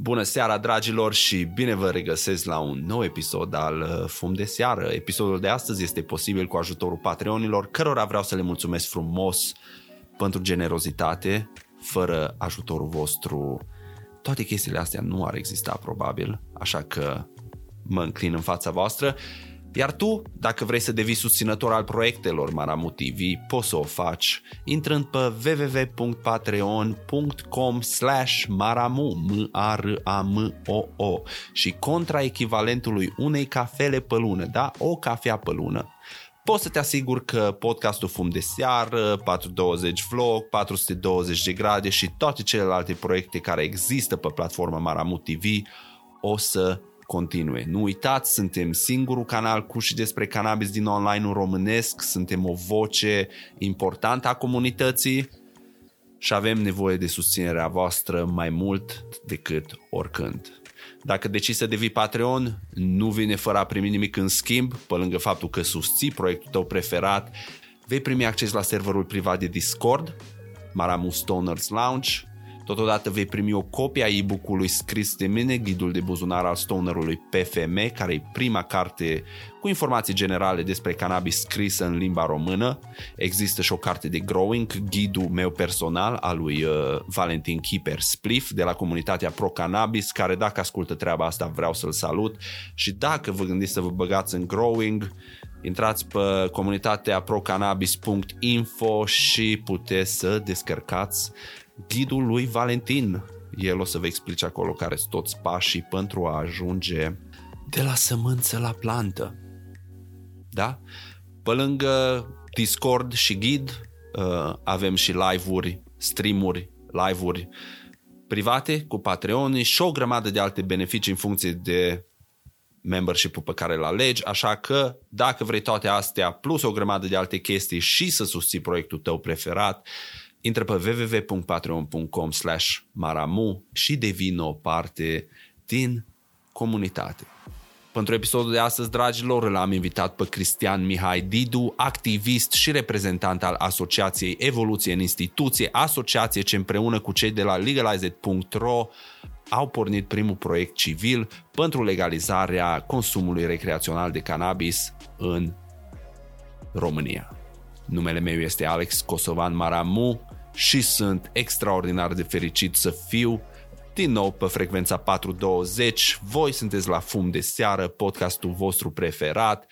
Bună seara, dragilor, și bine vă regăsesc la un nou episod al uh, Fum de Seară. Episodul de astăzi este posibil cu ajutorul Patreonilor, cărora vreau să le mulțumesc frumos pentru generozitate. Fără ajutorul vostru, toate chestiile astea nu ar exista probabil, așa că mă înclin în fața voastră iar tu, dacă vrei să devii susținător al proiectelor Maramu TV, poți să o faci intrând pe www.patreon.com slash maramu, m a r a m o o și contra echivalentului unei cafele pe lună, da? O cafea pe lună, poți să te asiguri că podcastul Fum de Seară, 420 Vlog, 420 de grade și toate celelalte proiecte care există pe platforma Maramu TV o să continue. Nu uitați, suntem singurul canal cu și despre cannabis din online românesc, suntem o voce importantă a comunității și avem nevoie de susținerea voastră mai mult decât oricând. Dacă decizi să devii Patreon, nu vine fără a primi nimic în schimb, pe lângă faptul că susții proiectul tău preferat, vei primi acces la serverul privat de Discord, Maramu Stoners Lounge, Totodată vei primi o copie a e-book-ului scris de mine, ghidul de buzunar al stonerului PFM, care e prima carte cu informații generale despre cannabis scrisă în limba română. Există și o carte de growing, ghidul meu personal al lui uh, Valentin Keeper Spliff de la comunitatea Pro Cannabis, care dacă ascultă treaba asta vreau să-l salut și dacă vă gândiți să vă băgați în growing, intrați pe comunitatea procannabis.info și puteți să descărcați ghidul lui Valentin. El o să vă explice acolo care sunt toți pașii pentru a ajunge de la sămânță la plantă. Da? Pe lângă Discord și ghid uh, avem și live-uri, stream-uri, live-uri private cu Patreon și o grămadă de alte beneficii în funcție de membership-ul pe care îl alegi, așa că dacă vrei toate astea plus o grămadă de alte chestii și să susții proiectul tău preferat, intră pe www.patreon.com slash maramu și devină o parte din comunitate. Pentru episodul de astăzi, dragilor, l-am invitat pe Cristian Mihai Didu, activist și reprezentant al Asociației Evoluție în Instituție, asociație ce împreună cu cei de la legalized.ro au pornit primul proiect civil pentru legalizarea consumului recreațional de cannabis în România. Numele meu este Alex Kosovan Maramu și sunt extraordinar de fericit să fiu din nou pe frecvența 420. Voi sunteți la Fum de Seară, podcastul vostru preferat.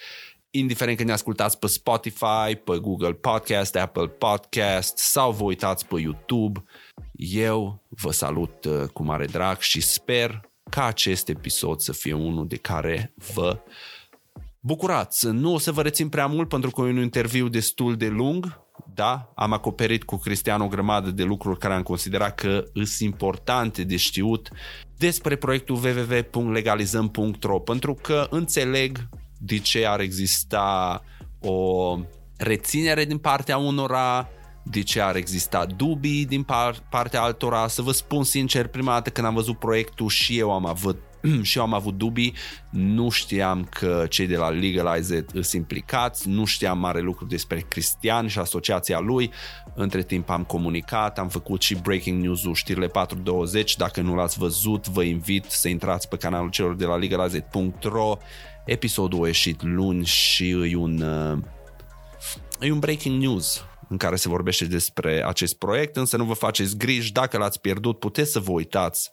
Indiferent că ne ascultați pe Spotify, pe Google Podcast, Apple Podcast sau vă uitați pe YouTube, eu vă salut uh, cu mare drag și sper ca acest episod să fie unul de care vă bucurați. Nu o să vă rețin prea mult pentru că e un interviu destul de lung, da, am acoperit cu Cristian o grămadă de lucruri care am considerat că sunt importante de știut despre proiectul www.legalizăm.ro pentru că înțeleg de ce ar exista o reținere din partea unora, de ce ar exista dubii din par- partea altora. Să vă spun sincer, prima dată când am văzut proiectul și eu am avut și eu am avut dubii, nu știam că cei de la Legalize sunt implicați, nu știam mare lucru despre Cristian și asociația lui, între timp am comunicat, am făcut și breaking news-ul știrile 420, dacă nu l-ați văzut, vă invit să intrați pe canalul celor de la legalize.ro episodul a ieșit luni și e un, uh, e un breaking news în care se vorbește despre acest proiect, însă nu vă faceți griji, dacă l-ați pierdut, puteți să vă uitați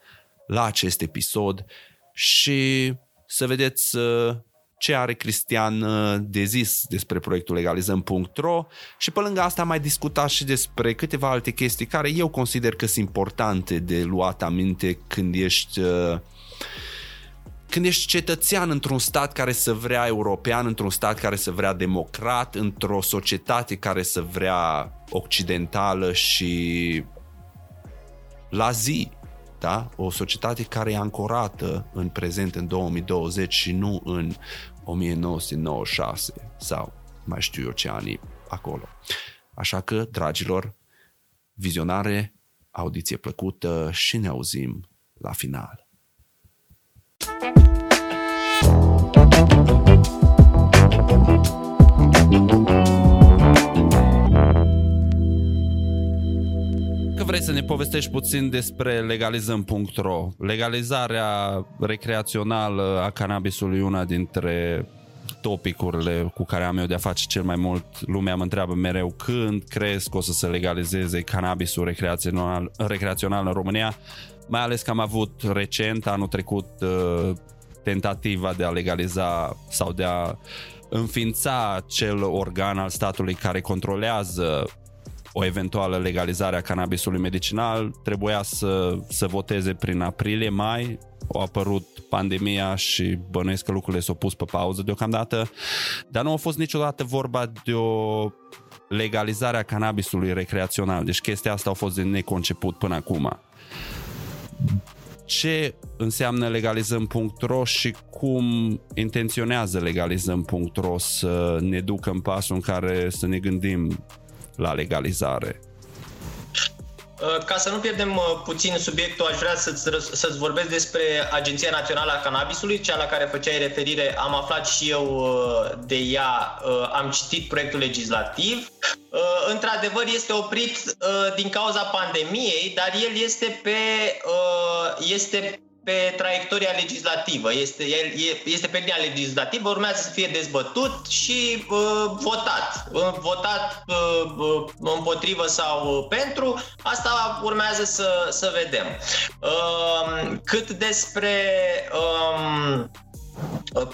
la acest episod și să vedeți uh, ce are Cristian uh, de zis despre proiectul legalizăm.ro și pe lângă asta am mai discutat și despre câteva alte chestii care eu consider că sunt importante de luat aminte când ești uh, când ești cetățean într-un stat care să vrea european, într-un stat care să vrea democrat, într-o societate care să vrea occidentală și la zi, da? o societate care e ancorată în prezent, în 2020 și nu în 1996 sau mai știu eu ce ani acolo. Așa că, dragilor, vizionare, audiție plăcută și ne auzim la final. Să ne povestești puțin despre legalizăm.ro. Legalizarea recreațională a cannabisului una dintre topicurile cu care am eu de-a face cel mai mult. Lumea mă întreabă mereu când crezi că o să se legalizeze cannabisul recreațional, recreațional în România, mai ales că am avut recent, anul trecut, uh, tentativa de a legaliza sau de a înființa cel organ al statului care controlează o eventuală legalizare a cannabisului medicinal. Trebuia să, să voteze prin aprilie-mai a apărut pandemia și bănuiesc că lucrurile s-au pus pe pauză deocamdată, dar nu a fost niciodată vorba de o legalizare a cannabisului recreațional. Deci chestia asta a fost de neconceput până acum. Ce înseamnă legalizăm.ro și cum intenționează legalizăm.ro să ne ducă în pasul în care să ne gândim la legalizare? Uh, ca să nu pierdem uh, puțin subiectul, aș vrea să-ți, să-ți vorbesc despre Agenția Națională a Cannabisului, cea la care făceai referire. Am aflat și eu uh, de ea, am citit proiectul legislativ. Într-adevăr, este oprit din cauza pandemiei, dar el este pe, este pe traiectoria legislativă, este, este pe linia legislativă, urmează să fie dezbătut și uh, votat. Uh, votat uh, uh, împotrivă sau pentru, asta urmează să, să vedem. Uh, cât despre uh, Uh,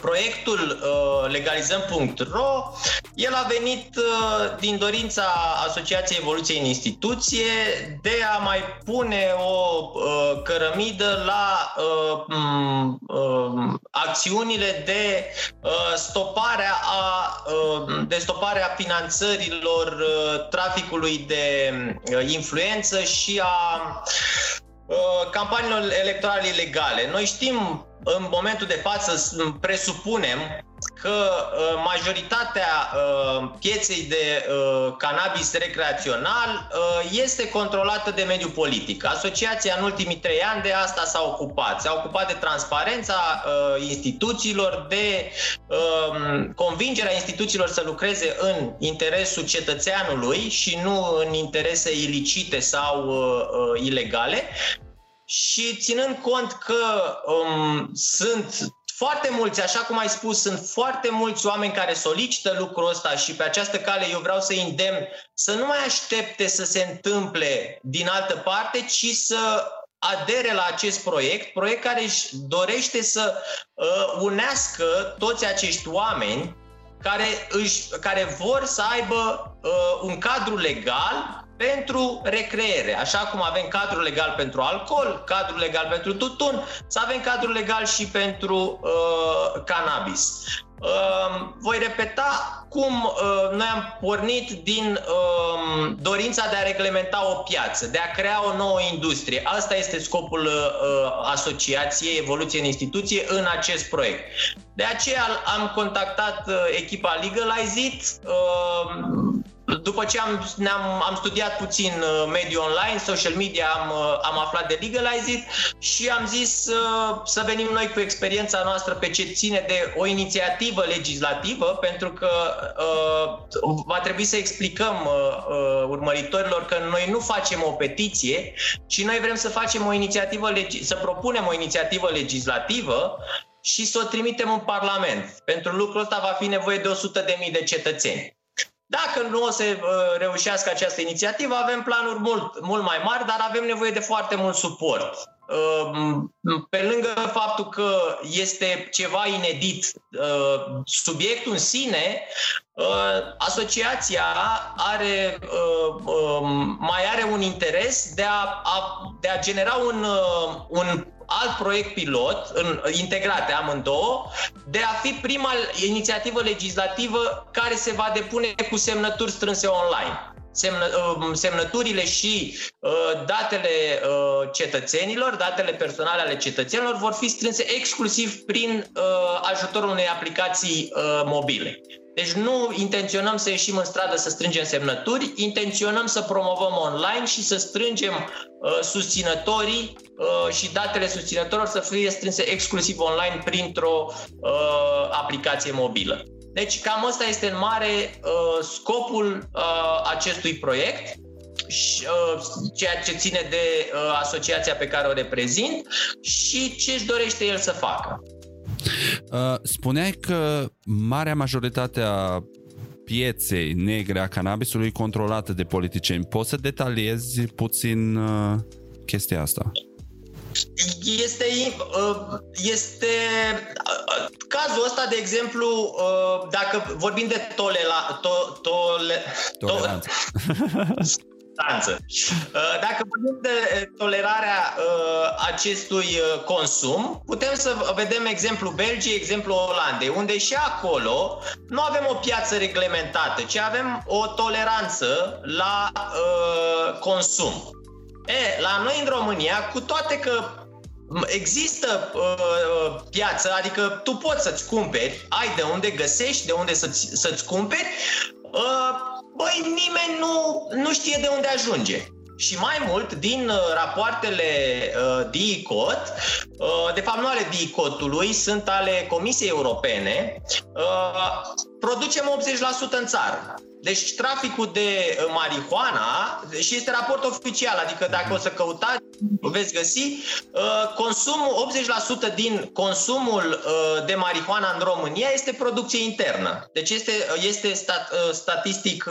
proiectul uh, legalizăm.ro, el a venit uh, din dorința Asociației Evoluției în Instituție de a mai pune o cărămidă la acțiunile de stoparea a, de stoparea finanțărilor traficului de influență și a campaniilor electorale ilegale. Noi știm în momentul de față presupunem că uh, majoritatea uh, pieței de uh, cannabis recreațional este controlată de mediul politic. Asociația în ultimii trei ani de asta s-a ocupat. S-a ocupat de transparența instituțiilor, de um, convingerea instituțiilor să lucreze în interesul cetățeanului și nu în interese ilicite sau ilegale și ținând cont că um, sunt foarte mulți, așa cum ai spus, sunt foarte mulți oameni care solicită lucrul ăsta și pe această cale eu vreau să îndemn să nu mai aștepte să se întâmple din altă parte, ci să adere la acest proiect, proiect care își dorește să uh, unească toți acești oameni care, își, care vor să aibă uh, un cadru legal pentru recreere. Așa cum avem cadru legal pentru alcool, cadru legal pentru tutun, să avem cadru legal și pentru uh, cannabis. Uh, voi repeta cum uh, noi am pornit din uh, dorința de a reglementa o piață, de a crea o nouă industrie. Asta este scopul uh, asociației Evoluție în Instituție în acest proiect. De aceea am contactat uh, echipa Legalize It, uh, după ce am, ne-am, am studiat puțin uh, mediul online, social media, am, uh, am aflat de Legalize It și am zis uh, să venim noi cu experiența noastră pe ce ține de o inițiativă legislativă, pentru că uh, va trebui să explicăm uh, uh, urmăritorilor că noi nu facem o petiție, ci noi vrem să facem o inițiativă, legi- să propunem o inițiativă legislativă și să o trimitem în Parlament. Pentru lucrul ăsta va fi nevoie de 100.000 de cetățeni. Dacă nu o să uh, reușească această inițiativă, avem planuri mult, mult mai mari, dar avem nevoie de foarte mult suport. Uh, pe lângă faptul că este ceva inedit, uh, subiectul în sine, asociația are, um, mai are un interes de a, de a genera un, un alt proiect pilot, în, integrate amândouă, de a fi prima inițiativă legislativă care se va depune cu semnături strânse online. Semnă, um, semnăturile și uh, datele uh, cetățenilor, datele personale ale cetățenilor vor fi strânse exclusiv prin uh, ajutorul unei aplicații uh, mobile. Deci nu intenționăm să ieșim în stradă să strângem semnături, intenționăm să promovăm online și să strângem uh, susținătorii uh, și datele susținătorilor să fie strânse exclusiv online printr-o uh, aplicație mobilă. Deci cam asta este în mare uh, scopul uh, acestui proiect și, uh, ceea ce ține de uh, asociația pe care o reprezint și ce își dorește el să facă. Uh, spuneai că marea majoritate a pieței negre a cannabisului controlată de politicieni. Poți să detaliezi puțin uh, chestia asta? Este, uh, este uh, cazul ăsta, de exemplu, dacă vorbim de tolela, to, tole, toleranță. To, substanță. Uh, dacă vorbim de uh, tolerarea uh, acestui consum, putem să vedem exemplu Belgiei, exemplu Olandei, unde și acolo nu avem o piață reglementată, ci avem o toleranță la consum. E, la noi în România, cu toate că Există uh, piață, adică tu poți să-ți cumperi, ai de unde găsești, de unde să-ți, să-ți cumperi, uh, băi, nimeni nu, nu știe de unde ajunge. Și mai mult, din uh, rapoartele uh, DICOT, uh, de fapt nu ale DICOT-ului, sunt ale Comisiei Europene, uh, producem 80% în țară. Deci traficul de uh, marihuana, și este raport oficial, adică dacă o să căutați, veți găsi, uh, consumul, 80% din consumul uh, de marihuana în România este producție internă. Deci este, este stat, statistic,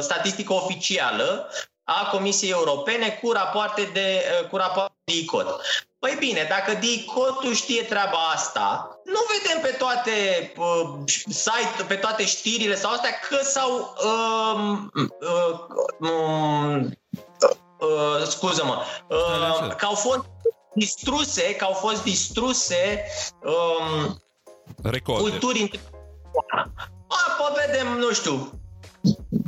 statistică oficială a Comisiei Europene cu rapoarte de, cu rapoarte de ICOT. Păi bine, dacă DICOT-ul știe treaba asta, nu vedem pe toate uh, site, pe toate știrile sau astea că s-au uh, uh, uh, uh, scuză-mă, uh, că au fost distruse, că au fost distruse um, culturi Apoi vedem, nu știu,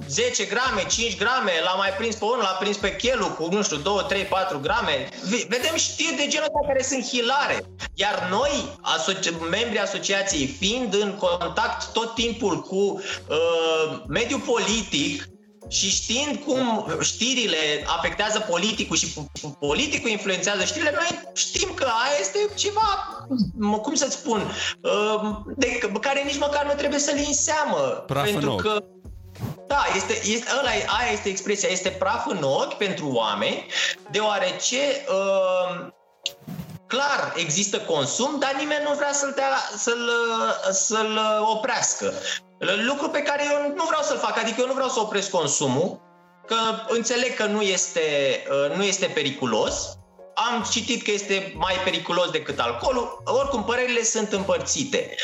10 grame, 5 grame, l-a mai prins pe unul, l-a prins pe chelu cu, nu știu, 2, 3, 4 grame. Vedem știri de genul ăsta care sunt hilare. Iar noi, asoci- membrii asociației, fiind în contact tot timpul cu uh, mediul politic, și știind cum știrile afectează politicul și politicul influențează știrile, noi știm că aia este ceva, cum să spun, uh, de care nici măcar nu trebuie să-l înseamă. Praf pentru că da, este, este, ăla, aia este expresia, este praf în ochi pentru oameni, deoarece uh, clar există consum, dar nimeni nu vrea să-l, dea, să-l, să-l oprească. Lucru pe care eu nu vreau să-l fac, adică eu nu vreau să opresc consumul, că înțeleg că nu este, uh, nu este periculos, am citit că este mai periculos decât alcoolul, oricum părerile sunt împărțite.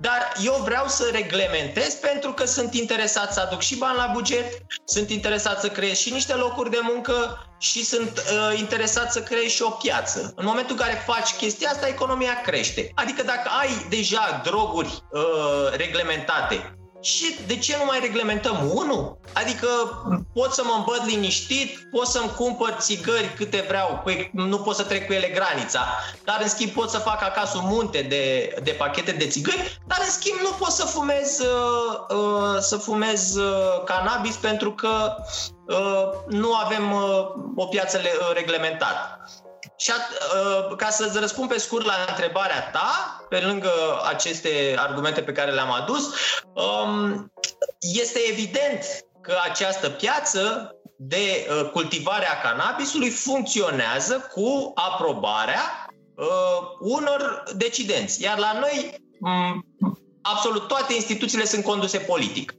Dar eu vreau să reglementez pentru că sunt interesat să aduc și bani la buget, sunt interesat să creez și niște locuri de muncă și sunt uh, interesat să creez și o piață. În momentul în care faci chestia asta, economia crește. Adică dacă ai deja droguri uh, reglementate și de ce nu mai reglementăm unul? Adică pot să mă îmbăt liniștit, pot să-mi cumpăr țigări câte vreau, păi nu pot să trec cu ele granița, dar în schimb pot să fac acasă un munte de, de pachete de țigări, dar în schimb nu pot să fumez, uh, uh, să fumez uh, cannabis pentru că uh, nu avem uh, o piață reglementată. Și uh, ca să-ți răspund pe scurt la întrebarea ta, pe lângă aceste argumente pe care le-am adus, um, este evident că această piață de uh, cultivare a cannabisului funcționează cu aprobarea uh, unor decidenți. Iar la noi, um, absolut toate instituțiile sunt conduse politic.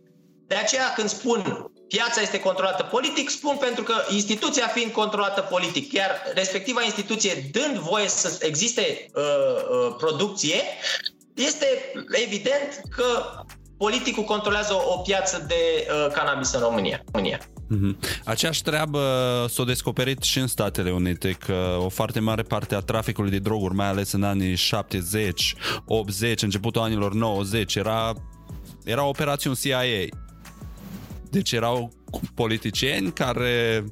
De aceea când spun piața este controlată politic, spun pentru că instituția fiind controlată politic, iar respectiva instituție dând voie să existe uh, uh, producție, este evident că politicul controlează o, o piață de uh, cannabis în România. România. Mm-hmm. Aceeași treabă s-a descoperit și în Statele Unite, că o foarte mare parte a traficului de droguri, mai ales în anii 70, 80, începutul anilor 90, era, era operațiuni CIA deci erau politicieni care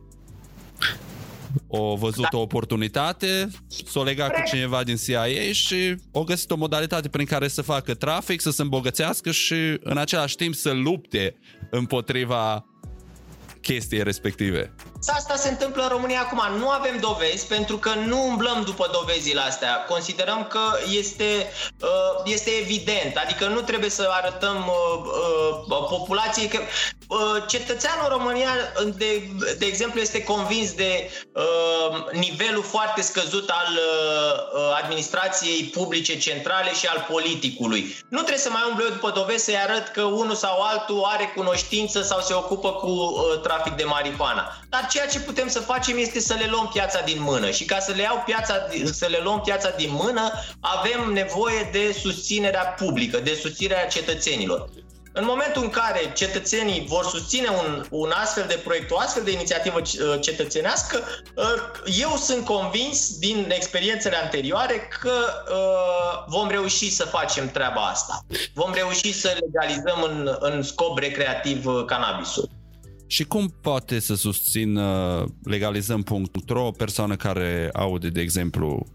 o văzut da. o oportunitate, s-o lega cu cineva din CIA și o găsit o modalitate prin care să facă trafic, să se îmbogățească și în același timp să lupte împotriva chestii respective. Asta se întâmplă în România acum. Nu avem dovezi pentru că nu umblăm după dovezile astea. Considerăm că este, uh, este evident. Adică nu trebuie să arătăm uh, populației că cetățeanul în România, de, de exemplu, este convins de nivelul foarte scăzut al administrației publice centrale și al politicului. Nu trebuie să mai umble după dovezi să-i arăt că unul sau altul are cunoștință sau se ocupă cu trafic de marihuana. Dar ceea ce putem să facem este să le luăm piața din mână și ca să le, iau piața, să le luăm piața din mână avem nevoie de susținerea publică, de susținerea cetățenilor. În momentul în care cetățenii vor susține un, un astfel de proiect, o astfel de inițiativă uh, cetățenească, uh, eu sunt convins din experiențele anterioare că uh, vom reuși să facem treaba asta. Vom reuși să legalizăm în, în scop recreativ cannabisul. Și cum poate să susțină legalizăm.ro o persoană care aude, de exemplu,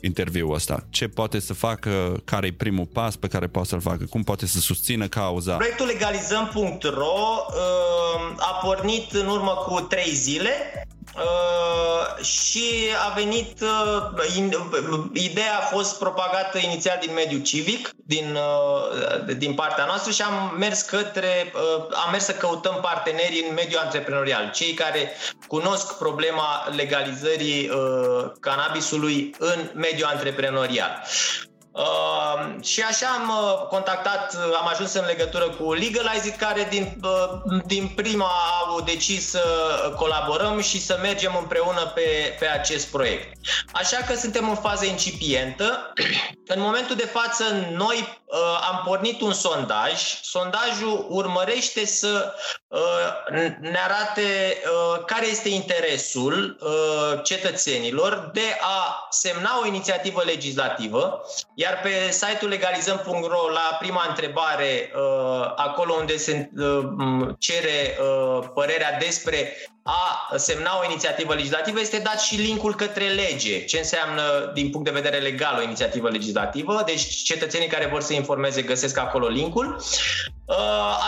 interviul ăsta? Ce poate să facă? Care e primul pas pe care poate să-l facă? Cum poate să susțină cauza? Proiectul legalizăm.ro uh, a pornit în urmă cu trei zile Uh, și a venit, uh, in, ideea a fost propagată inițial din mediul civic, din, uh, din partea noastră și am mers către, uh, am mers să căutăm parteneri în mediul antreprenorial, cei care cunosc problema legalizării uh, cannabisului în mediul antreprenorial. Uh, și așa am uh, contactat, uh, am ajuns în legătură cu Legalize It, care din, uh, din prima au decis să colaborăm și să mergem împreună pe, pe acest proiect. Așa că suntem în fază incipientă. În momentul de față, noi uh, am pornit un sondaj. Sondajul urmărește să uh, ne arate uh, care este interesul uh, cetățenilor de a semna o inițiativă legislativă, iar pe site-ul legalizăm.ro, la prima întrebare, uh, acolo unde se uh, cere uh, părerea despre a semna o inițiativă legislativă este dat și linkul către lege. Ce înseamnă din punct de vedere legal o inițiativă legislativă? Deci cetățenii care vor să informeze găsesc acolo linkul. Uh,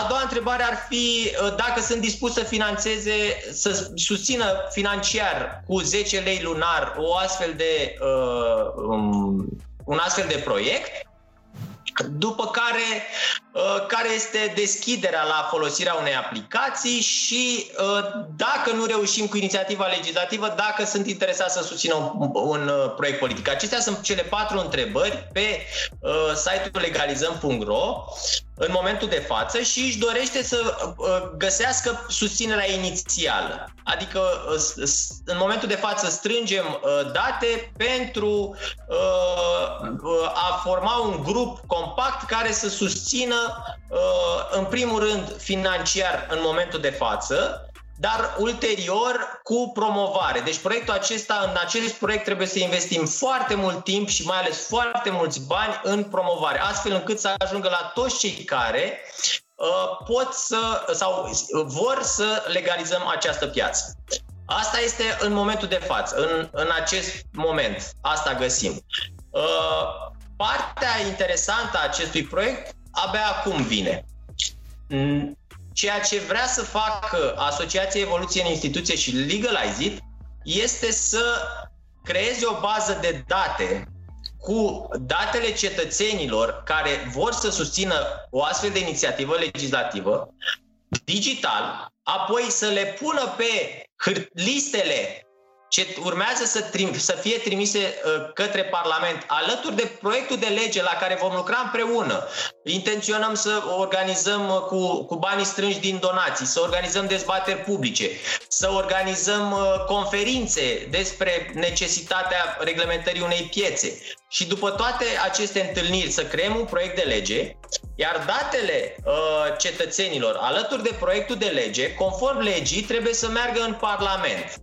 a doua întrebare ar fi uh, dacă sunt dispus să financeze, să susțină financiar cu 10 lei lunar o astfel de, uh, um, un astfel de proiect. După care, uh, care este deschiderea la folosirea unei aplicații și uh, dacă nu reușim cu inițiativa legislativă, dacă sunt interesați să susțină un, un uh, proiect politic. Acestea sunt cele patru întrebări pe site-ul legalizăm.ro în momentul de față și își dorește să găsească susținerea inițială. Adică în momentul de față strângem date pentru a forma un grup compact care să susțină, uh, în primul rând, financiar în momentul de față, dar ulterior cu promovare. Deci proiectul acesta, în acest proiect trebuie să investim foarte mult timp și mai ales foarte mulți bani în promovare, astfel încât să ajungă la toți cei care uh, pot să sau vor să legalizăm această piață. Asta este în momentul de față, în, în acest moment. Asta găsim. Uh, Partea interesantă a acestui proiect abia acum vine. Ceea ce vrea să facă Asociația Evoluție în Instituție și Legalize It este să creeze o bază de date cu datele cetățenilor care vor să susțină o astfel de inițiativă legislativă digital, apoi să le pună pe listele ce urmează să, trim, să fie trimise uh, către Parlament alături de proiectul de lege la care vom lucra împreună. Intenționăm să organizăm uh, cu, cu banii strânși din donații, să organizăm dezbateri publice, să organizăm uh, conferințe despre necesitatea reglementării unei piețe. Și după toate aceste întâlniri să creăm un proiect de lege, iar datele uh, cetățenilor alături de proiectul de lege, conform legii, trebuie să meargă în Parlament.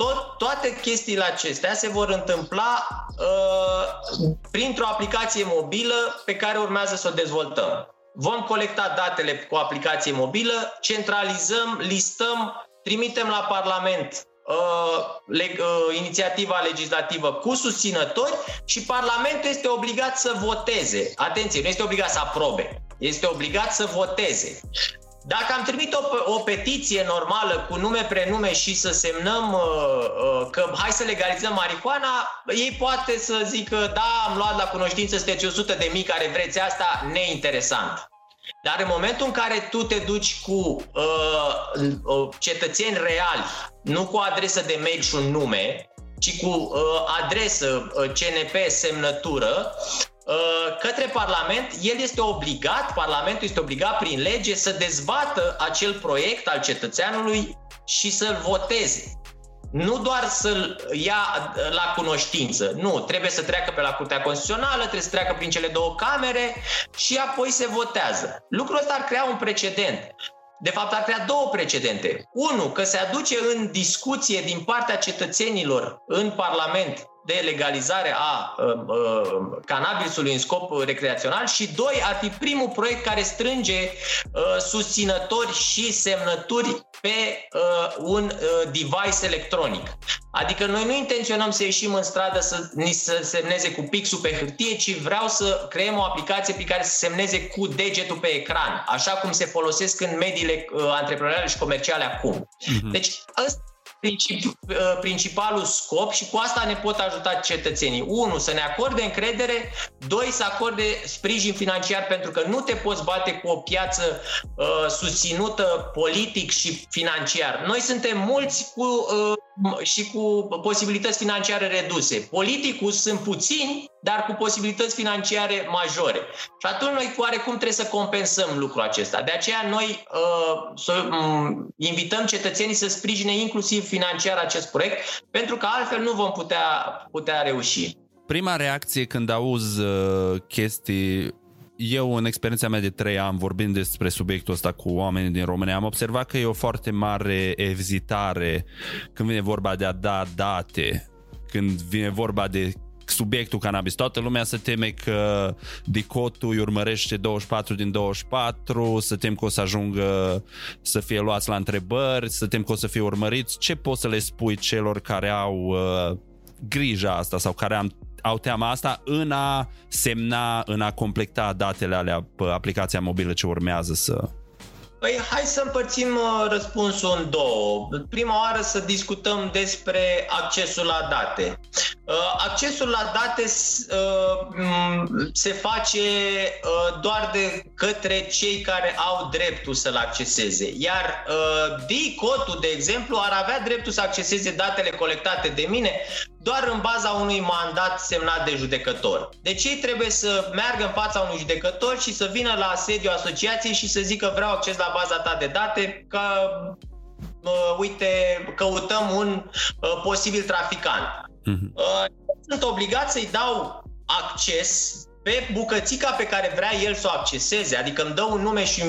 Tot, toate chestiile acestea se vor întâmpla uh, printr-o aplicație mobilă pe care urmează să o dezvoltăm. Vom colecta datele cu aplicație mobilă, centralizăm, listăm, trimitem la Parlament uh, leg, uh, inițiativa legislativă cu susținători și Parlamentul este obligat să voteze. Atenție, nu este obligat să aprobe, este obligat să voteze. Dacă am trimit o, o petiție normală cu nume, prenume și să semnăm uh, uh, că hai să legalizăm marihuana, ei poate să zică da, am luat la cunoștință, sunteți 100 de mii care vreți asta, neinteresant. Dar în momentul în care tu te duci cu uh, uh, cetățeni reali, nu cu adresă de mail și un nume, ci cu uh, adresă, uh, CNP, semnătură, uh, către Parlament, el este obligat, Parlamentul este obligat prin lege să dezbată acel proiect al cetățeanului și să-l voteze. Nu doar să-l ia la cunoștință, nu, trebuie să treacă pe la Curtea Constituțională, trebuie să treacă prin cele două camere și apoi se votează. Lucrul ăsta ar crea un precedent. De fapt, ar crea două precedente. Unu, că se aduce în discuție din partea cetățenilor în Parlament de legalizare a uh, uh, cannabisului în scop recreațional și doi, ar fi primul proiect care strânge uh, susținători și semnături pe uh, un uh, device electronic. Adică noi nu intenționăm să ieșim în stradă să ni să semneze cu pixul pe hârtie, ci vreau să creăm o aplicație pe care să semneze cu degetul pe ecran, așa cum se folosesc în mediile uh, antreprenoriale și comerciale acum. Mm-hmm. Deci ăsta princip, uh, principalul scop și cu asta ne pot ajuta cetățenii. Unu, să ne acorde încredere, doi, să acorde sprijin financiar pentru că nu te poți bate cu o piață uh, susținută politic și financiar. Noi suntem mulți cu uh, și cu posibilități financiare reduse. Politicul sunt puțini, dar cu posibilități financiare majore. Și atunci noi oarecum trebuie să compensăm lucrul acesta. De aceea noi uh, să um, invităm cetățenii să sprijine inclusiv financiar acest proiect, pentru că altfel nu vom putea, putea reuși. Prima reacție când auzi uh, chestii eu, în experiența mea de trei ani, vorbind despre subiectul ăsta cu oamenii din România, am observat că e o foarte mare ezitare când vine vorba de a da date, când vine vorba de subiectul cannabis. Toată lumea se teme că dicotul îi urmărește 24 din 24, să tem că o să ajungă să fie luați la întrebări, să tem că o să fie urmăriți. Ce poți să le spui celor care au uh, grija asta sau care am au teama asta în a semna, în a completa datele alea pe aplicația mobilă ce urmează să... Păi hai să împărțim uh, răspunsul în două. Prima oară să discutăm despre accesul la date. Uh, accesul la date uh, se face doar de către cei care au dreptul să-l acceseze. Iar DICOT-ul, de exemplu, ar avea dreptul să acceseze datele colectate de mine doar în baza unui mandat semnat de judecător. Deci ei trebuie să meargă în fața unui judecător și să vină la sediul asociației și să zică vreau acces la baza ta de date că uh, uite, căutăm un uh, posibil traficant. Uh-huh. Uh, sunt obligat să-i dau acces pe bucățica pe care vrea el să o acceseze, adică îmi dă un nume și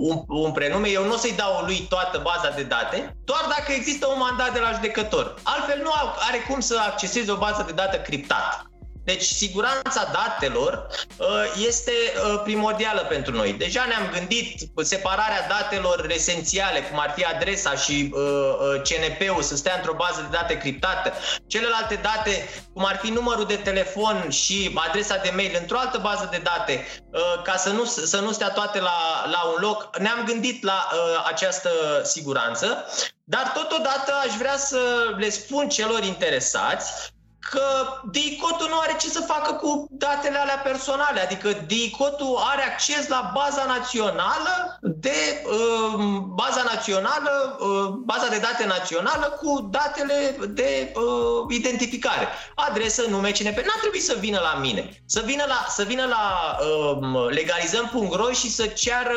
un, un prenume, eu nu o să-i dau lui toată baza de date, doar dacă există un mandat de la judecător. Altfel nu are cum să acceseze o bază de date criptată. Deci siguranța datelor uh, este uh, primordială pentru noi. Deja ne-am gândit separarea datelor esențiale, cum ar fi adresa și uh, CNP-ul să stea într-o bază de date criptată, celelalte date, cum ar fi numărul de telefon și adresa de mail într-o altă bază de date, ca să nu, să nu stea toate la, la un loc. Ne-am gândit la această siguranță, dar totodată aș vrea să le spun celor interesați că DICOT-ul nu are ce să facă cu datele alea personale, adică DICOT-ul are acces la baza națională de uh, baza națională, uh, baza de date națională cu datele de uh, identificare. Adresă, nume, CNP. N-ar trebui să vină la mine. Să vină la, să vină la uh, legalizăm.ro și să ceară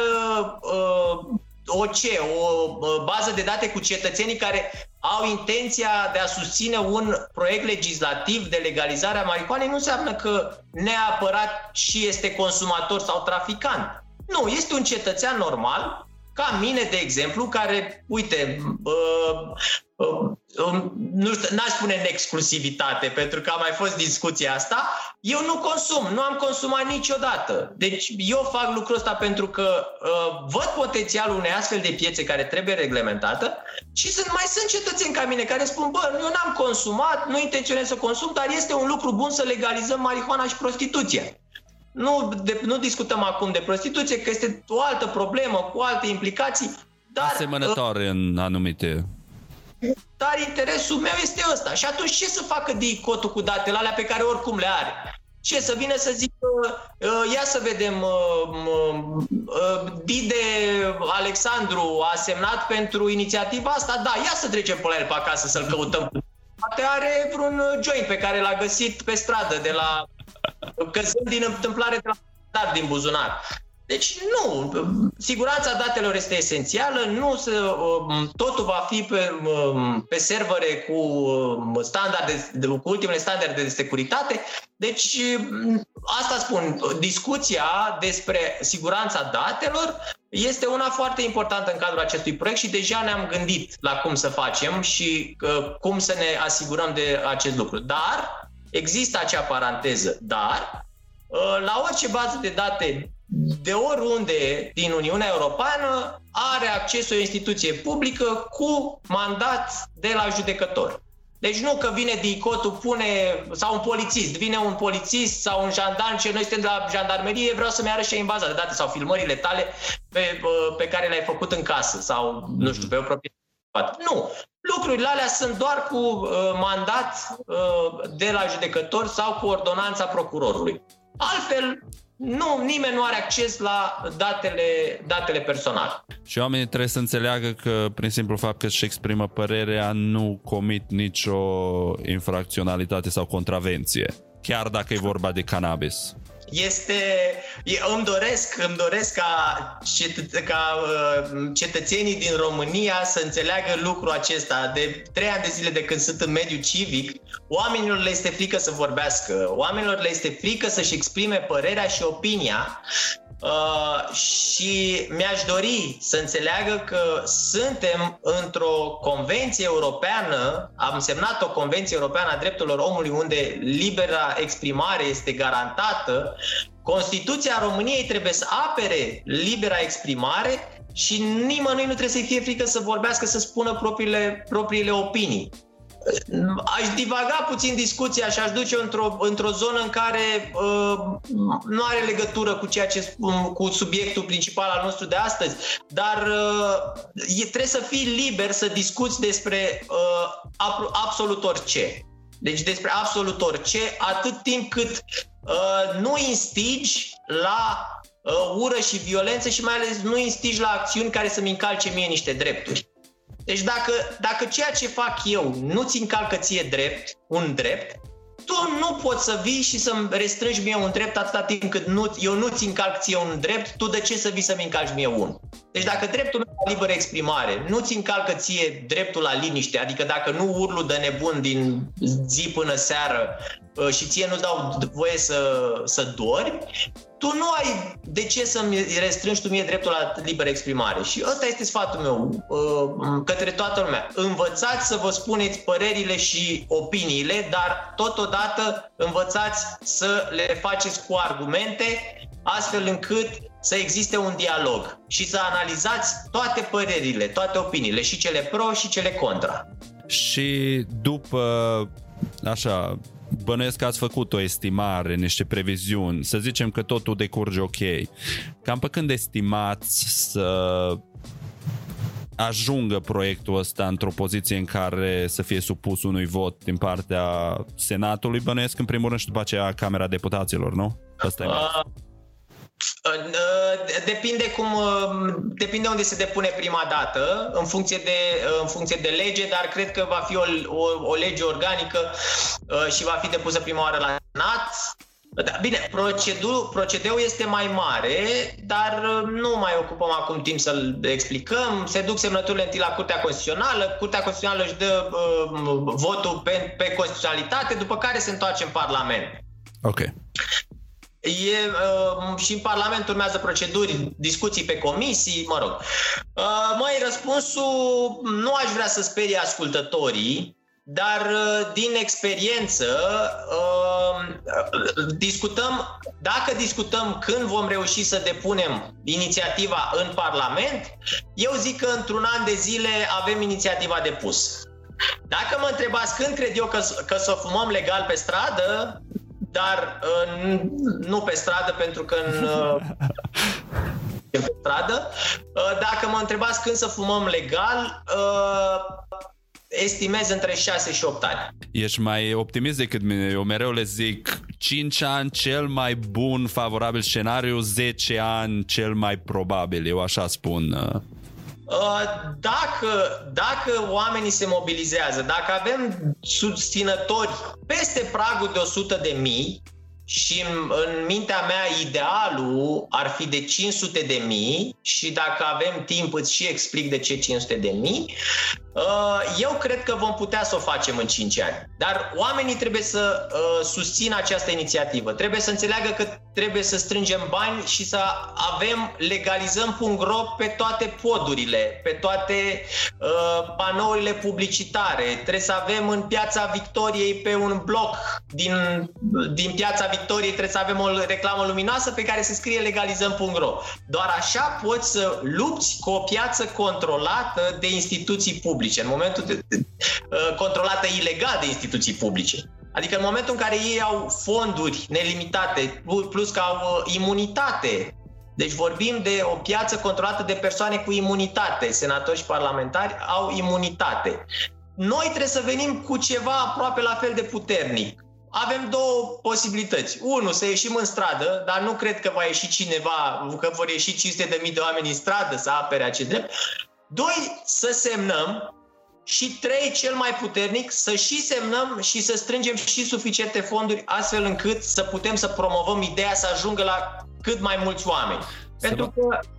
uh, o ce? O bază de date cu cetățenii care au intenția de a susține un proiect legislativ de legalizare a marihuanei, nu înseamnă că neapărat și este consumator sau traficant. Nu, este un cetățean normal, ca mine, de exemplu, care, uite, uh, uh, nu știu, n-aș spune în exclusivitate, pentru că a mai fost discuția asta, eu nu consum, nu am consumat niciodată. Deci eu fac lucrul ăsta pentru că uh, văd potențialul unei astfel de piețe care trebuie reglementată și sunt, mai sunt cetățeni ca mine care spun, bă, eu n-am consumat, nu intenționez să consum, dar este un lucru bun să legalizăm marihuana și prostituția. Nu, de, nu discutăm acum de prostituție, că este o altă problemă cu alte implicații. Dar, Asemănătoare uh, în anumite dar interesul meu este ăsta. Și atunci ce să facă DICOT cu datele alea pe care oricum le are? Ce să vină să zică, uh, ia să vedem, uh, uh, Dide Alexandru a semnat pentru inițiativa asta, da, ia să trecem pe la el pe acasă să-l căutăm. Poate are vreun joint pe care l-a găsit pe stradă de la căzând din întâmplare de la din buzunar. Deci nu, siguranța datelor este esențială, nu se, um, totul va fi pe, um, pe servere cu um, standarde, cu ultimele standarde de securitate. Deci asta spun, discuția despre siguranța datelor este una foarte importantă în cadrul acestui proiect și deja ne-am gândit la cum să facem și uh, cum să ne asigurăm de acest lucru. Dar există acea paranteză, dar uh, la orice bază de date de oriunde din Uniunea Europeană are acces o instituție publică cu mandat de la judecător. Deci nu că vine DICOT-ul, pune, sau un polițist, vine un polițist sau un jandarm și noi suntem de la jandarmerie, vreau să-mi arăt și în baza de date sau filmările tale pe, pe care le-ai făcut în casă sau, nu știu, pe o proprietate. Nu. Lucrurile alea sunt doar cu uh, mandat uh, de la judecător sau cu ordonanța procurorului. Altfel, nu, nimeni nu are acces la datele, datele personale. Și oamenii trebuie să înțeleagă că prin simplu fapt că își exprimă părerea nu comit nicio infracționalitate sau contravenție, chiar dacă e vorba de cannabis este, îmi doresc, îmi doresc ca, cet, ca uh, cetățenii din România să înțeleagă lucrul acesta. De trei ani de zile de când sunt în mediul civic, oamenilor le este frică să vorbească, oamenilor le este frică să-și exprime părerea și opinia Uh, și mi-aș dori să înțeleagă că suntem într-o convenție europeană, am semnat o convenție europeană a drepturilor omului unde libera exprimare este garantată. Constituția României trebuie să apere libera exprimare și nimănui nu trebuie să-i fie frică să vorbească, să spună propriile, propriile opinii aș divaga puțin discuția și aș duce într-o, într-o zonă în care uh, nu are legătură cu ceea ce cu subiectul principal al nostru de astăzi, dar uh, e, trebuie să fii liber să discuți despre uh, absolut orice. Deci despre absolut orice, atât timp cât uh, nu instigi la uh, ură și violență și mai ales nu instigi la acțiuni care să-mi încalce mie niște drepturi. Deci dacă, dacă ceea ce fac eu nu-ți încalcă ție drept, un drept, tu nu poți să vii și să-mi restrângi mie un drept atâta timp cât nu, eu nu-ți încalc ție un drept, tu de ce să vii să-mi încalci mie unul? Deci dacă dreptul meu la liberă exprimare nu-ți încalcă ție dreptul la liniște, adică dacă nu urlu de nebun din zi până seară uh, și ție nu dau voie să, să dormi, tu nu ai de ce să-mi restrângi tu mie dreptul la liberă exprimare. Și ăsta este sfatul meu uh, către toată lumea. Învățați să vă spuneți părerile și opiniile, dar totodată învățați să le faceți cu argumente, astfel încât să existe un dialog și să analizați toate părerile, toate opiniile, și cele pro și cele contra. Și după așa, bănuiesc că ați făcut o estimare, niște previziuni, să zicem că totul decurge ok. Cam pe când estimați să ajungă proiectul ăsta într-o poziție în care să fie supus unui vot din partea Senatului, bănuiesc în primul rând și după aceea Camera Deputaților, nu? Asta e uh, Depinde cum depinde unde se depune prima dată, în funcție de, în funcție de lege, dar cred că va fi o, o, o lege organică uh, și va fi depusă prima oară la Senat. Da, bine, procedu- procedeul este mai mare, dar uh, nu mai ocupăm acum timp să-l explicăm. Se duc semnăturile întâi la Curtea Constituțională, Curtea Constituțională își dă uh, votul pe, pe constituționalitate, după care se întoarce în Parlament. Ok. E, uh, și în Parlament urmează proceduri, discuții pe comisii, mă rog. Uh, măi, răspunsul nu aș vrea să sperie ascultătorii, dar uh, din experiență uh, discutăm, dacă discutăm când vom reuși să depunem inițiativa în Parlament, eu zic că într-un an de zile avem inițiativa depus. Dacă mă întrebați când cred eu că, că să fumăm legal pe stradă, dar uh, nu pe stradă, pentru că în, uh, pe stradă. Uh, dacă mă întrebați când să fumăm legal, estimez între 6 și 8 ani. Ești mai optimist decât mine. Eu mereu le zic 5 ani cel mai bun, favorabil scenariu, 10 ani cel mai probabil. Eu așa spun. Dacă, dacă oamenii se mobilizează, dacă avem susținători peste pragul de 100 de mii, și în, în mintea mea idealul ar fi de 500 de mii și dacă avem timp îți și explic de ce 500 de mii. Uh, eu cred că vom putea să o facem în 5 ani. Dar oamenii trebuie să uh, susțină această inițiativă. Trebuie să înțeleagă că trebuie să strângem bani și să avem, legalizăm .ro pe toate podurile, pe toate uh, panourile publicitare. Trebuie să avem în Piața Victoriei pe un bloc din, din Piața Victoriei trebuie să avem o reclamă luminoasă pe care se scrie legalizăm.ro. Doar așa poți să lupți cu o piață controlată de instituții publice, în momentul de, de, uh, controlată ilegal de instituții publice. Adică în momentul în care ei au fonduri nelimitate, plus că au uh, imunitate, deci vorbim de o piață controlată de persoane cu imunitate, senatori și parlamentari au imunitate. Noi trebuie să venim cu ceva aproape la fel de puternic avem două posibilități. Unu, să ieșim în stradă, dar nu cred că va ieși cineva, că vor ieși 500 de mii de oameni în stradă să apere acest drept. Doi, să semnăm și trei, cel mai puternic, să și semnăm și să strângem și suficiente fonduri astfel încât să putem să promovăm ideea să ajungă la cât mai mulți oameni. Pentru că Uh,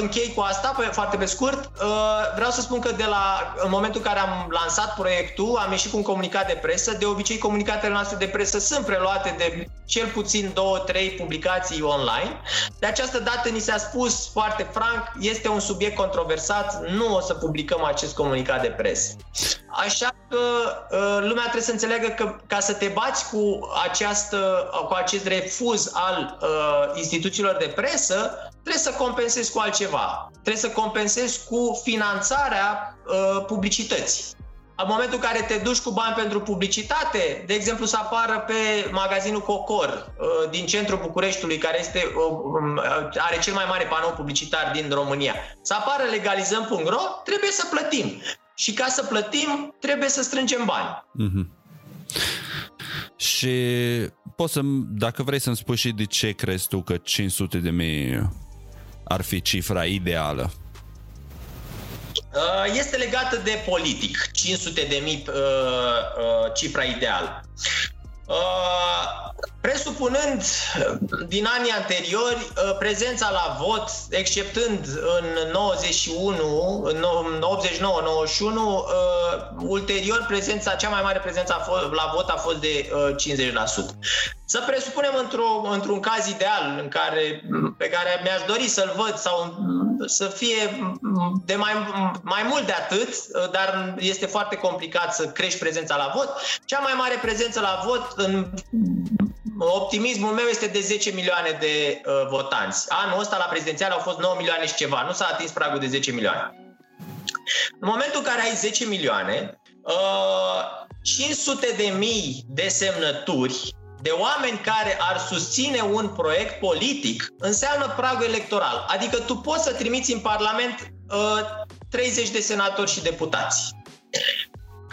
închei cu asta, pe, foarte pe scurt. Uh, vreau să spun că de la, în momentul în care am lansat proiectul, am ieșit cu un comunicat de presă. De obicei, comunicatele noastre de presă sunt preluate de cel puțin două, trei publicații online. De această dată ni s-a spus foarte franc, este un subiect controversat, nu o să publicăm acest comunicat de presă. Așa că uh, lumea trebuie să înțeleagă că ca să te bați cu, această, cu acest refuz al uh, instituțiilor de presă, trebuie să compensezi cu altceva. Trebuie să compensezi cu finanțarea uh, publicității. În momentul în care te duci cu bani pentru publicitate, de exemplu să apară pe magazinul Cocor uh, din centrul Bucureștiului, care este, uh, um, are cel mai mare panou publicitar din România, să apară legalizăm.ro, trebuie să plătim. Și ca să plătim, trebuie să strângem bani. Mm-hmm. Și poți să, dacă vrei să-mi spui și de ce crezi tu că 500 de mii ar fi cifra ideală? Uh, este legată de politic, 500 de mii uh, uh, cifra ideală. Presupunând din anii anteriori prezența la vot, exceptând în 91, în 89-91, ulterior prezența, cea mai mare prezență la vot a fost de 50%. Să presupunem într-o, într-un caz ideal în care, pe care mi-aș dori să-l văd sau să fie de mai, mai mult de atât, dar este foarte complicat să crești prezența la vot. Cea mai mare prezență la vot, în optimismul meu, este de 10 milioane de uh, votanți. Anul ăsta la prezidențial au fost 9 milioane și ceva, nu s-a atins pragul de 10 milioane. În momentul în care ai 10 milioane, uh, 500 de mii de semnături de oameni care ar susține un proiect politic înseamnă pragul electoral. Adică tu poți să trimiți în Parlament uh, 30 de senatori și deputați.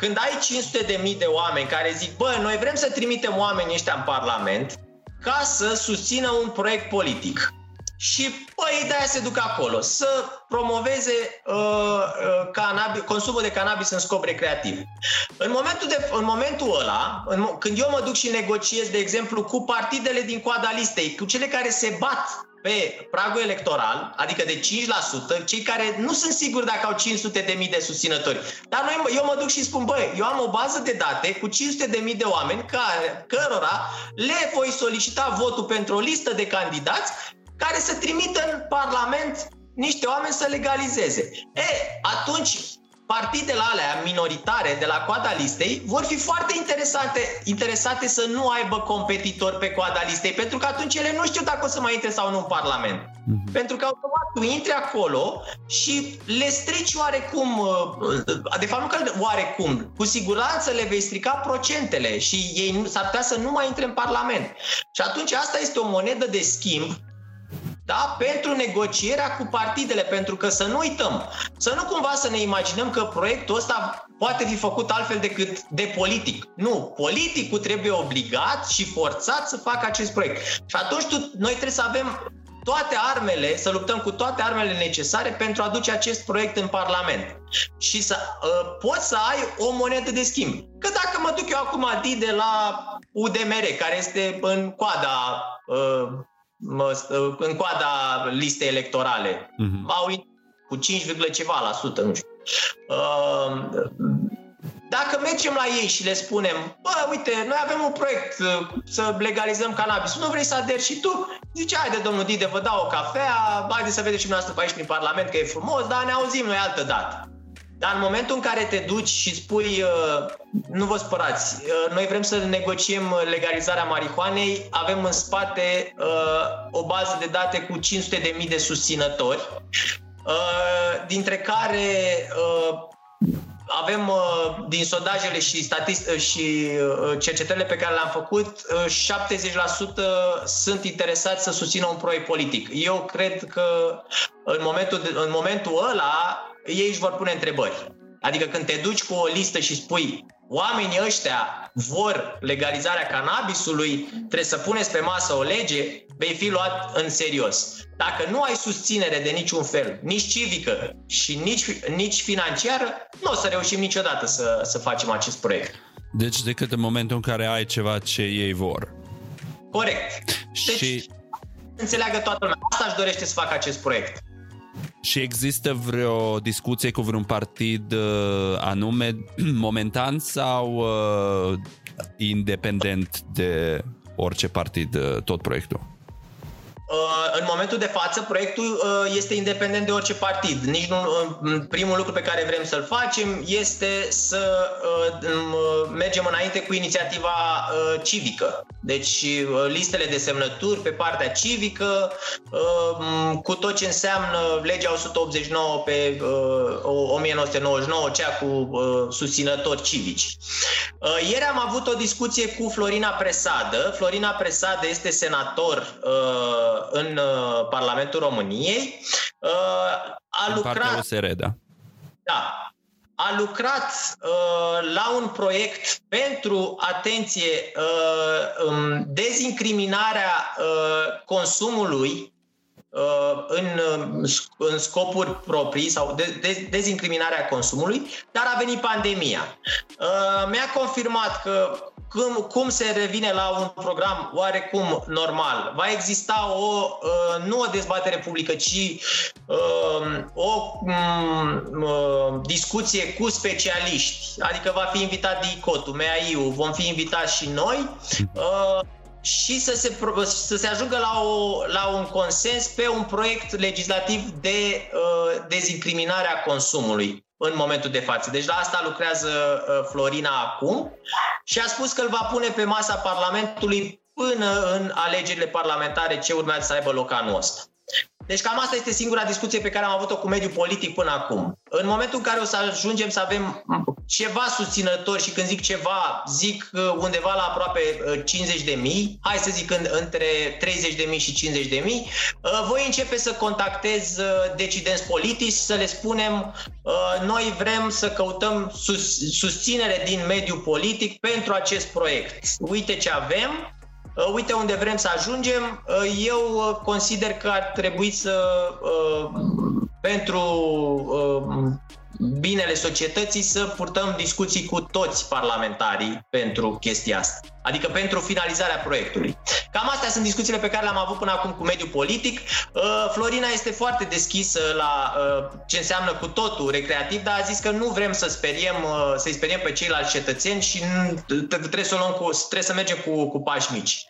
Când ai 500 de mii de oameni care zic, bă, noi vrem să trimitem oamenii ăștia în Parlament ca să susțină un proiect politic și păi de-aia se duc acolo, să promoveze uh, uh, cannabis, consumul de cannabis în scop recreativ. În momentul, de, în momentul ăla, în, când eu mă duc și negociez, de exemplu, cu partidele din coada listei, cu cele care se bat pe pragul electoral, adică de 5%, cei care nu sunt siguri dacă au 500 de mii de susținători. Dar noi, eu mă duc și spun, băi, eu am o bază de date cu 500 de mii de oameni care, cărora le voi solicita votul pentru o listă de candidați care să trimită în Parlament niște oameni să legalizeze. E, atunci partidele alea minoritare de la coada listei vor fi foarte interesate, interesate să nu aibă competitori pe coada listei, pentru că atunci ele nu știu dacă o să mai intre sau nu în Parlament. Mm-hmm. Pentru că automat tu intri acolo și le strici oarecum, uh, de fapt nu că oarecum, cu siguranță le vei strica procentele și ei s-ar putea să nu mai intre în Parlament. Și atunci asta este o monedă de schimb da? pentru negocierea cu partidele, pentru că să nu uităm, să nu cumva să ne imaginăm că proiectul ăsta poate fi făcut altfel decât de politic. Nu, politicul trebuie obligat și forțat să facă acest proiect. Și atunci tu, noi trebuie să avem toate armele, să luptăm cu toate armele necesare pentru a duce acest proiect în Parlament. Și să uh, poți să ai o monedă de schimb. Că dacă mă duc eu acum de la UDMR, care este în coada uh, în coada listei electorale. Uh-huh. Au cu 5, ceva la sută, nu știu. Uh, dacă mergem la ei și le spunem, bă, uite, noi avem un proiect uh, să legalizăm cannabis, nu vrei să aderi și tu? Zice, haide, domnul Dide, vă dau o cafea, haide să vedeți și dumneavoastră pe aici prin Parlament că e frumos, dar ne auzim noi altă dată. Dar în momentul în care te duci și spui, uh, nu vă spărați, uh, noi vrem să negociem legalizarea marihuanei, avem în spate uh, o bază de date cu 500.000 de susținători, dintre care avem din sondajele și, statist- și cercetările pe care le-am făcut, 70% sunt interesați să susțină un proiect politic. Eu cred că în momentul, de, în momentul ăla ei își vor pune întrebări. Adică când te duci cu o listă și spui oamenii ăștia vor legalizarea cannabisului, trebuie să puneți pe masă o lege, vei fi luat în serios. Dacă nu ai susținere de niciun fel, nici civică și nici, nici financiară, nu o să reușim niciodată să, să facem acest proiect. Deci decât în momentul în care ai ceva ce ei vor. Corect. Deci, și... înțeleagă toată lumea. Asta își dorește să facă acest proiect. Și există vreo discuție cu vreun partid uh, anume momentan sau uh, independent de orice partid uh, tot proiectul? Uh, în momentul de față, proiectul uh, este independent de orice partid. Nici nu, uh, primul lucru pe care vrem să-l facem este să mergem înainte cu inițiativa civică. Deci listele de semnături pe partea civică, cu tot ce înseamnă legea 189 pe 1999, cea cu susținători civici. Ieri am avut o discuție cu Florina Presadă. Florina Presadă este senator în uh, Parlamentul României. Uh, a în lucrat... USR, da. Da. A lucrat uh, la un proiect pentru, atenție, uh, um, dezincriminarea uh, consumului Uh, în, uh, în scopuri proprii sau de, de, dezincriminarea consumului, dar a venit pandemia. Uh, mi-a confirmat că cum, cum se revine la un program oarecum normal. Va exista o, nu o dezbatere publică, ci o um, discuție cu specialiști, adică va fi invitat DICOT-ul, MEAIU, vom fi invitați și noi și să se, să se ajungă la, o, la un consens pe un proiect legislativ de uh, dezincriminare a consumului în momentul de față. Deci la asta lucrează uh, Florina acum și a spus că îl va pune pe masa Parlamentului până în alegerile parlamentare ce urmează să aibă loc anul ăsta. Deci cam asta este singura discuție pe care am avut-o cu mediul politic până acum. În momentul în care o să ajungem să avem ceva susținători și când zic ceva, zic uh, undeva la aproape 50 uh, de mii, hai să zic între 30 de mii și 50 de mii, uh, voi începe să contactez decidenți politici, să le spunem noi vrem să căutăm susținere din mediul politic pentru acest proiect. Uite ce avem, Uh, uite unde vrem să ajungem. Uh, eu uh, consider că ar trebui să, pentru binele societății, să purtăm discuții cu toți parlamentarii pentru chestia asta. Adică pentru finalizarea proiectului. Cam astea sunt discuțiile pe care le-am avut până acum cu mediul politic. Uh, Florina este foarte deschisă la uh, ce înseamnă cu totul recreativ, dar a zis că nu vrem să speriem, uh, să-i speriem pe ceilalți cetățeni și trebuie să, luăm cu, trebuie să mergem cu, cu pași mici.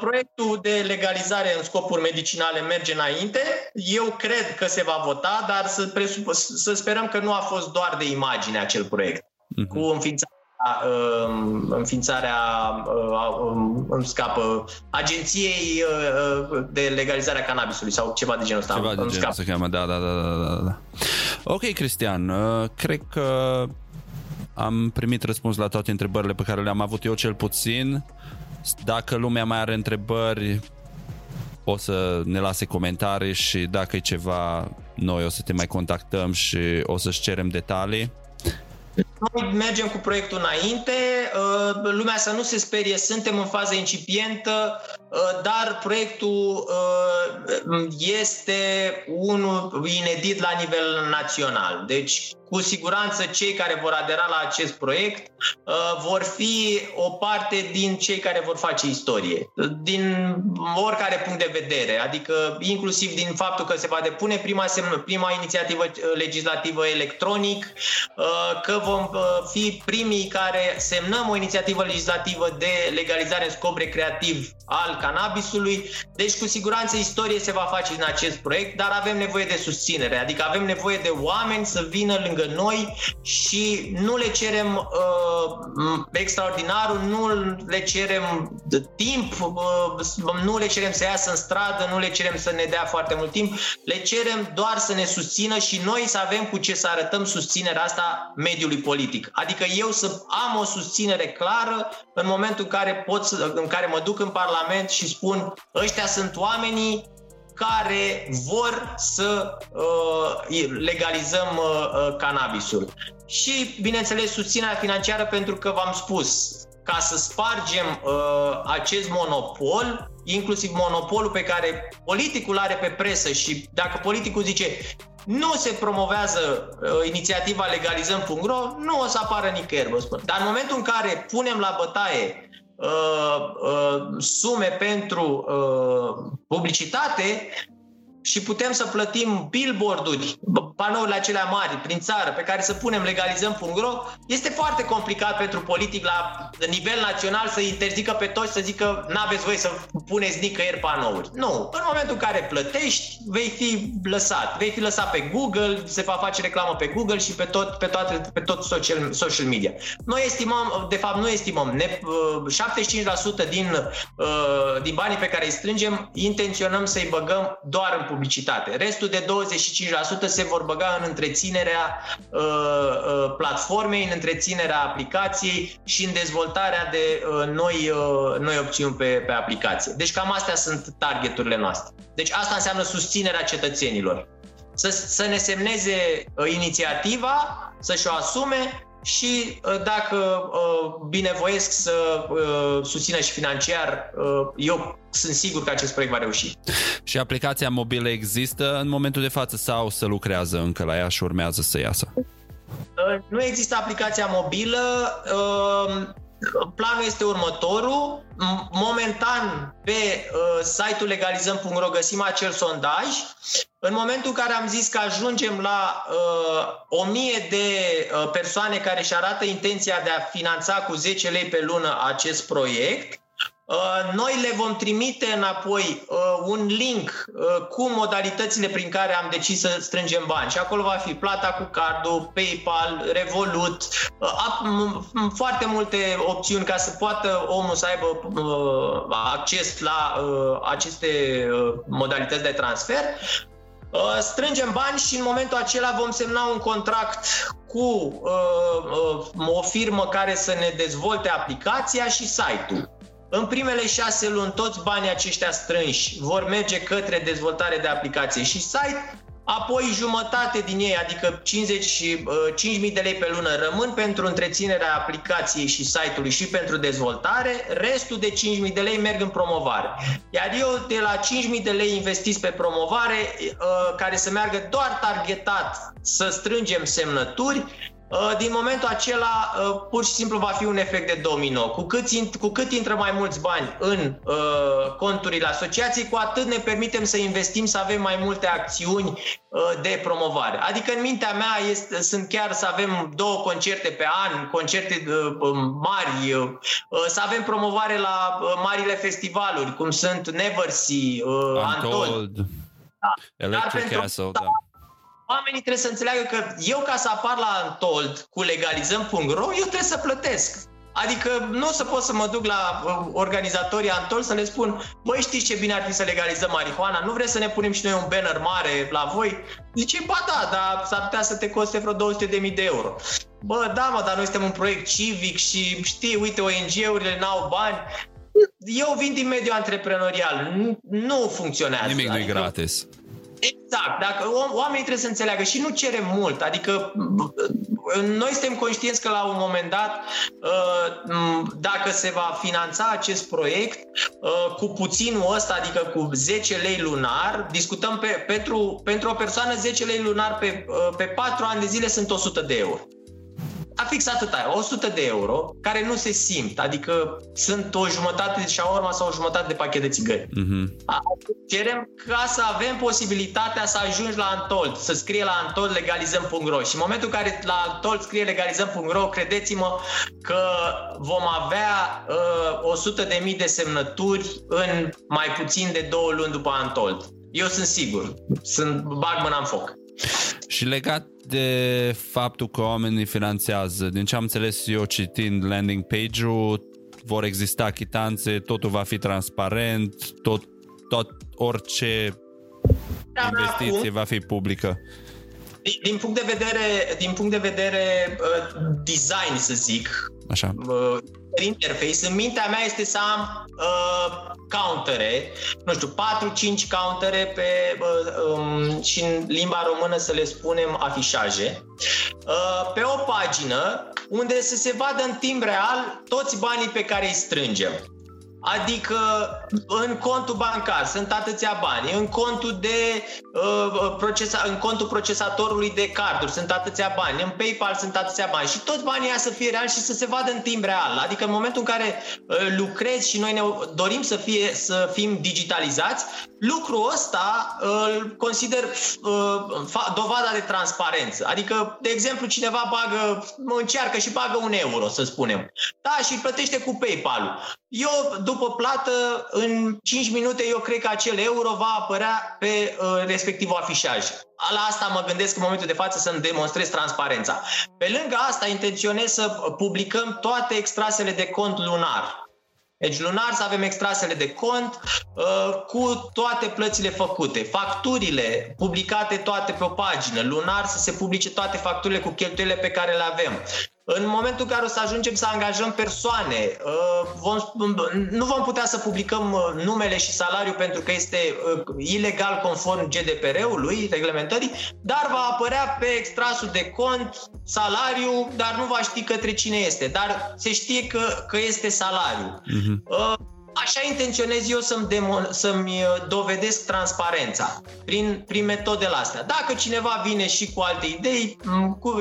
Proiectul de legalizare în scopuri medicinale merge înainte. Eu cred că se va vota, dar să, presup- să sperăm că nu a fost doar de imagine acel proiect. Uh-huh. Cu înființarea Um, înființarea, uh, um, îmi scapă, agenției uh, de legalizare a cannabisului sau ceva de genul ăsta. Ceva de genul se cheamă, da, da, da, da, da. Ok, Cristian, uh, cred că am primit răspuns la toate întrebările pe care le-am avut eu cel puțin. Dacă lumea mai are întrebări, o să ne lase comentarii și dacă e ceva, noi o să te mai contactăm și o să-și cerem detalii. Noi mergem cu proiectul înainte, uh, lumea să nu se sperie, suntem în fază incipientă, uh, dar proiectul uh, este unul inedit la nivel național. Deci cu siguranță cei care vor adera la acest proiect uh, vor fi o parte din cei care vor face istorie, din oricare punct de vedere, adică inclusiv din faptul că se va depune prima, semn, prima inițiativă uh, legislativă electronic, uh, că vom uh, fi primii care semnăm o inițiativă legislativă de legalizare în scop recreativ al cannabisului, deci cu siguranță istorie se va face din acest proiect, dar avem nevoie de susținere, adică avem nevoie de oameni să vină lângă lângă noi și nu le cerem uh, extraordinarul, nu le cerem de timp, uh, nu le cerem să iasă în stradă, nu le cerem să ne dea foarte mult timp, le cerem doar să ne susțină și noi să avem cu ce să arătăm susținerea asta mediului politic. Adică eu să am o susținere clară în momentul în care, pot să, în care mă duc în Parlament și spun ăștia sunt oamenii care vor să uh, legalizăm uh, uh, cannabisul. Și, bineînțeles, susținerea financiară pentru că v-am spus, ca să spargem uh, acest monopol, inclusiv monopolul pe care politicul are pe presă și dacă politicul zice nu se promovează uh, inițiativa legalizăm.ro, nu o să apară nicăieri, vă spun. Dar în momentul în care punem la bătaie Uh, uh, sume pentru uh, publicitate, și putem să plătim billboard-uri, panourile acelea mari prin țară pe care să punem legalizăm.ro, este foarte complicat pentru politic la nivel național să interzică pe toți să zică n-aveți voie să puneți nicăieri panouri. Nu. În momentul în care plătești, vei fi lăsat. Vei fi lăsat pe Google, se va face reclamă pe Google și pe tot, pe toate, pe tot social, social media. Noi estimăm, de fapt nu estimăm, ne, 75% din, uh, din banii pe care îi strângem intenționăm să-i băgăm doar în publicitate. Restul de 25% se vor băga în întreținerea uh, uh, platformei, în întreținerea aplicației și în dezvoltarea de uh, noi, uh, noi opțiuni pe, pe aplicație. Deci cam astea sunt targeturile noastre. Deci asta înseamnă susținerea cetățenilor. Să, să ne semneze uh, inițiativa, să-și o asume și uh, dacă uh, binevoiesc să uh, susțină și financiar, eu sunt sigur că acest proiect va reuși. Și aplicația mobilă există în momentul de față sau se lucrează încă la ea și urmează să iasă? Nu există aplicația mobilă. Planul este următorul. Momentan pe site-ul legalizăm.ro găsim acel sondaj în momentul în care am zis că ajungem la uh, 1000 de uh, persoane care își arată intenția de a finanța cu 10 lei pe lună acest proiect, uh, noi le vom trimite înapoi uh, un link uh, cu modalitățile prin care am decis să strângem bani. Și acolo va fi plata cu cardul, PayPal, Revolut, uh, foarte multe opțiuni ca să poată omul să aibă uh, acces la uh, aceste uh, modalități de transfer. Uh, strângem bani și în momentul acela vom semna un contract cu uh, uh, o firmă care să ne dezvolte aplicația și site-ul. În primele șase luni, toți banii aceștia strânși vor merge către dezvoltare de aplicație și site Apoi jumătate din ei, adică 50, uh, 5.000 de lei pe lună, rămân pentru întreținerea aplicației și site-ului și pentru dezvoltare, restul de 5.000 de lei merg în promovare. Iar eu de la 5.000 de lei investiți pe promovare, uh, care să meargă doar targetat să strângem semnături, uh, din momentul acela uh, pur și simplu va fi un efect de domino. Cu cât, cu cât intră mai mulți bani în uh, conturile asociației, cu atât ne permitem să investim, să avem mai multe acțiuni uh, de promovare. Adică în mintea mea este, sunt chiar să avem două concerte pe an, concerte uh, um, mari, uh, să avem promovare la uh, marile festivaluri, cum sunt Neversea, uh, Untold. Untold. Da. Electric Castle, da oamenii trebuie să înțeleagă că eu ca să apar la Antold cu legalizăm.ro, eu trebuie să plătesc. Adică nu o să pot să mă duc la uh, organizatorii Antol să le spun Băi, știți ce bine ar fi să legalizăm marihuana? Nu vreți să ne punem și noi un banner mare la voi? Zice, ba da, dar s-ar putea să te coste vreo 200.000 de euro. Bă, da, mă, dar noi suntem un proiect civic și știi, uite, ONG-urile n-au bani. Eu vin din mediul antreprenorial, nu, nu funcționează. Nimic nu adică, gratis. Exact, dacă oamenii trebuie să înțeleagă și nu cerem mult, adică noi suntem conștienți că la un moment dat uh, dacă se va finanța acest proiect uh, cu puținul ăsta, adică cu 10 lei lunar, discutăm pe, pentru, pentru o persoană 10 lei lunar pe, uh, pe 4 ani de zile sunt 100 de euro a fix atâta, 100 de euro, care nu se simt, adică sunt o jumătate de șaorma sau o jumătate de pachet de țigări. Uh-huh. Cerem ca să avem posibilitatea să ajungi la Antold, să scrie la Antold legalizăm.ro și în momentul în care la Antold scrie legalizăm.ro, credeți-mă că vom avea uh, 100 de mii de semnături în mai puțin de două luni după Antold. Eu sunt sigur, sunt bag mâna în foc. Și legat de faptul că oamenii finanțează, din ce am înțeles eu citind landing page-ul, vor exista chitanțe, totul va fi transparent, tot, tot orice da, investiție va fi publică. Din, din punct de vedere, din punct de vedere uh, design, să zic, Așa. Uh, interface, în mintea mea este să am uh, countere, nu știu, 4-5 countere pe, uh, um, și în limba română să le spunem afișaje, uh, pe o pagină unde să se vadă în timp real toți banii pe care îi strângem. Adică în contul bancar sunt atâția bani, în contul de uh, procesa, în contul procesatorului de carduri sunt atâția bani, în PayPal sunt atâția bani și toți banii să fie real și să se vadă în timp real. Adică în momentul în care uh, lucrezi și noi ne dorim să fie să fim digitalizați, lucrul ăsta îl consider uh, dovada de transparență. Adică, de exemplu, cineva bagă, încearcă și bagă un euro, să spunem. Da, și îl plătește cu PayPal-ul. Eu, după plată, în 5 minute, eu cred că acel euro va apărea pe uh, respectivul afișaj. La asta mă gândesc în momentul de față să-mi demonstrez transparența. Pe lângă asta, intenționez să publicăm toate extrasele de cont lunar deci lunar să avem extrasele de cont uh, cu toate plățile făcute, facturile publicate toate pe o pagină, lunar să se publice toate facturile cu cheltuielile pe care le avem. În momentul în care o să ajungem să angajăm persoane, uh, vom, nu vom putea să publicăm uh, numele și salariul pentru că este uh, ilegal conform GDPR-ului, reglementării, dar va apărea pe extrasul de cont salariul, dar nu va ști către cine este, dar se știe că, că este salariu. Uh-huh. Așa intenționez eu să-mi, demo- să-mi uh, dovedesc transparența prin, prin metodele astea. Dacă cineva vine și cu alte idei,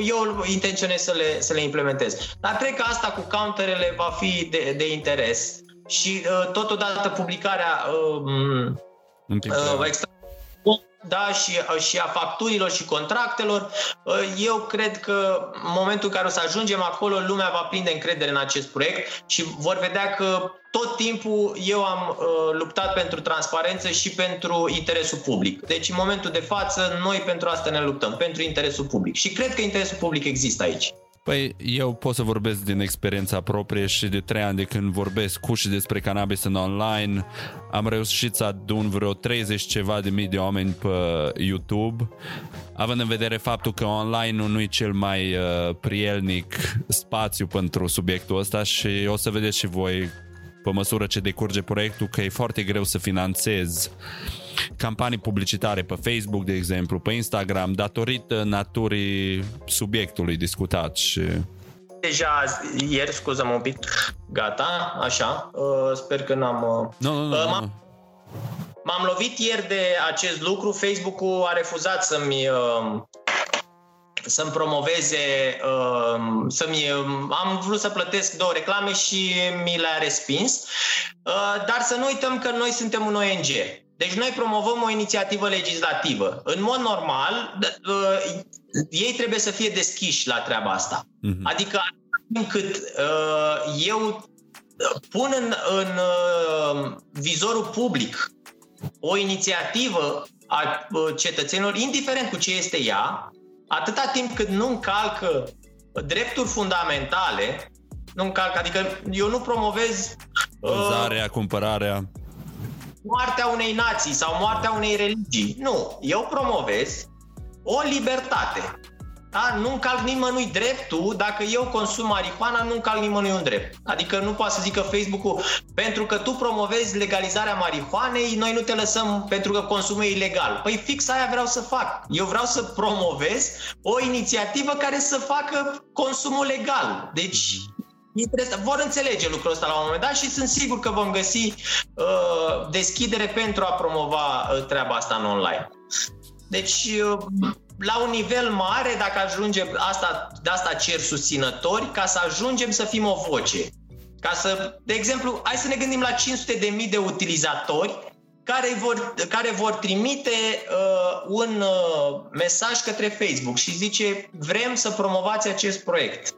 eu intenționez să le, să le implementez. Dar cred că asta cu counterele va fi de, de interes. Și uh, totodată publicarea uh, uh, extra da, și, și a facturilor și contractelor. Eu cred că în momentul în care o să ajungem acolo, lumea va prinde încredere în acest proiect și vor vedea că tot timpul eu am uh, luptat pentru transparență și pentru interesul public. Deci în momentul de față noi pentru asta ne luptăm, pentru interesul public. Și cred că interesul public există aici. Păi eu pot să vorbesc din experiența proprie și de trei ani de când vorbesc cu și despre cannabis în online. Am reușit să adun vreo 30 ceva de mii de oameni pe YouTube, având în vedere faptul că online nu e cel mai uh, prielnic spațiu pentru subiectul ăsta și o să vedeți și voi pe măsură ce decurge proiectul că e foarte greu să finanțezi campanii publicitare pe Facebook, de exemplu, pe Instagram, datorită naturii subiectului discutat și deja ieri, scuză-mă un pic, gata, așa, uh, sper că n-am... Uh, nu, nu, nu, uh, m-am, m-am lovit ieri de acest lucru, Facebook-ul a refuzat să-mi să-mi promoveze, uh, să-mi, am vrut să plătesc două reclame și mi le-a respins, uh, dar să nu uităm că noi suntem un ONG. Deci noi promovăm o inițiativă legislativă. În mod normal, uh, ei trebuie să fie deschiși la treaba asta. Uh-huh. Adică încât uh, eu pun în, în uh, vizorul public o inițiativă a uh, cetățenilor, indiferent cu ce este ea, atâta timp cât nu încalcă drepturi fundamentale, nu încalcă, adică eu nu promovez vânzarea, uh, cumpărarea moartea unei nații sau moartea unei religii. Nu, eu promovez o libertate. Da? Nu încalc nimănui dreptul, dacă eu consum marihuana, nu încalc nimănui un drept. Adică nu poate să zică Facebook-ul, pentru că tu promovezi legalizarea marihuanei, noi nu te lăsăm pentru că consumul e ilegal. Păi fix aia vreau să fac. Eu vreau să promovez o inițiativă care să facă consumul legal. Deci Interesant. Vor înțelege lucrul ăsta la un moment dat și sunt sigur că vom găsi uh, deschidere pentru a promova uh, treaba asta în online. Deci, uh, la un nivel mare, dacă ajungem, asta, de asta cer susținători, ca să ajungem să fim o voce. Ca să, de exemplu, hai să ne gândim la 500 de mii de utilizatori care vor, care vor trimite uh, un uh, mesaj către Facebook și zice vrem să promovați acest proiect.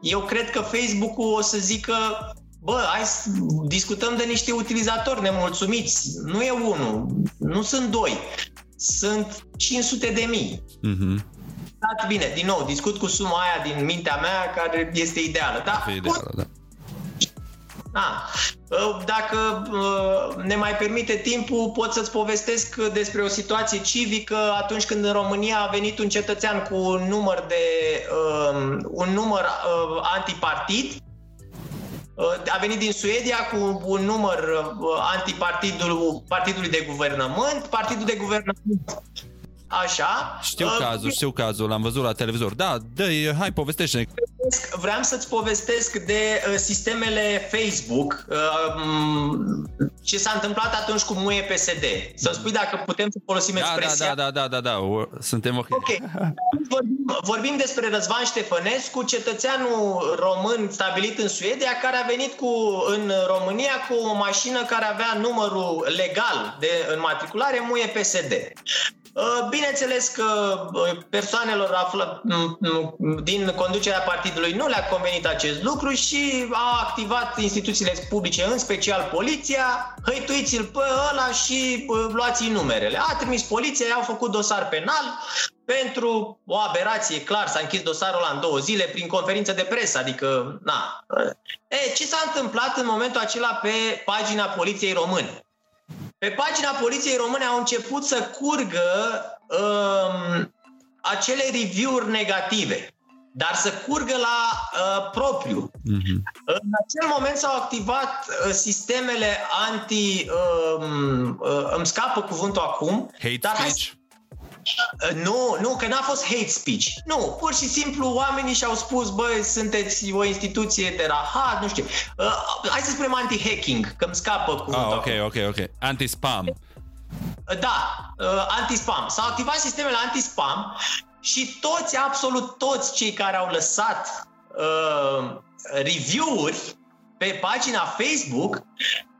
Eu cred că Facebook-ul o să zică bă, hai să discutăm de niște utilizatori nemulțumiți. Nu e unul, nu sunt doi sunt 500 de mii. Mm-hmm. Bine, din nou, discut cu suma aia din mintea mea care este ideală. Da? ideală, da. Da. Dacă uh, ne mai permite timpul, pot să-ți povestesc despre o situație civică atunci când în România a venit un cetățean cu un număr de um, un număr uh, antipartid Uh, a venit din Suedia cu un număr uh, antipartidul partidului de guvernământ, partidul de guvernământ Așa. Știu uh, cazul, știu cazul, l-am văzut la televizor. Da, dă hai, povestește Vreau să-ți povestesc de uh, sistemele Facebook, uh, ce s-a întâmplat atunci cu muie PSD. Să spui dacă putem să folosim da, expresia. Da, da, da, da, da, da, suntem ok. Ok. Vorbim, vorbim despre Răzvan Ștefănescu, cetățeanul român stabilit în Suedia, care a venit cu, în România cu o mașină care avea numărul legal de înmatriculare muie PSD. Uh, bineînțeles că uh, persoanelor află din conducerea partidului nu le-a convenit acest lucru și a activat instituțiile publice, în special poliția, hăituiți-l pe ăla și uh, luați-i numerele. A trimis poliția, i-au făcut dosar penal pentru o aberație, clar, s-a închis dosarul ăla în două zile prin conferință de presă, adică, na. E, ce s-a întâmplat în momentul acela pe pagina Poliției Române? Pe pagina Poliției Române au început să curgă um, acele review-uri negative, dar să curgă la uh, propriu. Mm-hmm. În acel moment s-au activat uh, sistemele anti... Um, uh, îmi scapă cuvântul acum. Hate dar speech? Hai, Uh, nu, nu, că n-a fost hate speech. Nu, pur și simplu oamenii și-au spus, băi, sunteți o instituție de rahat, nu știu. Uh, hai să spunem anti-hacking, că îmi scapă cuvântul. Ah, ok, ok, ok. Anti-spam. Uh, da, uh, anti-spam. S-au activat sistemele anti-spam și toți, absolut toți cei care au lăsat uh, review-uri pe pagina Facebook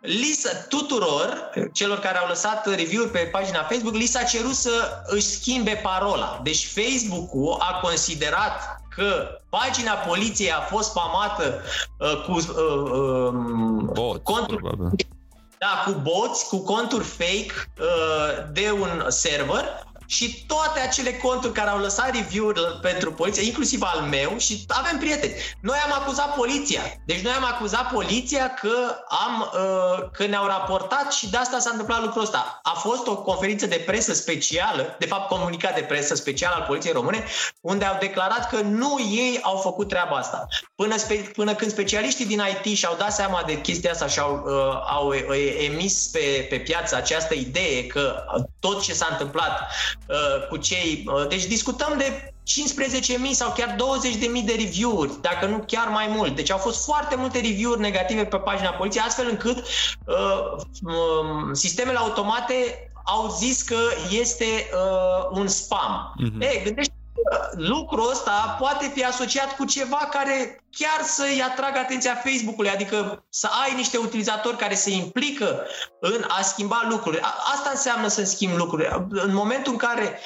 li tuturor celor care au lăsat review-uri pe pagina Facebook, li s-a cerut să își schimbe parola. Deci Facebook-ul a considerat că pagina poliției a fost spamată uh, cu uh, um, Bots, conturi, da, cu boți, cu conturi fake uh, de un server și toate acele conturi care au lăsat review-uri pentru poliție, inclusiv al meu, și avem prieteni. Noi am acuzat poliția. Deci noi am acuzat poliția că, am, uh, că ne-au raportat și de asta s-a întâmplat lucrul ăsta. A fost o conferință de presă specială, de fapt comunicat de presă special al Poliției Române, unde au declarat că nu ei au făcut treaba asta. Până, spe, până când specialiștii din IT și-au dat seama de chestia asta și au, uh, au emis pe, pe piață această idee că tot ce s-a întâmplat Uh, cu cei... Uh, deci discutăm de 15.000 sau chiar 20.000 de review-uri, dacă nu chiar mai mult. Deci au fost foarte multe review-uri negative pe pagina poliției, astfel încât uh, um, sistemele automate au zis că este uh, un spam. Mm-hmm. Ei, gândește lucrul ăsta poate fi asociat cu ceva care chiar să-i atragă atenția Facebook-ului, adică să ai niște utilizatori care se implică în a schimba lucruri. Asta înseamnă să schimbi lucruri. În momentul în care,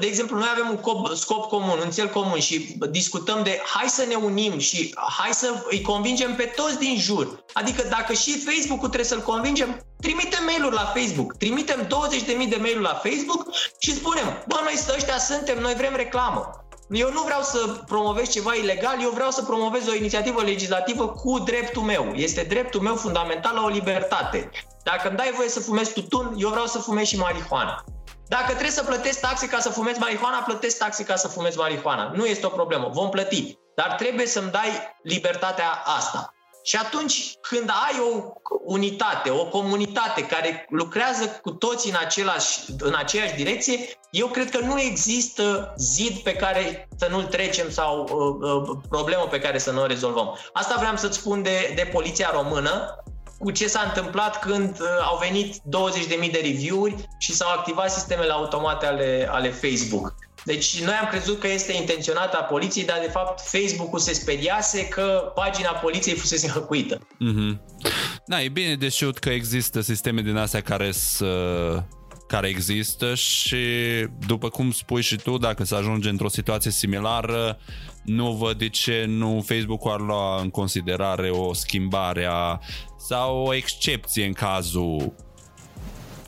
de exemplu, noi avem un scop comun, un cel comun și discutăm de hai să ne unim și hai să îi convingem pe toți din jur. Adică dacă și Facebook-ul trebuie să-l convingem, trimitem mail-uri la Facebook, trimitem 20.000 de mail-uri la Facebook și spunem, bă, noi ăștia suntem, noi vrem reclamă. Eu nu vreau să promovez ceva ilegal, eu vreau să promovez o inițiativă legislativă cu dreptul meu. Este dreptul meu fundamental la o libertate. Dacă îmi dai voie să fumez tutun, eu vreau să fumez și marihuana. Dacă trebuie să plătesc taxe ca să fumez marihuana, plătesc taxe ca să fumez marihuana. Nu este o problemă, vom plăti. Dar trebuie să-mi dai libertatea asta. Și atunci când ai o unitate, o comunitate care lucrează cu toți în, același, în aceeași direcție, eu cred că nu există zid pe care să nu-l trecem sau uh, uh, problemă pe care să nu o rezolvăm. Asta vreau să-ți spun de, de poliția română, cu ce s-a întâmplat când uh, au venit 20.000 de review-uri și s-au activat sistemele automate ale, ale Facebook. Deci noi am crezut că este intenționată a poliției, dar de fapt Facebook-ul se speriase că pagina poliției fusese hăcuită. Mm-hmm. Da, e bine de știut că există sisteme din astea care să care există și după cum spui și tu, dacă se ajunge într-o situație similară, nu văd de ce nu Facebook ar lua în considerare o schimbare a, sau o excepție în cazul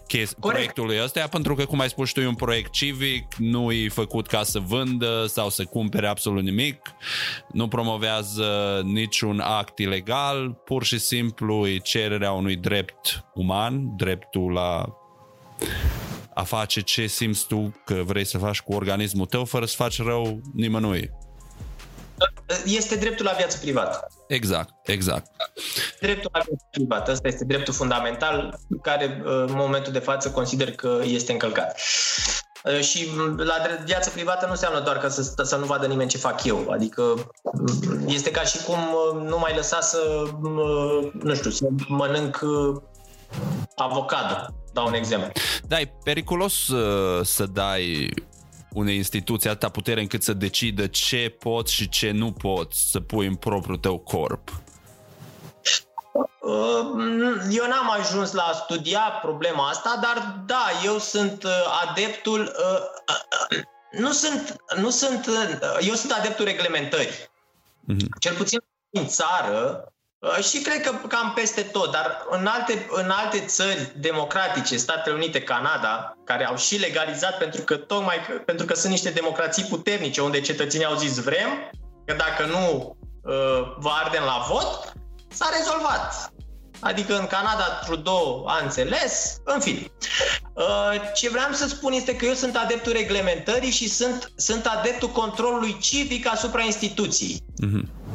chesti- proiectului ăsta, pentru că, cum ai spus tu, e un proiect civic, nu e făcut ca să vândă sau să cumpere absolut nimic, nu promovează niciun act ilegal, pur și simplu e cererea unui drept uman, dreptul la a face ce simți tu că vrei să faci cu organismul tău fără să faci rău nimănui. Este dreptul la viață privată. Exact, exact. Dreptul la viață privată. Asta este dreptul fundamental care în momentul de față consider că este încălcat. Și la viață privată nu înseamnă doar că să, să nu vadă nimeni ce fac eu. Adică este ca și cum nu mai lăsa să, nu știu, să mănânc avocado. Dau un exemplu. Da, e periculos uh, să dai unei instituții atâta putere încât să decidă ce poți și ce nu poți să pui în propriul tău corp? Eu n-am ajuns la a studia problema asta, dar da, eu sunt uh, adeptul. Uh, nu sunt, nu sunt, eu sunt adeptul reglementării. Mm-hmm. Cel puțin în țară, Uh, și cred că cam peste tot, dar în alte, în alte țări democratice, Statele Unite, Canada, care au și legalizat pentru că tocmai pentru că sunt niște democrații puternice unde cetățenii au zis vrem, că dacă nu uh, vă ardem la vot, s-a rezolvat. Adică în Canada Trudeau a înțeles, în fine. Uh, ce vreau să spun este că eu sunt adeptul reglementării și sunt, sunt adeptul controlului civic asupra instituției. Mm-hmm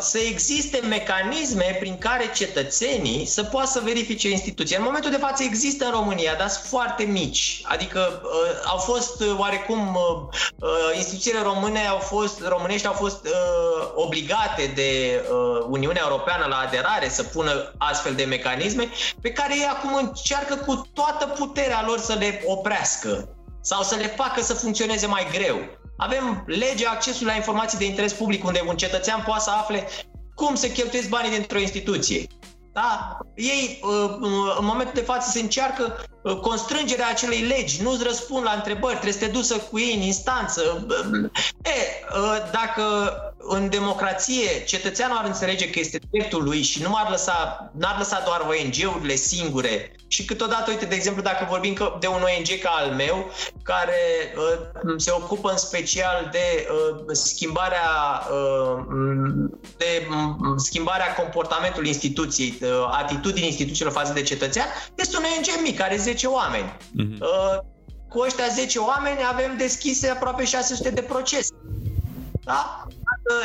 să existe mecanisme prin care cetățenii să poată să verifice instituția. În momentul de față există în România, dar sunt foarte mici. Adică uh, au fost uh, oarecum uh, uh, instituțiile române au fost românești au fost uh, obligate de uh, Uniunea Europeană la aderare să pună astfel de mecanisme pe care ei acum încearcă cu toată puterea lor să le oprească sau să le facă să funcționeze mai greu. Avem legea accesului la informații de interes public, unde un cetățean poate să afle cum se cheltuiesc banii dintr-o instituție. Da? Ei, uh, în momentul de față, se încearcă uh, constrângerea acelei legi, nu-ți răspund la întrebări, trebuie să te duci să cuii în instanță. E, uh, dacă în democrație cetățeanul ar înțelege că este dreptul lui și nu ar lăsa, n-ar lăsa doar ONG-urile singure și câteodată, uite, de exemplu, dacă vorbim de un ONG ca al meu, care uh, se ocupă în special de uh, schimbarea uh, de uh, schimbarea comportamentului instituției, uh, atitudinii instituțiilor față de cetățean, este un ONG mic, are 10 oameni. Uh-huh. Uh, cu ăștia 10 oameni avem deschise aproape 600 de procese. Da?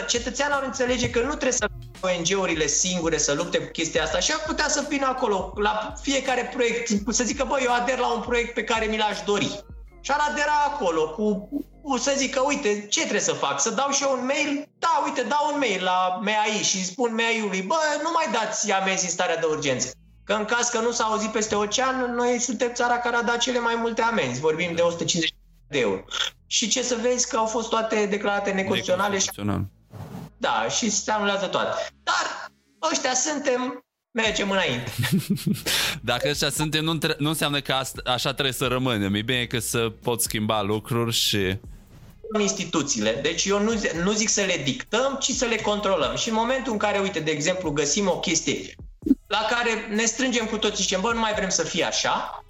Cetățeanul ar înțelege că nu trebuie să ONG-urile singure să lupte cu chestia asta și ar putea să vină acolo la fiecare proiect, să zică, băi, eu ader la un proiect pe care mi l-aș dori. Și ar adera acolo cu, cu să zică, uite, ce trebuie să fac? Să dau și eu un mail? Da, uite, dau un mail la MAI și spun MAI-ului, bă, nu mai dați amenzi în starea de urgență. Că în caz că nu s-a auzit peste ocean, noi suntem țara care a dat cele mai multe amenzi. Vorbim de 150 de euro. și ce să vezi că au fost toate declarate neconstituționale. Și, da, și se anulează toate. Dar ăștia suntem, mergem înainte. Dacă ăștia suntem, nu, nu înseamnă că asta, așa trebuie să rămânem. E bine că să pot schimba lucruri și instituțiile. Deci eu nu, nu zic să le dictăm, ci să le controlăm. Și în momentul în care, uite, de exemplu, găsim o chestie la care ne strângem cu toții și zicem, bă, nu mai vrem să fie așa,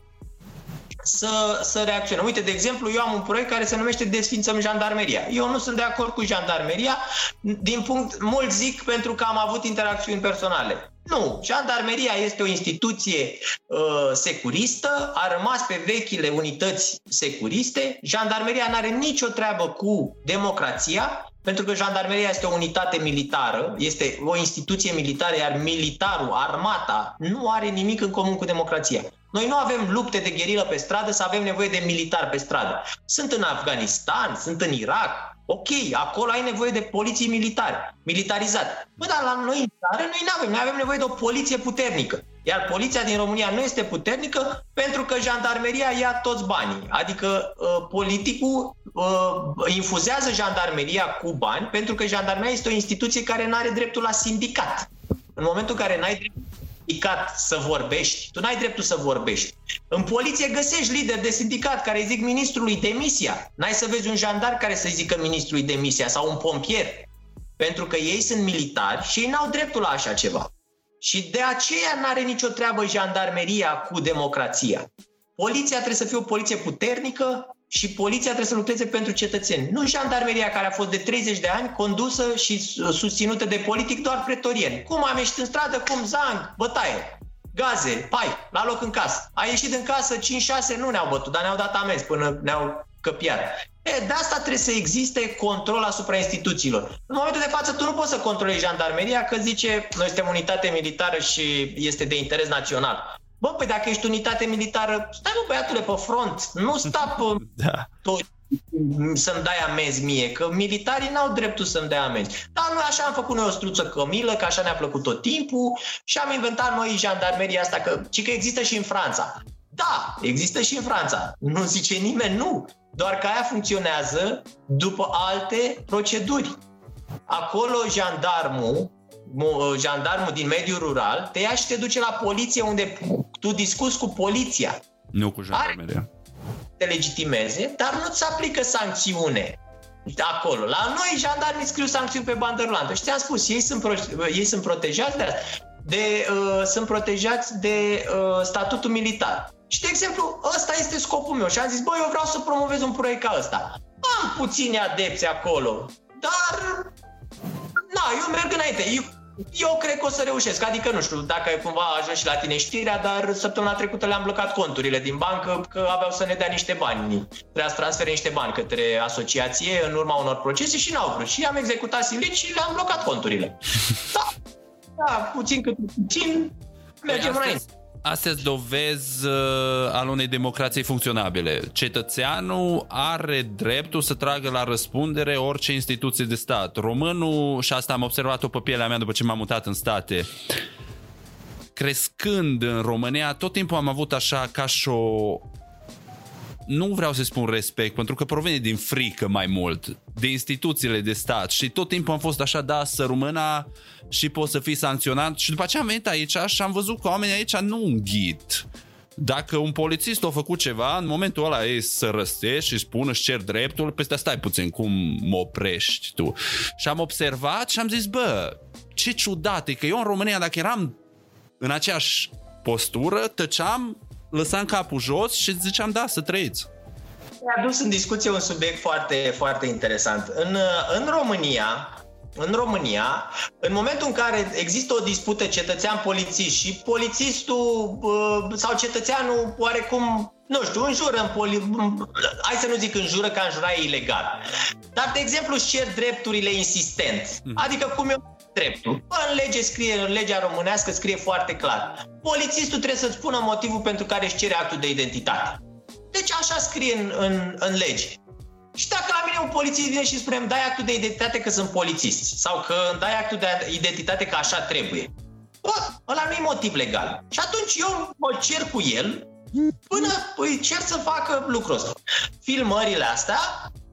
să, să reacționăm. Uite, de exemplu, eu am un proiect care se numește Desfințăm jandarmeria. Eu nu sunt de acord cu jandarmeria, din punct, mult zic pentru că am avut interacțiuni personale. Nu, jandarmeria este o instituție uh, securistă, a rămas pe vechile unități securiste. Jandarmeria nu are nicio treabă cu democrația, pentru că jandarmeria este o unitate militară, este o instituție militară, iar militarul, armata, nu are nimic în comun cu democrația. Noi nu avem lupte de gherilă pe stradă să avem nevoie de militari pe stradă. Sunt în Afganistan, sunt în Irak, Ok, acolo ai nevoie de poliție militare, militarizată. Bă, dar la noi în țară noi nu avem, noi avem nevoie de o poliție puternică. Iar poliția din România nu este puternică pentru că jandarmeria ia toți banii. Adică uh, politicul uh, infuzează jandarmeria cu bani pentru că jandarmeria este o instituție care nu are dreptul la sindicat. În momentul în care n-ai dreptul sindicat să vorbești, tu n-ai dreptul să vorbești. În poliție găsești lideri de sindicat care îi zic ministrului demisia. N-ai să vezi un jandar care să zică ministrului demisia sau un pompier. Pentru că ei sunt militari și ei n-au dreptul la așa ceva. Și de aceea n-are nicio treabă jandarmeria cu democrația. Poliția trebuie să fie o poliție puternică, și poliția trebuie să lucreze pentru cetățeni. Nu jandarmeria care a fost de 30 de ani condusă și susținută de politic doar pretorieni. Cum am ieșit în stradă, cum zang, bătaie, gaze, pai, la loc în casă. A ieșit în casă 5-6, nu ne-au bătut, dar ne-au dat amenzi până ne-au căpiat. E, de asta trebuie să existe control asupra instituțiilor. În momentul de față, tu nu poți să controlezi jandarmeria că zice, noi suntem unitate militară și este de interes național. Bă, păi dacă ești unitate militară, stai mă băiatule pe front, nu sta pe da. tot să-mi dai amenzi mie, că militarii n-au dreptul să-mi dea amenzi. Dar noi așa am făcut noi o struță cămilă, că așa ne-a plăcut tot timpul și am inventat noi jandarmeria asta, că, ci că există și în Franța. Da, există și în Franța. Nu zice nimeni nu. Doar că aia funcționează după alte proceduri. Acolo jandarmul Uh, jandarmul din mediul rural, te ia și te duce la poliție unde tu discuți cu poliția. Nu cu jandarmeria. Te legitimeze, dar nu-ți aplică sancțiune acolo. La noi jandarmii scriu sancțiuni pe bandă rulantă. Și ți-am spus, ei sunt, pro- ei sunt protejați de, de uh, sunt protejați de uh, statutul militar. Și, de exemplu, ăsta este scopul meu. Și am zis, băi, eu vreau să promovez un proiect ca ăsta. Am puțini adepți acolo, dar... Na, eu merg înainte. Eu, eu cred că o să reușesc. Adică, nu știu, dacă cumva a ajuns și la tine știrea, dar săptămâna trecută le-am blocat conturile din bancă că aveau să ne dea niște bani. Trebuia să transfere niște bani către asociație în urma unor procese și n-au vrut. Și am executat silic și le-am blocat conturile. Da, da, puțin cât puțin, mergem păi înainte astea sunt dovezi uh, al unei democrații funcționabile. Cetățeanul are dreptul să tragă la răspundere orice instituție de stat. Românul, și asta am observat-o pe pielea mea după ce m-am mutat în state, crescând în România, tot timpul am avut așa ca și o nu vreau să spun respect, pentru că provine din frică mai mult, de instituțiile de stat și tot timpul am fost așa, da, să rumâna și poți să fii sancționat și după aceea am venit aici și am văzut că oamenii aici nu înghit. Dacă un polițist a făcut ceva, în momentul ăla e să răstești și spun își cer dreptul, peste stai puțin, cum mă oprești tu. Și am observat și am zis, bă, ce ciudat e că eu în România, dacă eram în aceeași postură, tăceam, lăsam capul jos și ziceam, da, să trăiți. Ai adus în discuție un subiect foarte, foarte interesant. În, în România, în România, în momentul în care există o dispută cetățean-polițist și polițistul sau cetățeanul oarecum, nu știu, înjură în poli... Hai să nu zic înjură, că înjura e ilegal. Dar, de exemplu, își cer drepturile insistent. Mhm. Adică cum eu dreptul. În lege scrie, în legea românească scrie foarte clar. Polițistul trebuie să-ți spună motivul pentru care își cere actul de identitate. Deci așa scrie în, în, în lege. Și dacă la mine un polițist vine și spune dai actul de identitate că sunt polițist sau că îmi dai actul de identitate că așa trebuie, bă, ăla nu e motiv legal. Și atunci eu mă cer cu el până îi cer să facă lucrul ăsta. Filmările astea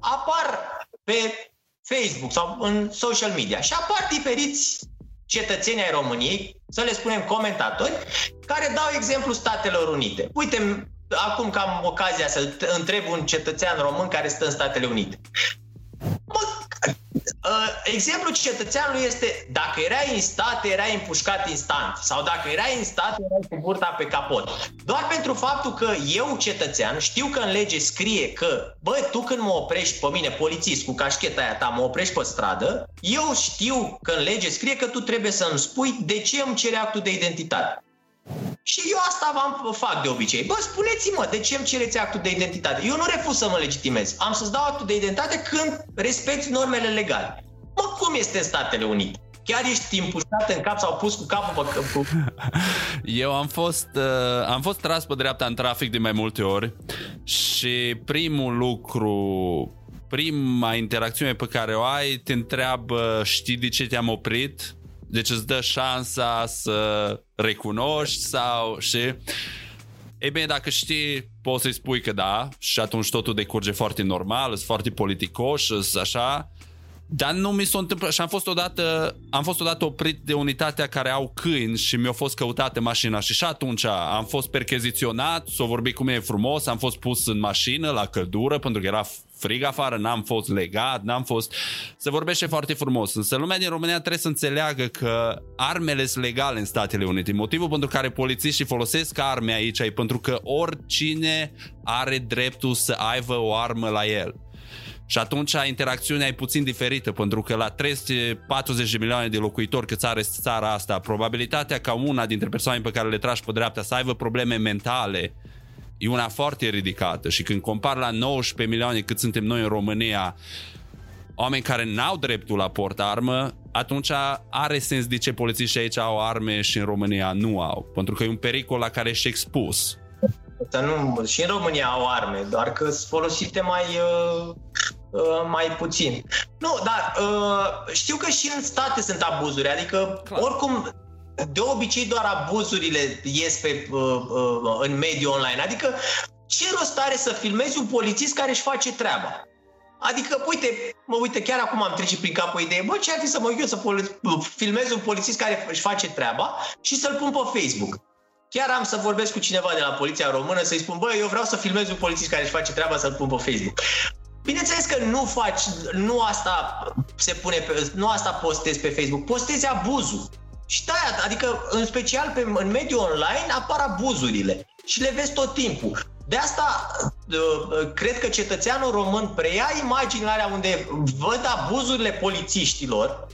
apar pe Facebook sau în social media și apar diferiți cetățeni ai României, să le spunem comentatori, care dau exemplu Statelor Unite. Uite, acum că am ocazia să întreb un cetățean român care stă în Statele Unite. Mă, uh, exemplul cetățeanului este dacă erai în state, erai împușcat instant sau dacă erai în state, erai cu burta pe capot. Doar pentru faptul că eu, cetățean, știu că în lege scrie că, bă, tu când mă oprești pe mine, polițist, cu cașcheta aia ta, mă oprești pe stradă, eu știu că în lege scrie că tu trebuie să îmi spui de ce îmi cere actul de identitate. Și eu asta v-am, fac de obicei. Bă, spuneți-mă, de ce îmi cereți actul de identitate? Eu nu refuz să mă legitimez. Am să-ți dau actul de identitate când respecti normele legale. Mă, cum este în Statele Unite? Chiar ești impușat în cap sau pus cu capul pe cap? Eu am fost, uh, am fost tras pe dreapta în trafic de mai multe ori și primul lucru prima interacțiune pe care o ai te întreabă știi de ce te-am oprit deci îți dă șansa să recunoști sau și... Ei bine, dacă știi, poți să-i spui că da și atunci totul decurge foarte normal, sunt foarte politicoși, sunt așa. Dar nu mi s-a întâmplat și am fost odată, am fost odată oprit de unitatea care au câini și mi-a fost căutată mașina și și atunci am fost percheziționat, s-a vorbit cu mine frumos, am fost pus în mașină la căldură pentru că era frig afară, n-am fost legat, n-am fost... Se vorbește foarte frumos, însă lumea din România trebuie să înțeleagă că armele sunt legale în Statele Unite. Motivul pentru care polițiștii folosesc arme aici e pentru că oricine are dreptul să aibă o armă la el. Și atunci interacțiunea e puțin diferită, pentru că la 340 de milioane de locuitori cât are țara asta, probabilitatea ca una dintre persoane pe care le tragi pe dreapta să aibă probleme mentale e una foarte ridicată și când compar la 19 milioane cât suntem noi în România, oameni care n-au dreptul la port armă, atunci are sens de ce polițiștii aici au arme și în România nu au. Pentru că e un pericol la care ești expus. Să nu, și în România au arme, doar că sunt folosite mai, uh, uh, mai puțin. Nu, dar uh, știu că și în state sunt abuzuri, adică Clar. oricum de obicei doar abuzurile ies pe, uh, uh, în mediul online. Adică ce rost are să filmezi un polițist care își face treaba? Adică, uite, mă uite, chiar acum am trecut prin cap o idee, bă, ce ar fi să mă eu să poli- filmez un polițist care își face treaba și să-l pun pe Facebook. Chiar am să vorbesc cu cineva de la Poliția Română să-i spun, bă, eu vreau să filmez un polițist care își face treaba să-l pun pe Facebook. Bineînțeles că nu faci, nu asta se pune, pe, nu asta postezi pe Facebook, postezi abuzul. Și da, adică în special pe, în mediul online apar abuzurile și le vezi tot timpul. De asta uh, cred că cetățeanul român preia imaginile alea unde văd abuzurile polițiștilor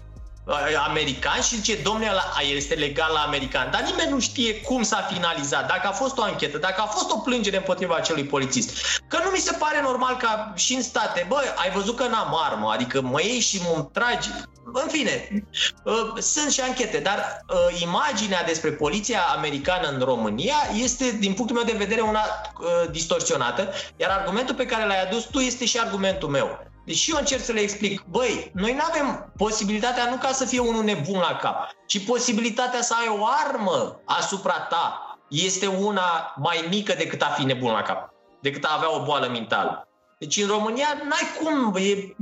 american și zice, domnule, el este legal la american. Dar nimeni nu știe cum s-a finalizat, dacă a fost o anchetă, dacă a fost o plângere împotriva acelui polițist. Că nu mi se pare normal ca și în state, bă, ai văzut că n-am armă, adică mă iei și mă tragi. În fine, ă, sunt și anchete, dar ă, imaginea despre poliția americană în România este, din punctul meu de vedere, una ă, distorsionată, iar argumentul pe care l-ai adus tu este și argumentul meu. Deci eu încerc să le explic, băi, noi nu avem posibilitatea nu ca să fie unul nebun la cap, ci posibilitatea să ai o armă asupra ta este una mai mică decât a fi nebun la cap, decât a avea o boală mentală. Deci în România n-ai cum, e,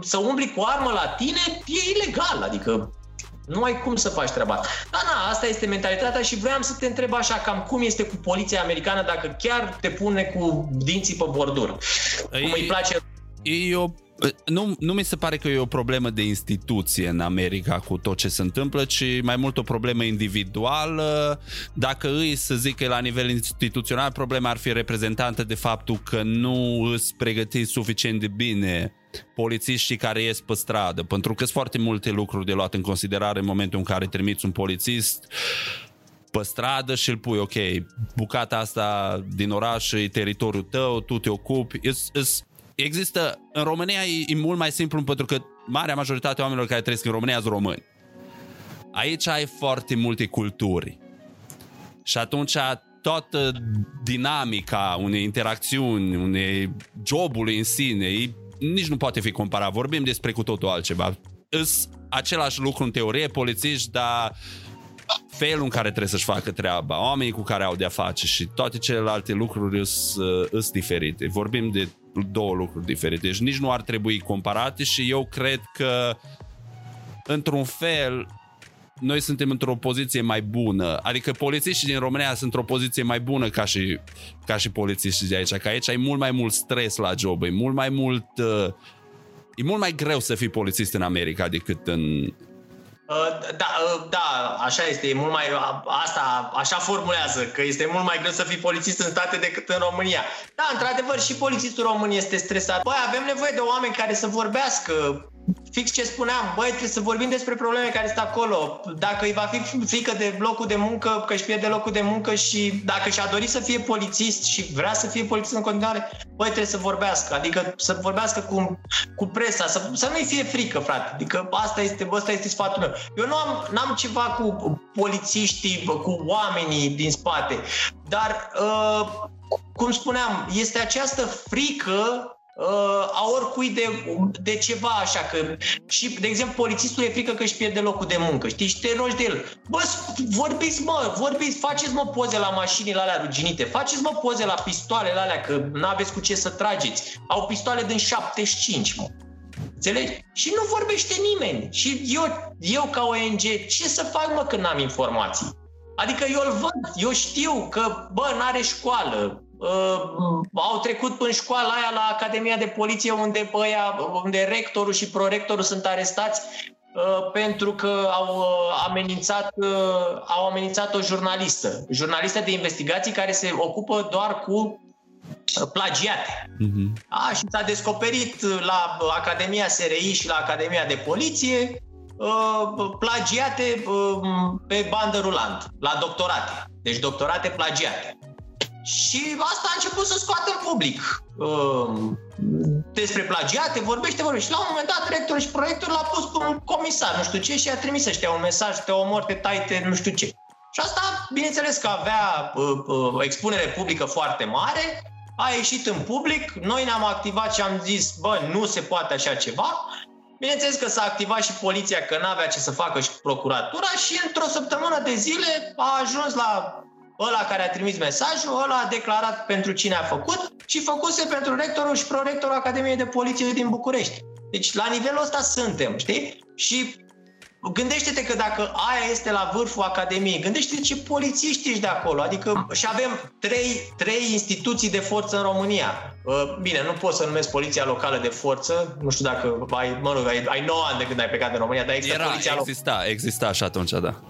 să umbli cu armă la tine e ilegal, adică nu ai cum să faci treaba asta. Da, da, asta este mentalitatea și vreau să te întreb așa, cam cum este cu poliția americană dacă chiar te pune cu dinții pe bordură. Cum îi place e o nu, nu mi se pare că e o problemă de instituție în America cu tot ce se întâmplă, ci mai mult o problemă individuală. Dacă îi să zic că la nivel instituțional problema ar fi reprezentată de faptul că nu îți pregătiți suficient de bine polițiștii care ies pe stradă, pentru că sunt foarte multe lucruri de luat în considerare în momentul în care trimiți un polițist pe stradă și îl pui, ok, bucata asta din oraș e teritoriul tău, tu te ocupi, există, în România e, e mult mai simplu pentru că marea majoritate a oamenilor care trăiesc în România sunt români. Aici ai foarte multe culturi. Și atunci toată dinamica unei interacțiuni, unei jobului în sine, e, nici nu poate fi comparat. Vorbim despre cu totul altceva. Îs același lucru în teorie, polițiști, dar felul în care trebuie să-și facă treaba, oamenii cu care au de-a face și toate celelalte lucruri sunt diferite. Vorbim de două lucruri diferite. Deci nici nu ar trebui comparate și eu cred că într-un fel noi suntem într-o poziție mai bună. Adică polițiștii din România sunt într-o poziție mai bună ca și, ca și polițiștii de aici. Că aici ai mult mai mult stres la job, e mult mai mult... Uh, e mult mai greu să fii polițist în America decât în, Uh, da, uh, da, așa este, e mult mai, asta, așa formulează, că este mult mai greu să fii polițist în state decât în România. Da, într-adevăr, și polițistul român este stresat. Băi, avem nevoie de oameni care să vorbească, fix ce spuneam, băi, trebuie să vorbim despre probleme care sunt acolo. Dacă îi va fi frică de locul de muncă, că își pierde locul de muncă și dacă și-a dorit să fie polițist și vrea să fie polițist în continuare, băi, trebuie să vorbească. Adică să vorbească cu, cu presa, să, să nu-i fie frică, frate. Adică asta este, asta este sfatul meu. Eu nu am n-am ceva cu polițiștii, cu oamenii din spate, dar, uh, cum spuneam, este această frică uh, a oricui de, de ceva așa că și, de exemplu, polițistul e frică că își pierde locul de muncă, știi, și te rogi de el. Bă, vorbiți, mă, vorbiți, faceți, mă, poze la mașinile alea ruginite, faceți, mă, poze la pistoalele alea, că nu aveți cu ce să trageți. Au pistoale din 75, mă. Înțelegi? Și nu vorbește nimeni. Și eu, eu ca ONG, ce să fac, mă, când n-am informații? Adică eu îl văd, eu știu că, bă, n-are școală, uh, au trecut în școala aia la Academia de Poliție unde, băia, unde rectorul și prorectorul sunt arestați uh, pentru că au uh, amenințat, uh, au amenințat o jurnalistă, jurnalistă de investigații care se ocupă doar cu uh, plagiate. Uh-huh. A, și s-a descoperit la Academia SRI și la Academia de Poliție uh, plagiate uh, pe bandă rulant, la doctorate. Deci doctorate plagiate. Și asta a început să scoată în public. Uh, despre plagiate, vorbește, vorbește. Și la un moment dat, rectorul și proiectul l-a pus pe un comisar, nu știu ce, și a trimis ăștia un mesaj, te omor, te tai, te nu știu ce. Și asta, bineînțeles că avea uh, uh, expunere publică foarte mare, a ieșit în public, noi ne-am activat și am zis, bă, nu se poate așa ceva. Bineînțeles că s-a activat și poliția, că n-avea ce să facă și procuratura și într-o săptămână de zile a ajuns la ăla care a trimis mesajul, ăla a declarat pentru cine a făcut și făcuse pentru rectorul și prorectorul Academiei de Poliție din București. Deci la nivelul ăsta suntem, știi? Și gândește-te că dacă aia este la vârful Academiei, gândește-te ce polițiști ești de acolo. Adică și avem trei, trei instituții de forță în România. Uh, bine, nu pot să numesc poliția locală de forță, nu știu dacă ai, mă rog, ai, ai 9 ani de când ai plecat în România, dar există Era, poliția exista, exista și atunci, da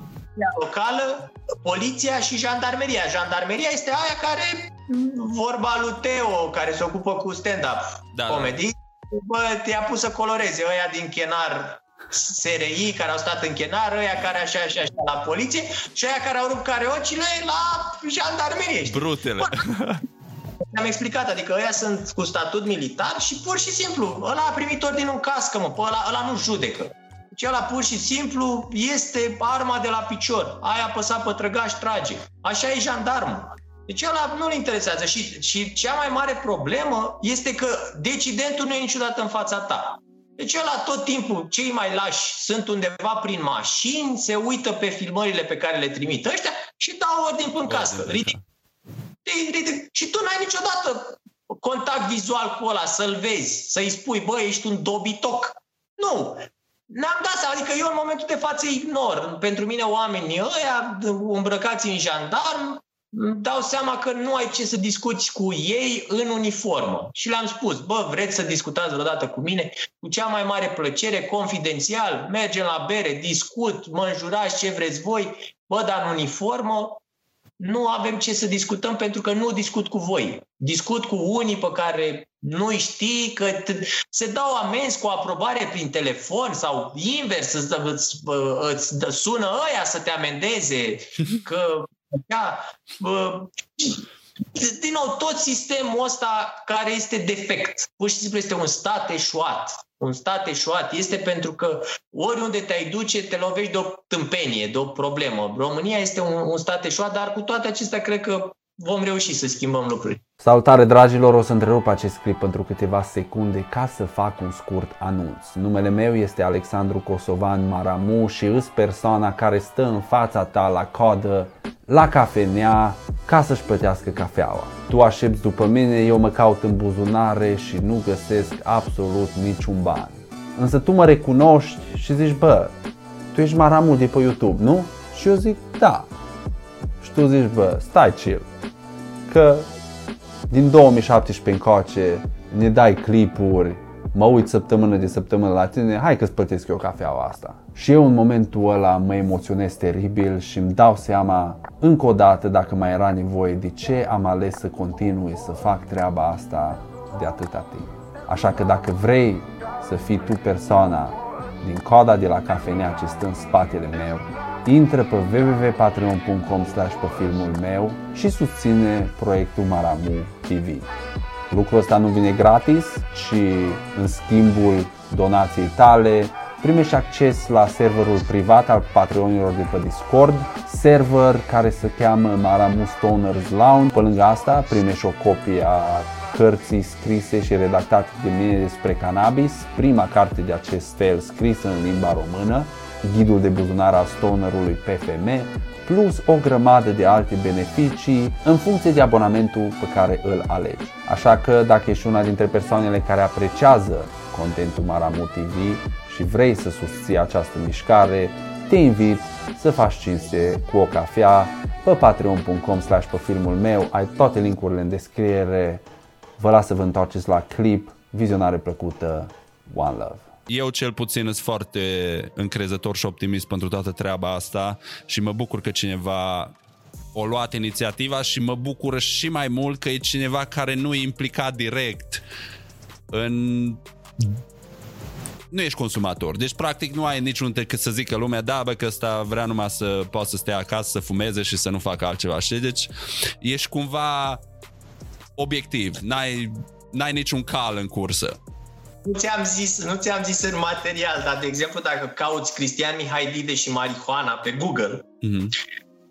locală, poliția și jandarmeria. Jandarmeria este aia care, vorba lui Teo, care se ocupă cu stand-up da, da. comedy, da. bă, te-a pus să coloreze ăia din chenar SRI care au stat în chenar, ăia care așa și așa la poliție și ăia care au rupt careocile la jandarmerie. Brutele. am explicat, adică ăia sunt cu statut militar și pur și simplu, ăla a primit ordinul în cască, mă, pe ăla, ăla nu judecă. Deci ăla pur și simplu este arma de la picior. Aia apăsat pe trăgaș, trage. Așa e jandarmul. Deci ăla nu-l interesează și, și cea mai mare problemă este că decidentul nu e niciodată în fața ta. Deci ăla tot timpul, cei mai lași sunt undeva prin mașini, se uită pe filmările pe care le trimit ăștia și dau ordin în cască. Ridic. Ridic. Și tu n-ai niciodată contact vizual cu ăla, să-l vezi, să-i spui, bă, ești un dobitoc. Nu. N-am dat seama, adică eu în momentul de față ignor. Pentru mine oamenii ăia îmbrăcați în jandarm dau seama că nu ai ce să discuți cu ei în uniformă. Și le-am spus, bă, vreți să discutați vreodată cu mine? Cu cea mai mare plăcere, confidențial, mergem la bere, discut, mă înjurați ce vreți voi, bă, dar în uniformă nu avem ce să discutăm pentru că nu discut cu voi. Discut cu unii pe care nu știi că se dau amenzi cu aprobare prin telefon sau invers, îți, îți, îți sună ăia să te amendeze, că da, din nou, tot sistemul ăsta care este defect, pur și simplu este un stat eșuat. Un stat eșuat este pentru că oriunde te-ai duce, te lovești de o tâmpenie, de o problemă. România este un, un stat eșuat, dar cu toate acestea cred că vom reuși să schimbăm lucruri. Salutare dragilor, o să întrerup acest clip pentru câteva secunde ca să fac un scurt anunț. Numele meu este Alexandru Kosovan Maramu și îs persoana care stă în fața ta la codă, la cafenea, ca să-și plătească cafeaua. Tu aștepți după mine, eu mă caut în buzunare și nu găsesc absolut niciun ban. Însă tu mă recunoști și zici, bă, tu ești Maramul de pe YouTube, nu? Și eu zic, da. Și tu zici, bă, stai chill, că din 2017 încoace ne dai clipuri, mă uit săptămână de săptămână la tine, hai că-ți plătesc eu cafeaua asta. Și eu în momentul ăla mă emoționez teribil și îmi dau seama încă o dată dacă mai era nevoie de ce am ales să continui să fac treaba asta de atâta timp. Așa că dacă vrei să fii tu persoana din coda de la cafenea ce stă în spatele meu, intră pe www.patreon.com slash pe filmul meu și susține proiectul Maramu TV. Lucrul ăsta nu vine gratis, ci în schimbul donației tale primești acces la serverul privat al Patreonilor de pe Discord, server care se cheamă Maramu Stoners Lounge. Pe lângă asta primești o copie a cărții scrise și redactate de mine despre cannabis, prima carte de acest fel scrisă în limba română, ghidul de buzunar al stonerului PFM, plus o grămadă de alte beneficii în funcție de abonamentul pe care îl alegi. Așa că dacă ești una dintre persoanele care apreciază contentul Maramu TV și vrei să susții această mișcare, te invit să faci cinste cu o cafea pe patreon.com slash pe filmul meu, ai toate linkurile în descriere, vă las să vă întoarceți la clip, vizionare plăcută, One Love. Eu cel puțin sunt foarte încrezător și optimist pentru toată treaba asta și mă bucur că cineva o luat inițiativa și mă bucur și mai mult că e cineva care nu e implicat direct în nu ești consumator. Deci, practic, nu ai niciun decât să zică lumea, da, bă, că ăsta vrea numai să poată să stea acasă, să fumeze și să nu facă altceva. Și deci, ești cumva obiectiv. N-ai, n-ai niciun cal în cursă nu ți-am zis, nu ți-am zis în material, dar de exemplu dacă cauți Cristian Mihai Dide și marihuana pe Google, mm-hmm.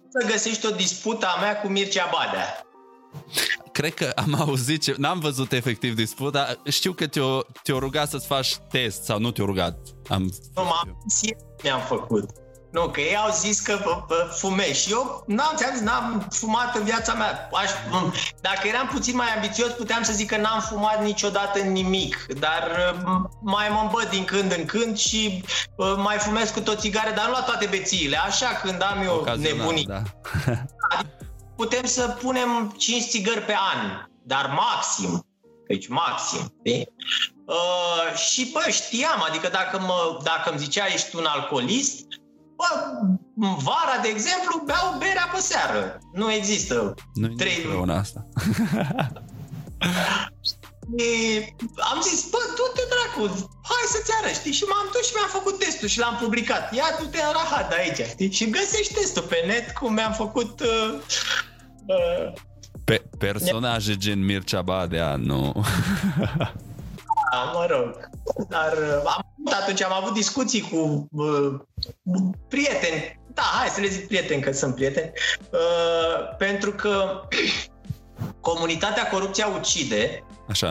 să găsești o dispută a mea cu Mircea Badea. Cred că am auzit, ce, n-am văzut efectiv disputa, știu că te-o, te-o rugat să-ți faci test sau nu te-o rugat. Am... Nu, m-am, mi-am făcut. Nu, că ei au zis că fumez și eu n-am, ți-am zis, n-am fumat în viața mea. Aș, dacă eram puțin mai ambițios, puteam să zic că n-am fumat niciodată nimic, dar mai mă îmbăt din când în când și mai fumez cu tot țigare, dar nu la toate bețiile. Așa, când am eu nebunii. Da. putem să punem 5 țigări pe an, dar maxim. Deci maxim. Uh, și bă, știam, adică dacă, mă, dacă îmi zicea ești un alcoolist, Bă, vara, de exemplu, beau berea pe seară. Nu există. Nu trei luni. asta. E, am zis, bă, du-te dracu, hai să-ți arăt, știi? Și m-am dus și mi-am făcut testul și l-am publicat. Ia du-te în rahat aici, știi? Și găsești testul pe net cum mi-am făcut... Uh, uh, pe personaje gen Mircea Badea, nu. da, mă rog. Dar uh, am atunci am avut discuții cu uh, prieteni, da, hai să le zic prieteni, că sunt prieteni, uh, pentru că comunitatea Corupția Ucide Așa.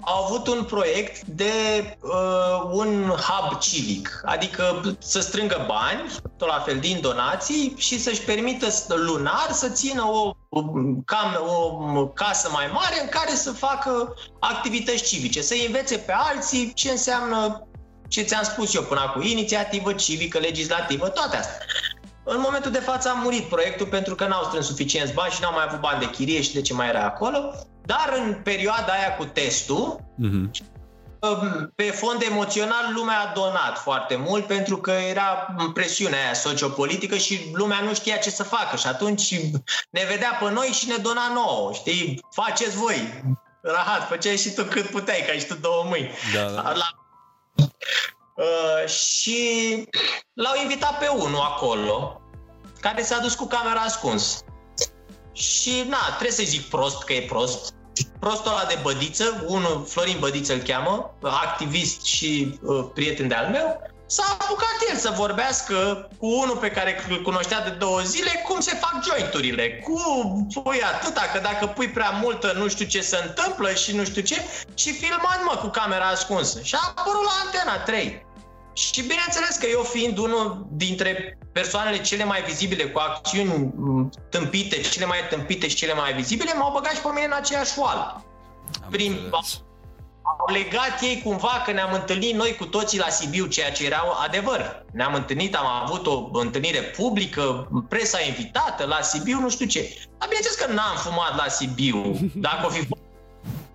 au avut un proiect de uh, un hub civic, adică să strângă bani, tot la fel din donații și să-și permită lunar să țină o, cam, o casă mai mare în care să facă activități civice, să învețe pe alții ce înseamnă ce ți-am spus eu până acum, inițiativă civică, legislativă, toate astea. În momentul de față a murit proiectul pentru că n-au strâns suficienți bani și n-au mai avut bani de chirie și de ce mai era acolo, dar în perioada aia cu testul, mm-hmm. pe fond emoțional lumea a donat foarte mult pentru că era presiunea aia sociopolitică și lumea nu știa ce să facă și atunci ne vedea pe noi și ne dona nouă, știi? Faceți voi, rahat, făceai și tu cât puteai, că ai și tu două mâini. Da, da. La Uh, și l-au invitat pe unul acolo, care s-a dus cu camera ascuns. Și na, trebuie să zic prost că e prost. Prostul ăla de Bădiță, unul, Florin Bădiță îl cheamă, activist și uh, prieten de-al meu, s-a apucat el să vorbească cu unul pe care îl cunoștea de două zile cum se fac jointurile, cu pui atâta, că dacă pui prea multă nu știu ce se întâmplă și nu știu ce, și filmat mă cu camera ascunsă. Și a apărut la Antena 3. Și bineînțeles că eu fiind unul dintre persoanele cele mai vizibile, cu acțiuni tâmpite, cele mai tâmpite și cele mai vizibile, m-au băgat și pe mine în aceeași oală. Prin, au legat ei cumva că ne-am întâlnit noi cu toții la Sibiu, ceea ce era adevăr. Ne-am întâlnit, am avut o întâlnire publică, presa invitată la Sibiu, nu știu ce. Dar bineînțeles că n-am fumat la Sibiu. Dacă o fi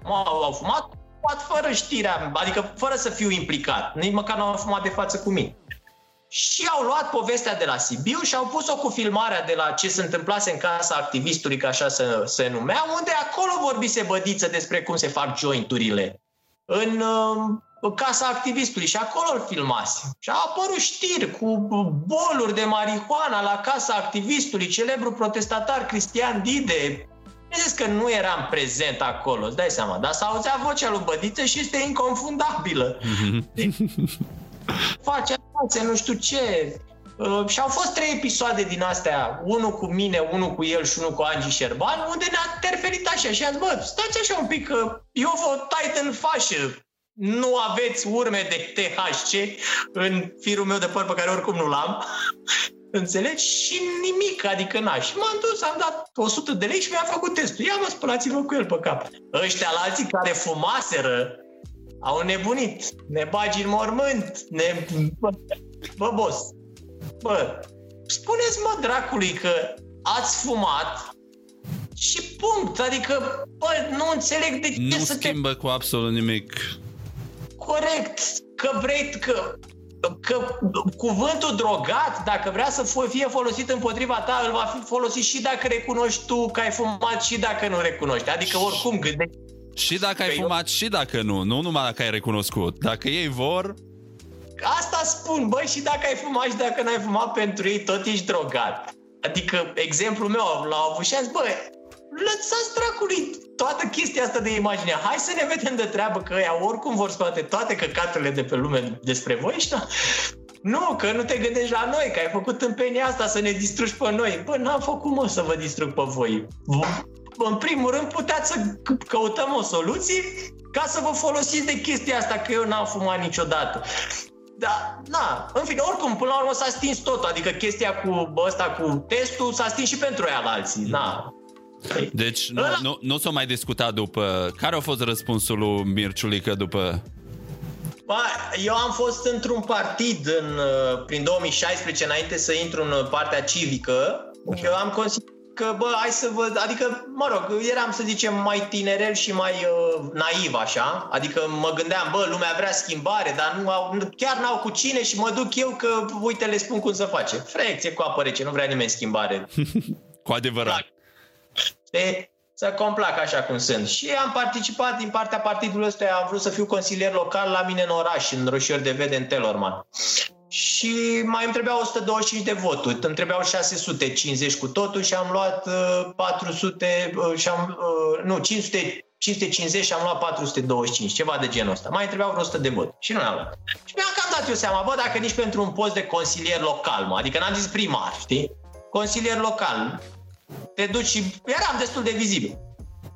au fumat, fumat fără știrea, adică fără să fiu implicat. Nici măcar nu au fumat de față cu mine. Și au luat povestea de la Sibiu și au pus-o cu filmarea de la ce se întâmplase în casa activistului, ca așa se, se numea, unde acolo vorbise bădiță despre cum se fac jointurile în uh, casa activistului și acolo îl filmase. Și au apărut știri cu boluri de marihuana la casa activistului, celebru protestatar Cristian Dide. Zis că nu eram prezent acolo, îți dai seama, dar s-auzea vocea lui Bădiță și este inconfundabilă. Face față, nu știu ce. Uh, și au fost trei episoade din astea, unul cu mine, unul cu el și unul cu Angie Șerban, unde ne-a interferit așa și a zis, bă, stați așa un pic, că eu vă tai în fașă, nu aveți urme de THC în firul meu de păr pe care oricum nu l-am. Înțelegi? Și nimic, adică n Și m-am dus, am dat 100 de lei și mi-a făcut testul. Ia mă, spălați-vă cu el pe cap. Ăștia la alții care fumaseră au nebunit. Ne bagi în mormânt. Ne... Bă, bă boss, Bă, spuneți mă dracului că ați fumat și punct. Adică, bă, nu înțeleg de ce nu să schimbă te... cu absolut nimic. Corect. Că vrei, că că cuvântul drogat, dacă vrea să fie folosit împotriva ta, îl va fi folosit și dacă recunoști tu că ai fumat și dacă nu recunoști. Adică oricum gândești. Și dacă ai fumat eu... și dacă nu, nu numai dacă ai recunoscut. Dacă ei vor, Asta spun, băi, și dacă ai fumat și dacă n-ai fumat pentru ei, tot ești drogat. Adică, exemplul meu l-au avut și a zis, băi, lăsați dracului toată chestia asta de imagine. Hai să ne vedem de treabă că ea oricum vor scoate toate căcatele de pe lume despre voi ăștia. Nu, că nu te gândești la noi, că ai făcut tâmpenia asta să ne distrugi pe noi. Bă, n-am făcut mă să vă distrug pe voi. În primul rând puteți să căutăm o soluție ca să vă folosiți de chestia asta, că eu n-am fumat niciodată. Da, na, în fine, oricum, până la urmă s-a stins tot, adică chestia cu ăsta, cu testul, s-a stins și pentru ea la alții, na. Deci nu, nu, nu s-a mai discutat după... Care a fost răspunsul lui Mirciulică după... Ba, eu am fost într-un partid în, uh, prin 2016, înainte să intru în partea civică, Așa. eu am considerat că, bă, hai să văd, adică, mă rog, eram, să zicem, mai tinerel și mai uh, naiv, așa, adică mă gândeam, bă, lumea vrea schimbare, dar nu au, chiar n-au cu cine și mă duc eu că, uite, le spun cum să face. Frecție cu apă rece, nu vrea nimeni schimbare. cu adevărat. De, să complac așa cum sunt. Și am participat din partea partidului ăsta, am vrut să fiu consilier local la mine în oraș, în Roșior de Vede, în Telorman și mai îmi trebuiau 125 de voturi. Îmi trebuiau 650 cu totul și am luat 400 uh, uh, și am, uh, nu, 500, 550 și am luat 425, ceva de genul ăsta. Mai trebuiau vreo 100 de voturi și nu am luat. Și mi-am cam dat eu seama, bă, dacă nici pentru un post de consilier local, mă, adică n-am zis primar, știi? Consilier local, te duci și eram destul de vizibil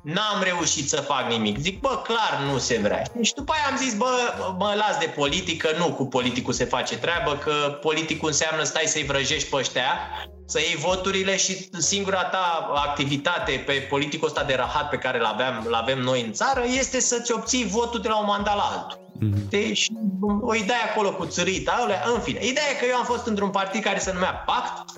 n-am reușit să fac nimic. Zic, bă, clar nu se vrea. Și după aia am zis, bă, mă las de politică, nu cu politicul se face treabă, că politicul înseamnă stai să-i vrăjești pe ăștia, să iei voturile și singura ta activitate pe politicul ăsta de rahat pe care l-aveam, l-avem noi în țară este să-ți obții votul de la un mandat la altul. Mm-hmm. Deci, o idee acolo cu țărita, în fine. Ideea e că eu am fost într-un partid care se numea Pact,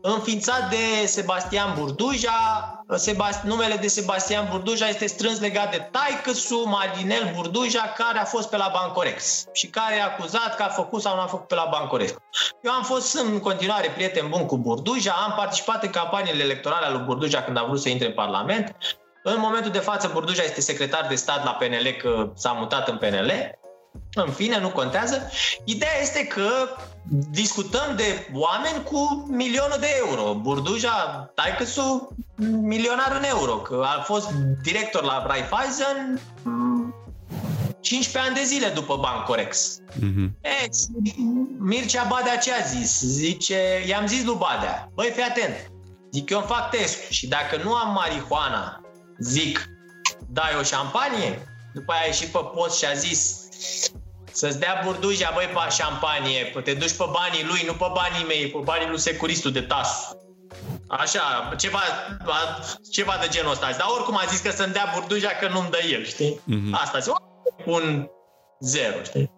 Înființat de Sebastian Burduja, Sebast- numele de Sebastian Burduja este strâns legat de taicăsu Marinel Burduja, care a fost pe la Bancorex și care e acuzat că a făcut sau nu a făcut pe la Bancorex. Eu am fost în continuare prieten bun cu Burduja, am participat în campaniile electorale ale lui Burduja când a vrut să intre în Parlament. În momentul de față, Burduja este secretar de stat la PNL, că s-a mutat în PNL. În fine, nu contează. Ideea este că discutăm de oameni cu milionul de euro. Burduja, taică milionar în euro, că a fost director la Raiffeisen, 15 ani de zile după Bancorex. Mm-hmm. E, Mircea Badea ce a zis? Zice, i-am zis lui Badea, băi, fii atent, zic, eu îmi fac test și dacă nu am marihuana, zic, dai o șampanie? După aia a ieșit pe post și a zis, să-ți dea burduja, băi, pe șampanie, te duci pe banii lui, nu pe banii mei, pe banii lui securistul de tasu. Așa, ceva, ceva de genul ăsta. Dar oricum a zis că să-mi dea burduja că nu-mi dă el, știi? Mm-hmm. Asta zi, un zero, știi?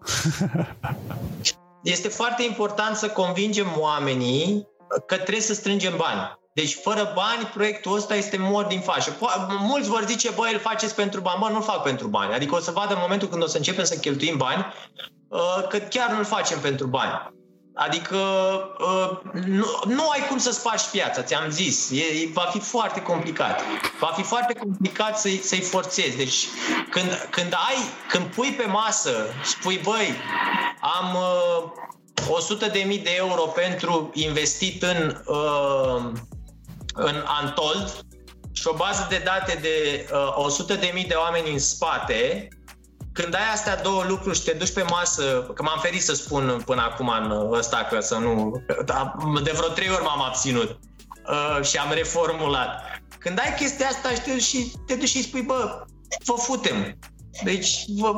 este foarte important să convingem oamenii că trebuie să strângem bani. Deci fără bani, proiectul ăsta este mort din fașă. Mulți vor zice, băi, îl faceți pentru bani. Bă, nu-l fac pentru bani. Adică o să vadă în momentul când o să începem să cheltuim bani, uh, că chiar nu-l facem pentru bani. Adică uh, nu, nu ai cum să spargi piața, ți-am zis. E, va fi foarte complicat. Va fi foarte complicat să-i, să-i forțezi. Deci când, când ai, când pui pe masă, spui, băi, am uh, 100 de mii de euro pentru investit în, uh, în Antold și o bază de date de uh, 100 de mii de oameni în spate, când ai astea două lucruri și te duci pe masă, că m-am ferit să spun până acum în ăsta că să nu... Da, de vreo trei ori m-am abținut uh, și am reformulat. Când ai chestia asta și te duci și, te duci și spui, bă, vă futem. Deci vă,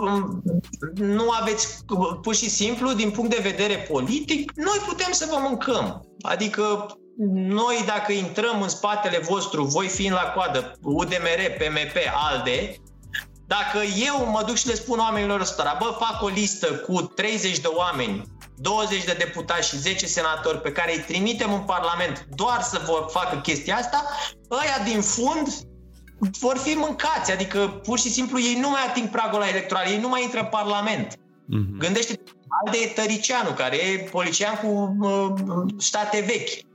nu aveți, pur și simplu, din punct de vedere politic, noi putem să vă mâncăm. Adică noi dacă intrăm în spatele vostru, voi fiind la coadă, UDMR, PMP, ALDE, dacă eu mă duc și le spun oamenilor ăstora, bă, fac o listă cu 30 de oameni, 20 de deputați și 10 senatori pe care îi trimitem în Parlament doar să vor facă chestia asta, ăia din fund vor fi mâncați. Adică, pur și simplu, ei nu mai ating pragul la electoral, ei nu mai intră în Parlament. Mm-hmm. Gândește de Tăricianu, care e polițian cu uh, state vechi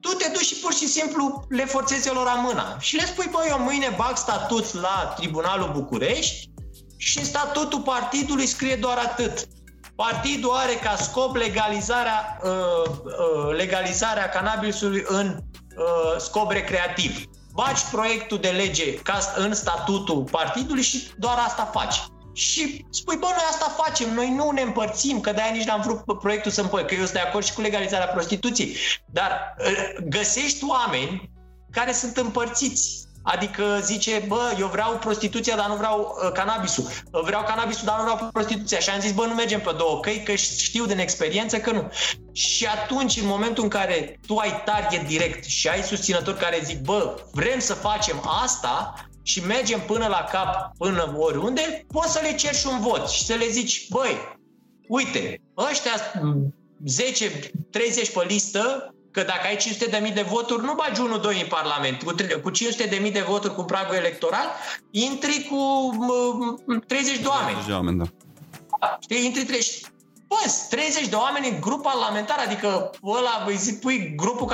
tu te duci și pur și simplu le forțezi lor mâna și le spui, băi, eu mâine bag statut la Tribunalul București și în statutul partidului scrie doar atât. Partidul are ca scop legalizarea, uh, uh, legalizarea cannabisului în uh, scop recreativ. Baci proiectul de lege ca în statutul partidului și doar asta faci și spui, bă, noi asta facem, noi nu ne împărțim, că de-aia nici n-am vrut proiectul să împărțim, că eu sunt de acord și cu legalizarea prostituției. Dar ă, găsești oameni care sunt împărțiți. Adică zice, bă, eu vreau prostituția, dar nu vreau uh, cannabisul. Vreau cannabisul, dar nu vreau prostituția. Și am zis, bă, nu mergem pe două căi, că știu din experiență că nu. Și atunci, în momentul în care tu ai target direct și ai susținători care zic, bă, vrem să facem asta, și mergem până la cap, până oriunde, poți să le ceri și un vot și să le zici, băi, uite, ăștia 10, 30 pe listă, că dacă ai 500 de mii de voturi, nu bagi 1-2 în Parlament. Cu, cu 500 de mii de voturi cu pragul electoral, intri cu 30 de oameni. 30 de oameni, da. Știi, intri 30. Bă, 30 de oameni în grup parlamentar, adică ăla, îi zic, pui grupul,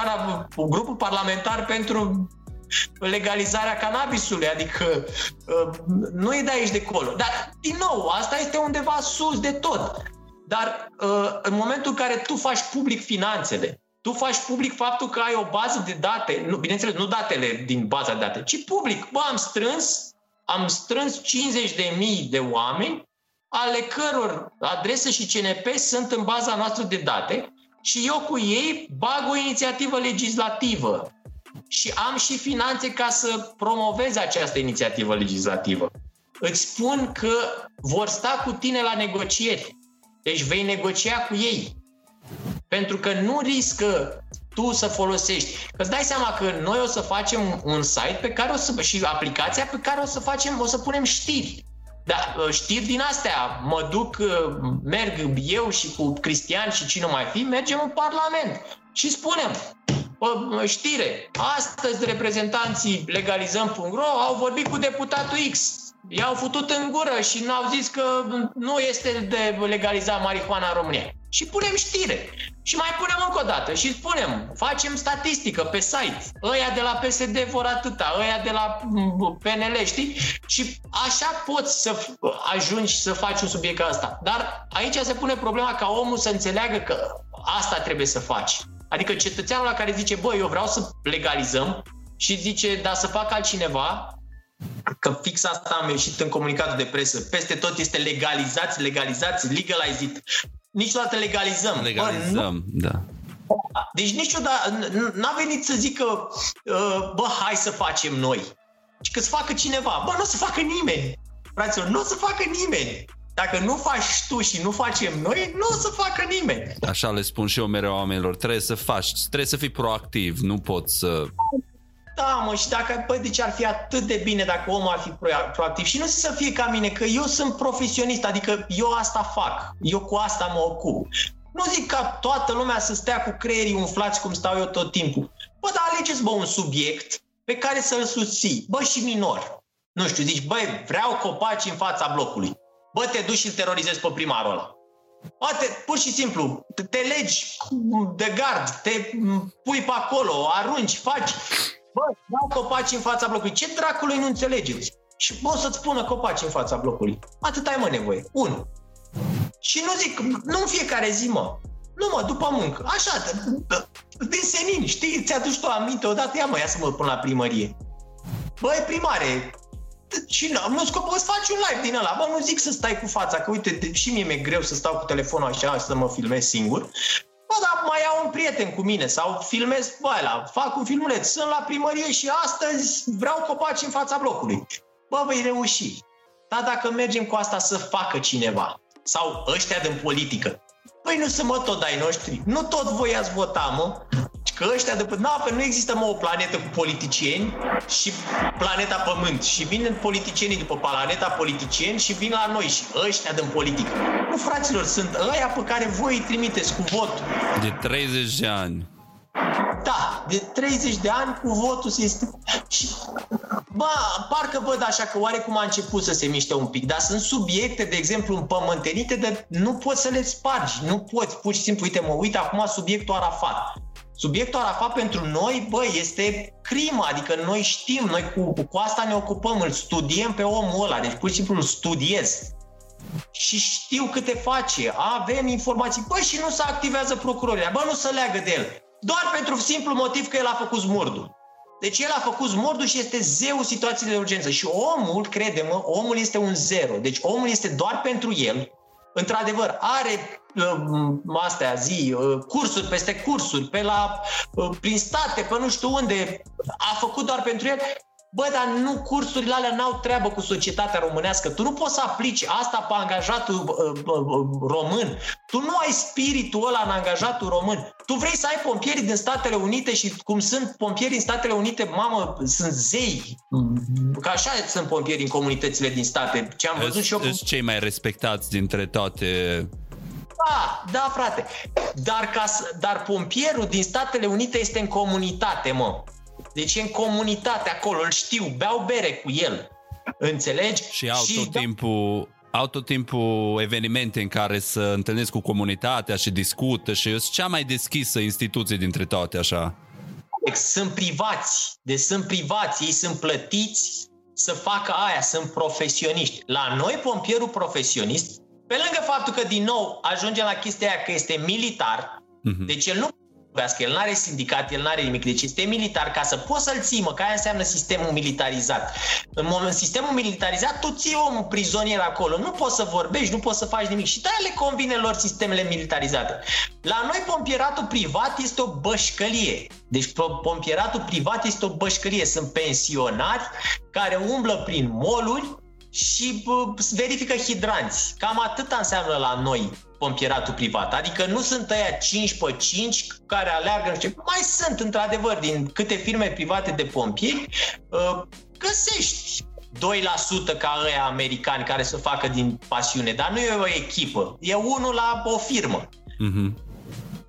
grupul parlamentar pentru legalizarea cannabisului, adică uh, nu e de aici de acolo. Dar, din nou, asta este undeva sus de tot. Dar uh, în momentul în care tu faci public finanțele, tu faci public faptul că ai o bază de date, nu, bineînțeles, nu datele din baza de date, ci public. Bă, am strâns, am strâns 50 de mii de oameni ale căror adrese și CNP sunt în baza noastră de date și eu cu ei bag o inițiativă legislativă și am și finanțe ca să promovez această inițiativă legislativă. Îți spun că vor sta cu tine la negocieri. Deci vei negocia cu ei. Pentru că nu riscă tu să folosești. Că îți dai seama că noi o să facem un site pe care o să, și aplicația pe care o să facem, o să punem știri. Da, știri din astea. Mă duc, merg eu și cu Cristian și cine mai fi, mergem în Parlament și spunem, știre, astăzi reprezentanții legalizăm.ro au vorbit cu deputatul X. I-au futut în gură și n-au zis că nu este de legalizat marihuana în România. Și punem știre. Și mai punem încă o dată și spunem, facem statistică pe site. Ăia de la PSD vor atâta, ăia de la PNL, știi? Și așa poți să ajungi să faci un subiect ca asta. Dar aici se pune problema ca omul să înțeleagă că asta trebuie să faci. Adică cetățeanul la care zice, băi, eu vreau să legalizăm și zice, da, să fac altcineva, că fix asta am ieșit în comunicatul de presă. Peste tot este legalizați, legalizați, legalize it. Niciodată legalizăm. Legalizăm, bă, da. Deci niciodată n-a venit să zică uh, bă, hai să facem noi. Și că să facă cineva. Bă, nu o să facă nimeni. Fraților, nu o să facă nimeni. Dacă nu faci tu și nu facem noi, nu o să facă nimeni. Așa le spun și eu mereu oamenilor. Trebuie să faci, trebuie să fii proactiv. Nu poți să da, mă, și dacă, bă, deci ar fi atât de bine dacă omul ar fi proactiv. Și nu să fie ca mine, că eu sunt profesionist, adică eu asta fac, eu cu asta mă ocup. Nu zic ca toată lumea să stea cu creierii umflați cum stau eu tot timpul. Bă, dar alegeți, bă, un subiect pe care să-l susții. Bă, și minor. Nu știu, zici, băi, vreau copaci în fața blocului. Bă, te duci și îl terorizezi pe primarul ăla. Bă, te, pur și simplu, te, te legi de gard, te pui pe acolo, arunci, faci. Bă, dau copaci în fața blocului. Ce dracului nu înțelegeți? Și o să-ți pună copaci în fața blocului. Atât ai mă nevoie. Unu. Și nu zic, nu în fiecare zi, mă. Nu, mă, după muncă. Așa, din senin, știi? Ți-aduci tu aminte odată, ia mă, ia să mă pun la primărie. Băi, primare, și nu, nu scop, să faci un live din ăla. Bă, nu zic să stai cu fața, că uite, și mie mi-e greu să stau cu telefonul așa să mă filmez singur. Bă, dar mai iau un prieten cu mine sau filmez, bă, la, fac un filmuleț, sunt la primărie și astăzi vreau copaci în fața blocului. Bă, vei reuși. Dar dacă mergem cu asta să facă cineva, sau ăștia din politică, Păi nu sunt mă tot ai noștri. Nu tot voi ați vota, mă. Că ăștia de pe... Na, nu există mă o planetă cu politicieni și planeta Pământ. Și vin politicienii după planeta politicieni și vin la noi și ăștia din politică. Nu, fraților, sunt ăia pe care voi îi trimiteți cu votul. De 30 de ani. Da, de 30 de ani cu votul se este... Și, bă, parcă văd așa că oarecum a început să se miște un pic, dar sunt subiecte, de exemplu, împământenite de nu poți să le spargi, nu poți, pur și simplu, uite, mă uit acum subiectul Arafat. Subiectul Arafat pentru noi, bă, este crimă, adică noi știm, noi cu, cu asta ne ocupăm, îl studiem pe omul ăla, deci pur și simplu îl studiez și știu câte face, avem informații, bă, și nu se activează procurorii, bă, nu se leagă de el. Doar pentru simplu motiv că el a făcut smurdul. Deci el a făcut smurdul și este zeu situațiile de urgență. Și omul, crede-mă, omul este un zero. Deci omul este doar pentru el. Într-adevăr, are uh, astea zi, uh, cursuri peste cursuri, pe la, uh, prin state, pe nu știu unde, a făcut doar pentru el Bă, dar nu cursurile alea n-au treabă cu societatea românească. Tu nu poți să aplici asta pe angajatul uh, uh, uh, român. Tu nu ai spiritul ăla în angajatul român. Tu vrei să ai pompieri din Statele Unite și cum sunt pompieri din Statele Unite, mamă, sunt zei. Că așa sunt pompieri în comunitățile din state. Ce am văzut și eu. Sunt cei mai respectați dintre toate da, da, frate. Dar, ca, dar pompierul din Statele Unite este în comunitate, mă. Deci e în comunitate acolo, îl știu, beau bere cu el. Înțelegi? Și au și tot da... timpul au tot timpul evenimente în care să întâlnesc cu comunitatea și discută și eu sunt cea mai deschisă instituție dintre toate, așa. Sunt privați, deci sunt privați, ei sunt plătiți să facă aia, sunt profesioniști. La noi, pompierul profesionist, pe lângă faptul că, din nou, ajunge la chestia aia că este militar, mm-hmm. deci el nu vorbească, el nu are sindicat, el nu are nimic, deci este militar, ca să poți să-l ții, mă, că aia înseamnă sistemul militarizat. În moment, sistemul militarizat, tu ții omul prizonier acolo, nu poți să vorbești, nu poți să faci nimic și de le convine lor sistemele militarizate. La noi pompieratul privat este o bășcălie. Deci pompieratul privat este o bășcălie. Sunt pensionari care umblă prin moluri și verifică hidranți. Cam atât înseamnă la noi pompieratul privat. Adică nu sunt aia 5 pe 5 care aleargă, nu știu, mai sunt într-adevăr din câte firme private de pompieri, uh, găsești 2% ca ăia americani care să facă din pasiune, dar nu e o echipă, e unul la o firmă. Mm-hmm.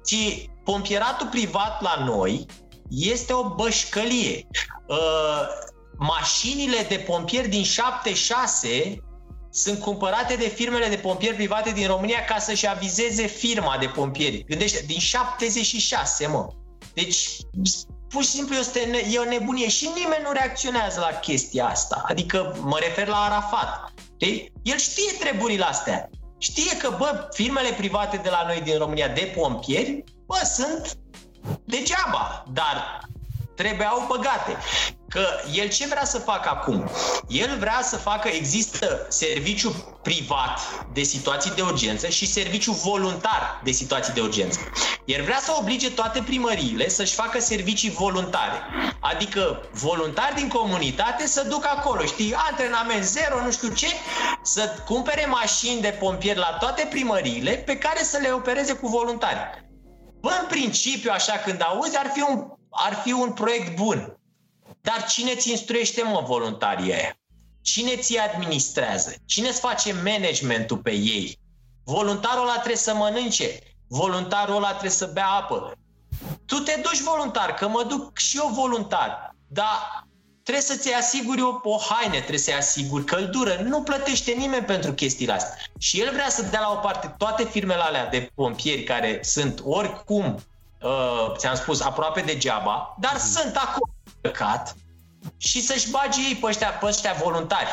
Ci pompieratul privat la noi este o bășcălie. Uh, mașinile de pompieri din 76 sunt cumpărate de firmele de pompieri private din România ca să-și avizeze firma de pompieri. Gândește, din 76, mă. Deci, pur și simplu este e o nebunie și nimeni nu reacționează la chestia asta. Adică mă refer la Arafat. De? El știe treburile astea. Știe că, bă, firmele private de la noi din România de pompieri, bă, sunt degeaba, dar trebuiau băgate. că el ce vrea să facă acum? El vrea să facă, există serviciu privat de situații de urgență și serviciu voluntar de situații de urgență. El vrea să oblige toate primăriile să-și facă servicii voluntare. Adică voluntari din comunitate să ducă acolo, știi, antrenament zero, nu știu ce, să cumpere mașini de pompieri la toate primăriile pe care să le opereze cu voluntari. Bă, în principiu, așa, când auzi, ar fi un, ar fi un proiect bun. Dar cine ți instruiește, mă, voluntarii aia? Cine ți administrează? Cine îți face managementul pe ei? Voluntarul ăla trebuie să mănânce. Voluntarul ăla trebuie să bea apă. Tu te duci voluntar, că mă duc și eu voluntar. Dar trebuie să-ți asiguri o, o haine, trebuie să-i asiguri căldură. Nu plătește nimeni pentru chestiile astea. Și el vrea să dea la o parte toate firmele alea de pompieri care sunt oricum, uh, ți-am spus, aproape degeaba, dar mm. sunt acolo păcat și să-și bage ei pe ăștia, pe ăștia voluntari.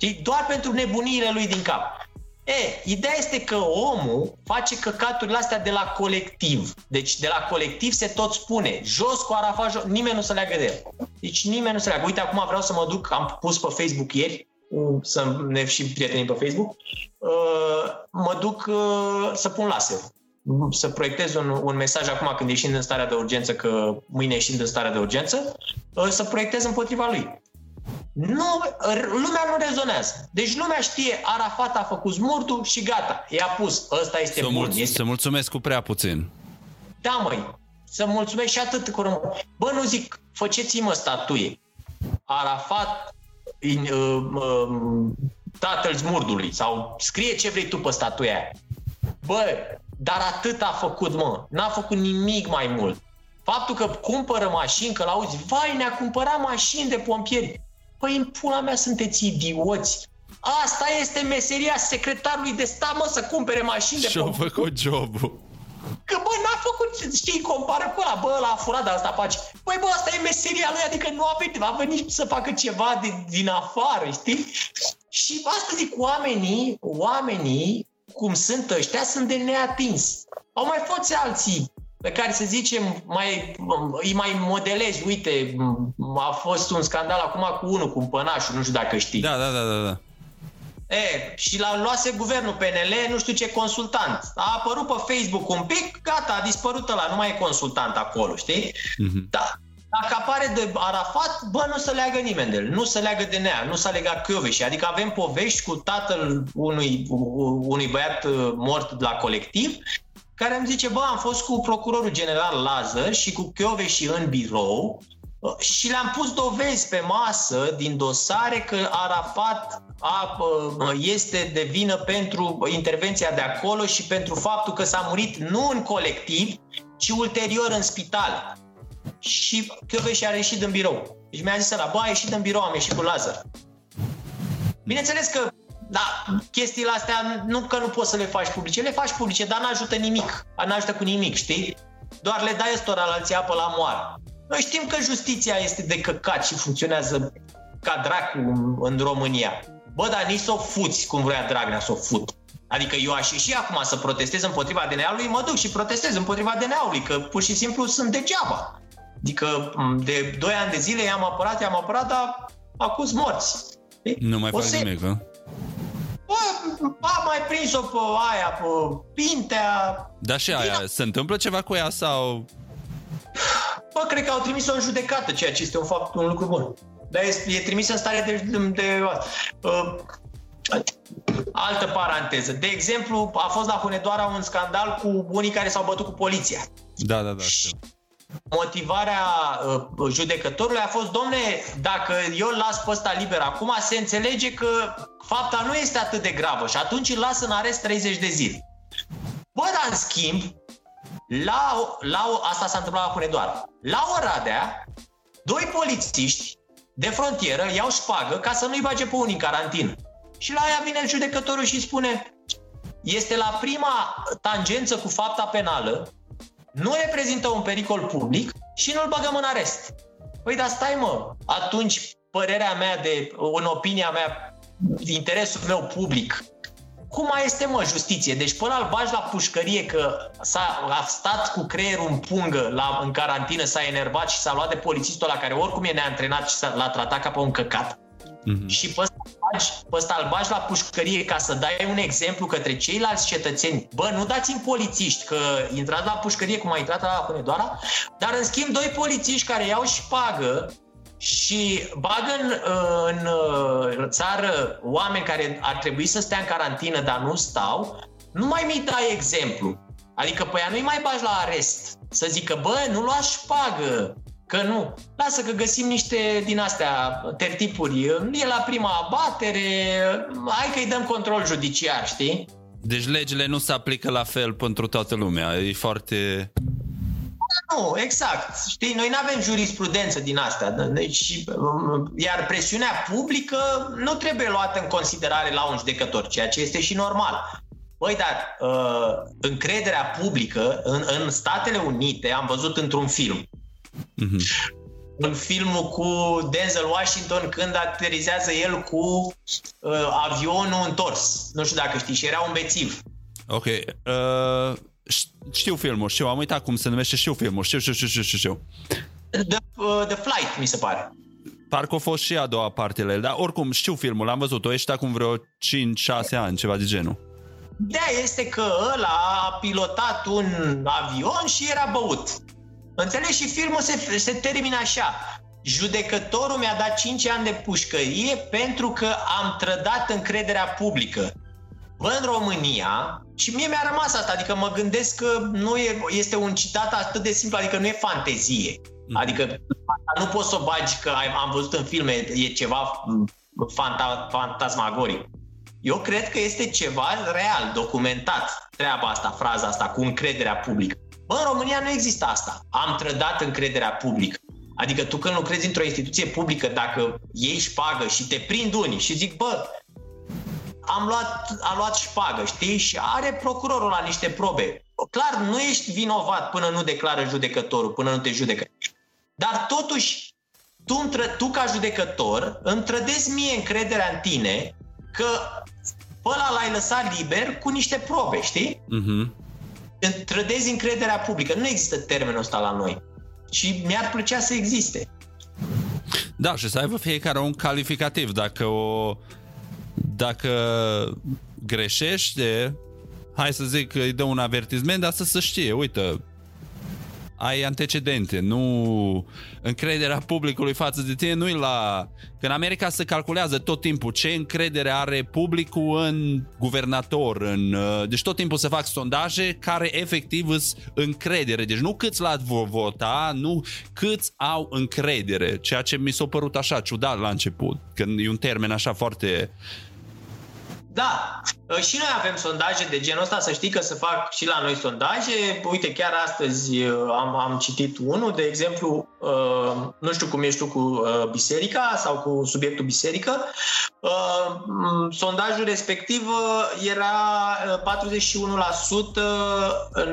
Și doar pentru nebuniile lui din cap. E, ideea este că omul face căcaturile astea de la colectiv. Deci de la colectiv se tot spune, jos cu Arafat, jos, nimeni nu se leagă de el. Deci nimeni nu se leagă. Uite, acum vreau să mă duc, am pus pe Facebook ieri, să ne și prietenii pe Facebook, uh, mă duc uh, să pun laser să proiectez un, un mesaj acum când ieșind în starea de urgență, că mâine ieșind în starea de urgență, uh, să proiectez împotriva lui. Nu, lumea nu rezonează. Deci lumea știe, Arafat a făcut smurtul și gata, i-a pus, ăsta este să bun. Mulț- este... Să mulțumesc cu prea puțin. Da, măi, să mulțumesc și atât cu Bă, nu zic, faceți-mă statuie. Arafat, in, uh, uh, tatăl smurdului, sau scrie ce vrei tu pe statuia aia. Bă, dar atât a făcut, mă. N-a făcut nimic mai mult. Faptul că cumpără mașini, că l-auzi, vai, ne-a cumpărat mașini de pompieri. Păi, în pula mea sunteți idioți. Asta este meseria secretarului de stat, mă, să cumpere mașini de Și-a pompieri. făcut jobul. Că, bă, n-a făcut, știi, compară cu ăla, bă, ăla a furat, dar asta face. Păi, bă, asta e meseria lui, adică nu a venit, a venit să facă ceva de, din afară, știi? Și asta zic, oamenii, oamenii cum sunt ăștia, sunt de neatins. Au mai fost alții pe care să zicem mai, îi mai modelezi, uite, a fost un scandal acum cu unul, cu pănașul, nu știu dacă știi. Da, da, da, da. da. E, și l-a luase guvernul PNL, nu știu ce consultant. A apărut pe Facebook un pic, gata, a dispărut ăla, nu mai e consultant acolo, știi? Mm-hmm. Da, dacă apare de Arafat, bă, nu se leagă nimeni de el, nu se leagă de Nea, nu s-a legat Chioveși. Adică avem povești cu tatăl unui, unui băiat uh, mort la colectiv, care îmi zice, bă, am fost cu procurorul general Lazar și cu Chioveși în birou uh, și le-am pus dovezi pe masă din dosare că Arafat a, uh, este de vină pentru intervenția de acolo și pentru faptul că s-a murit nu în colectiv, ci ulterior în spital și și a ieșit din birou. Deci mi-a zis la bă, a ieșit din birou, am ieșit cu Lazar. Bineînțeles că da, chestiile astea nu că nu poți să le faci publice, le faci publice, dar n-ajută nimic, n-ajută cu nimic, știi? Doar le dai ăstora la alții apă la moară. Noi știm că justiția este de căcat și funcționează ca dracu în România. Bă, dar nici să o fuți cum vrea Dragnea să o fut. Adică eu aș ieși acum să protestez împotriva DNA-ului, mă duc și protestez împotriva DNA-ului, că pur și simplu sunt degeaba. Adică de 2 ani de zile i-am apărat, i-am apărat, dar acum morți. Nu mai fac se... nimic, nu? Bă, a mai prins-o pe aia, pe Pintea. Dar și aia, se întâmplă ceva cu ea sau... Bă, cred că au trimis-o în judecată, ceea ce este un fapt, un lucru bun. Dar e, e trimis în stare de... de, de uh, altă paranteză. De exemplu, a fost la Hunedoara un scandal cu unii care s-au bătut cu poliția. Da, da, da, știu motivarea uh, judecătorului a fost, domne, dacă eu îl las pe ăsta liber acum, se înțelege că fapta nu este atât de gravă și atunci îl las în arest 30 de zile. Bă, dar în schimb, la, la, asta s-a întâmplat la Hunedoara. La Oradea, doi polițiști de frontieră iau șpagă ca să nu-i bage pe unii în carantină. Și la aia vine judecătorul și spune este la prima tangență cu fapta penală, nu reprezintă un pericol public și nu-l băgăm în arest. Păi, dar stai mă, atunci părerea mea de, în opinia mea, interesul meu public cum mai este, mă, justiție? Deci până al bagi la pușcărie că s-a a stat cu creierul în pungă la, în carantină, s-a enervat și s-a luat de polițistul la care oricum e neantrenat și l-a tratat ca pe un căcat. Mm-hmm. Și pe ăsta, bagi, pe ăsta îl bagi la pușcărie ca să dai un exemplu către ceilalți cetățeni. Bă, nu dați-mi polițiști, că intrați la pușcărie cum a intrat la Hunedoara, dar în schimb doi polițiști care iau și pagă și bagă în, în, în țară oameni care ar trebui să stea în carantină, dar nu stau, nu mai mi dai exemplu. Adică pe ea nu-i mai bagi la arest. Să zică, bă, nu luați pagă, că nu. Lasă că găsim niște din astea tertipuri. E la prima abatere, hai că-i dăm control judiciar, știi? Deci legile nu se aplică la fel pentru toată lumea. E foarte... Nu, exact. Știi, noi nu avem jurisprudență din asta. Deci, iar presiunea publică nu trebuie luată în considerare la un judecător, ceea ce este și normal. Băi, dar uh, încrederea publică în, în Statele Unite, am văzut într-un film, mm-hmm. în filmul cu Denzel Washington când aterizează el cu uh, avionul întors. Nu știu dacă știi, și era un bețiv. Ok. Uh, știu filmul, știu, am uitat cum se numește, știu filmul, știu, știu, știu, știu, știu. The, uh, the Flight, mi se pare. Parcă a fost și a doua parte la el, dar oricum știu filmul, l-am văzut-o, ești acum vreo 5-6 ani, ceva de genul. Ideea este că ăla a pilotat un avion și era băut. Înțelegi? Și filmul se, se termină așa. Judecătorul mi-a dat 5 ani de pușcărie pentru că am trădat încrederea publică. Bă, în România, și mie mi-a rămas asta, adică mă gândesc că nu e, este un citat atât de simplu, adică nu e fantezie. Mm. Adică nu poți să o bagi că am văzut în filme, e ceva fanta, fantasmagoric. Eu cred că este ceva real, documentat, treaba asta, fraza asta, cu încrederea publică. Bă, în România nu există asta. Am trădat încrederea publică. Adică tu când lucrezi într-o instituție publică, dacă iei șpagă și te prind unii și zic, bă, am luat, a luat șpagă, știi? Și are procurorul la niște probe. Clar, nu ești vinovat până nu declară judecătorul, până nu te judecă. Dar totuși, tu, tu ca judecător îmi trădezi mie încrederea în tine că pe ăla l-ai lăsat liber cu niște probe, știi? Uh-huh. Trădezi încrederea publică. Nu există termenul ăsta la noi. Și mi-ar plăcea să existe. Da, și să aibă fiecare un calificativ. Dacă o dacă greșește, hai să zic, îi dă un avertisment, dar să se știe, uite, ai antecedente, nu încrederea publicului față de tine, nu-i la... Că în America se calculează tot timpul ce încredere are publicul în guvernator, în... Uh, deci tot timpul se fac sondaje care efectiv îs încredere. Deci nu câți l-ați vota, nu câți au încredere, ceea ce mi s-a părut așa ciudat la început, când e un termen așa foarte da, ă, și noi avem sondaje de genul ăsta, să știi că se fac și la noi sondaje. Uite, chiar astăzi ă, am, am citit unul, de exemplu, ă, nu știu cum ești tu cu biserica sau cu subiectul biserică. Sondajul respectiv era 41%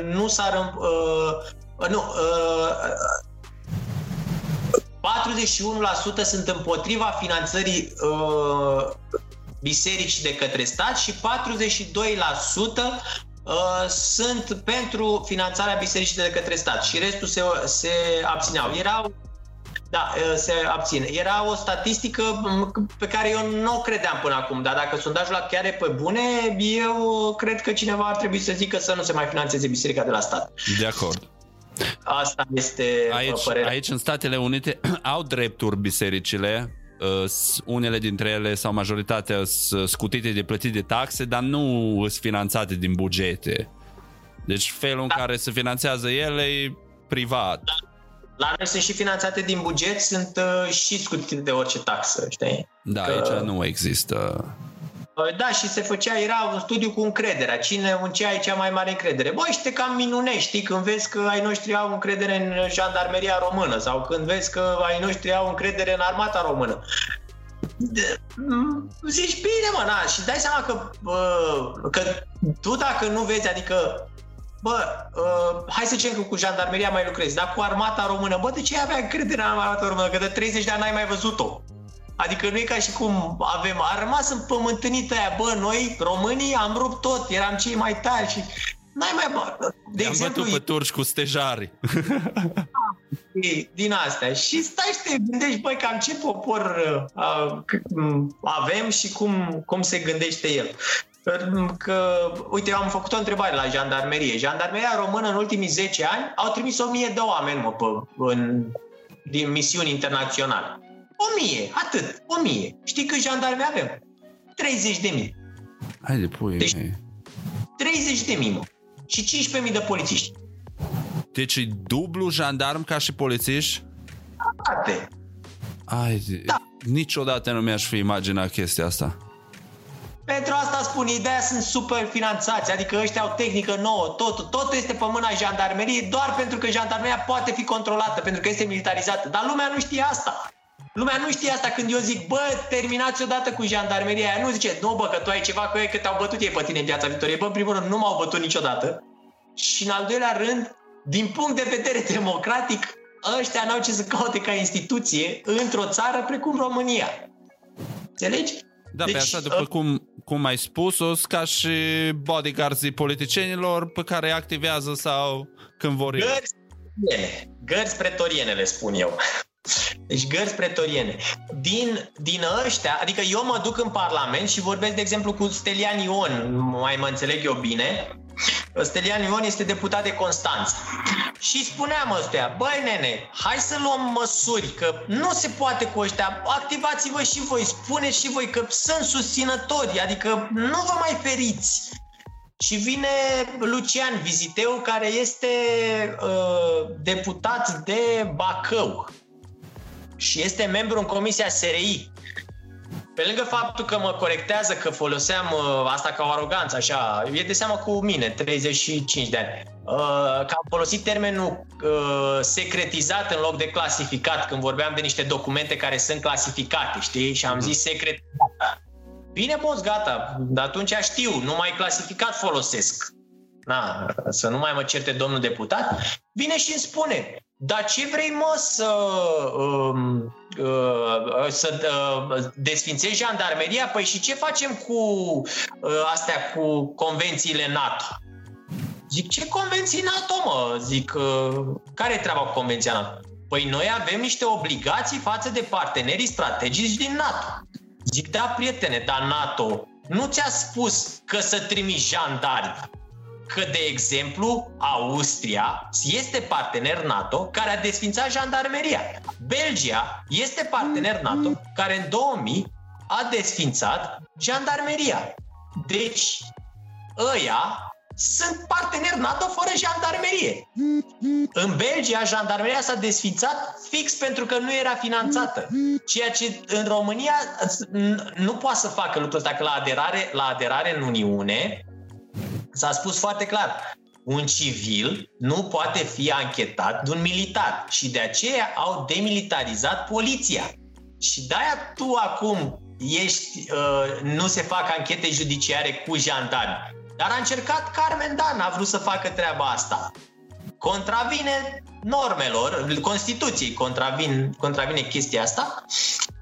nu s-ar... Nu, 41% sunt împotriva finanțării biserici de către stat și 42% uh, sunt pentru finanțarea bisericii de către stat și restul se, se abțineau. Erau da, uh, se abține. Era o statistică pe care eu nu o credeam până acum, dar dacă sondajul la chiar e pe bune, eu cred că cineva ar trebui să zică să nu se mai finanțeze biserica de la stat. De acord. Asta este uh, aici, părerea. Aici, în Statele Unite, au drepturi bisericile Uh, unele dintre ele sau majoritatea sunt scutite de plătit de taxe, dar nu sunt finanțate din bugete. Deci felul în da. care se finanțează ele e privat. Da. La noi sunt și finanțate din buget, sunt uh, și scutite de orice taxă, știi? Da, că... aici nu există da, și se făcea, era un studiu cu încrederea. Cine, în ce ai cea mai mare încredere? Băi, și te cam minunești, știi, când vezi că ai noștri au încredere în jandarmeria română sau când vezi că ai noștri au încredere în armata română. De, zici, bine, mă, na, și dai seama că, bă, că tu dacă nu vezi, adică bă, uh, hai să zicem că cu jandarmeria mai lucrezi, dar cu armata română, bă, de ce avea încredere în armata română? Că de 30 de ani n-ai mai văzut-o. Adică nu e ca și cum avem, a rămas în pământenită aia, bă, noi, românii, am rupt tot, eram cei mai tari și n-ai mai bă. De am exemplu, bătut pe turci cu stejari. din astea. Și stai și te gândești, băi, cam ce popor uh, avem și cum, cum se gândește el. Că, uite, eu am făcut o întrebare la jandarmerie. Jandarmeria română în ultimii 10 ani au trimis 1000 de oameni, mă, pe, în, din misiuni internaționale. 1000, atât, 1000. Știi câți jandarmi avem? 30 de mii. Haide, pui. Deci, 30 de mii, mă. Și 15.000 de polițiști. Deci e dublu jandarm ca și polițiști? Toate. Ai, da. niciodată nu mi-aș fi imaginat chestia asta. Pentru asta spun, ideea sunt super finanțați, adică ăștia au tehnică nouă, totul, totul este pe mâna jandarmeriei doar pentru că jandarmeria poate fi controlată, pentru că este militarizată. Dar lumea nu știe asta. Lumea nu știe asta când eu zic, bă, terminați odată cu jandarmeria aia. Nu zice, nu bă, că tu ai ceva cu ei, că te-au bătut ei pe tine în viața viitorie. Bă, în primul rând, nu m-au bătut niciodată. Și în al doilea rând, din punct de vedere democratic, ăștia n-au ce să caute ca instituție într-o țară precum România. Înțelegi? Da, deci, pe așa, după uh, cum, cum ai spus-o, ca și bodyguards politicienilor pe care activează sau când vor Gărzi, gărzi pretoriene, le spun eu. Deci gărzi pretoriene. Din, din ăștia, adică eu mă duc în Parlament și vorbesc, de exemplu, cu Stelian Ion, mai mă înțeleg eu bine, Stelian Ion este deputat de Constanța. Și spuneam ăstea, băi nene, hai să luăm măsuri, că nu se poate cu ăștia, activați-vă și voi, spuneți și voi că sunt susținători, adică nu vă mai feriți. Și vine Lucian Viziteu, care este uh, deputat de Bacău și este membru în Comisia SRI. Pe lângă faptul că mă corectează că foloseam uh, asta ca o aroganță, așa, e de seama cu mine, 35 de ani, uh, că am folosit termenul uh, secretizat în loc de clasificat când vorbeam de niște documente care sunt clasificate, știi? Și am zis secretizat. Bine, boss, gata, dar atunci știu, nu mai clasificat folosesc. Na, să nu mai mă certe domnul deputat, vine și îmi spune, dar ce vrei, mă, să, um, uh, să uh, desfințezi jandarmeria? Păi și ce facem cu uh, astea, cu convențiile NATO? Zic, ce convenții NATO, mă? Zic, uh, care e treaba cu convenția NATO? Păi noi avem niște obligații față de partenerii strategici din NATO. Zic, da, prietene, dar NATO nu ți-a spus că să trimiți jandarmi că, de exemplu, Austria este partener NATO care a desfințat jandarmeria. Belgia este partener NATO care în 2000 a desfințat jandarmeria. Deci, ăia sunt parteneri NATO fără jandarmerie. În Belgia, jandarmeria s-a desfințat fix pentru că nu era finanțată. Ceea ce în România nu poate să facă lucrul ăsta, că la aderare, la aderare în Uniune, S-a spus foarte clar, un civil nu poate fi anchetat de un militar și de aceea au demilitarizat poliția. Și de-aia tu acum ești, uh, nu se fac anchete judiciare cu jandarmi. Dar a încercat Carmen Dan, a vrut să facă treaba asta. Contravine normelor, Constituției contravin, contravine chestia asta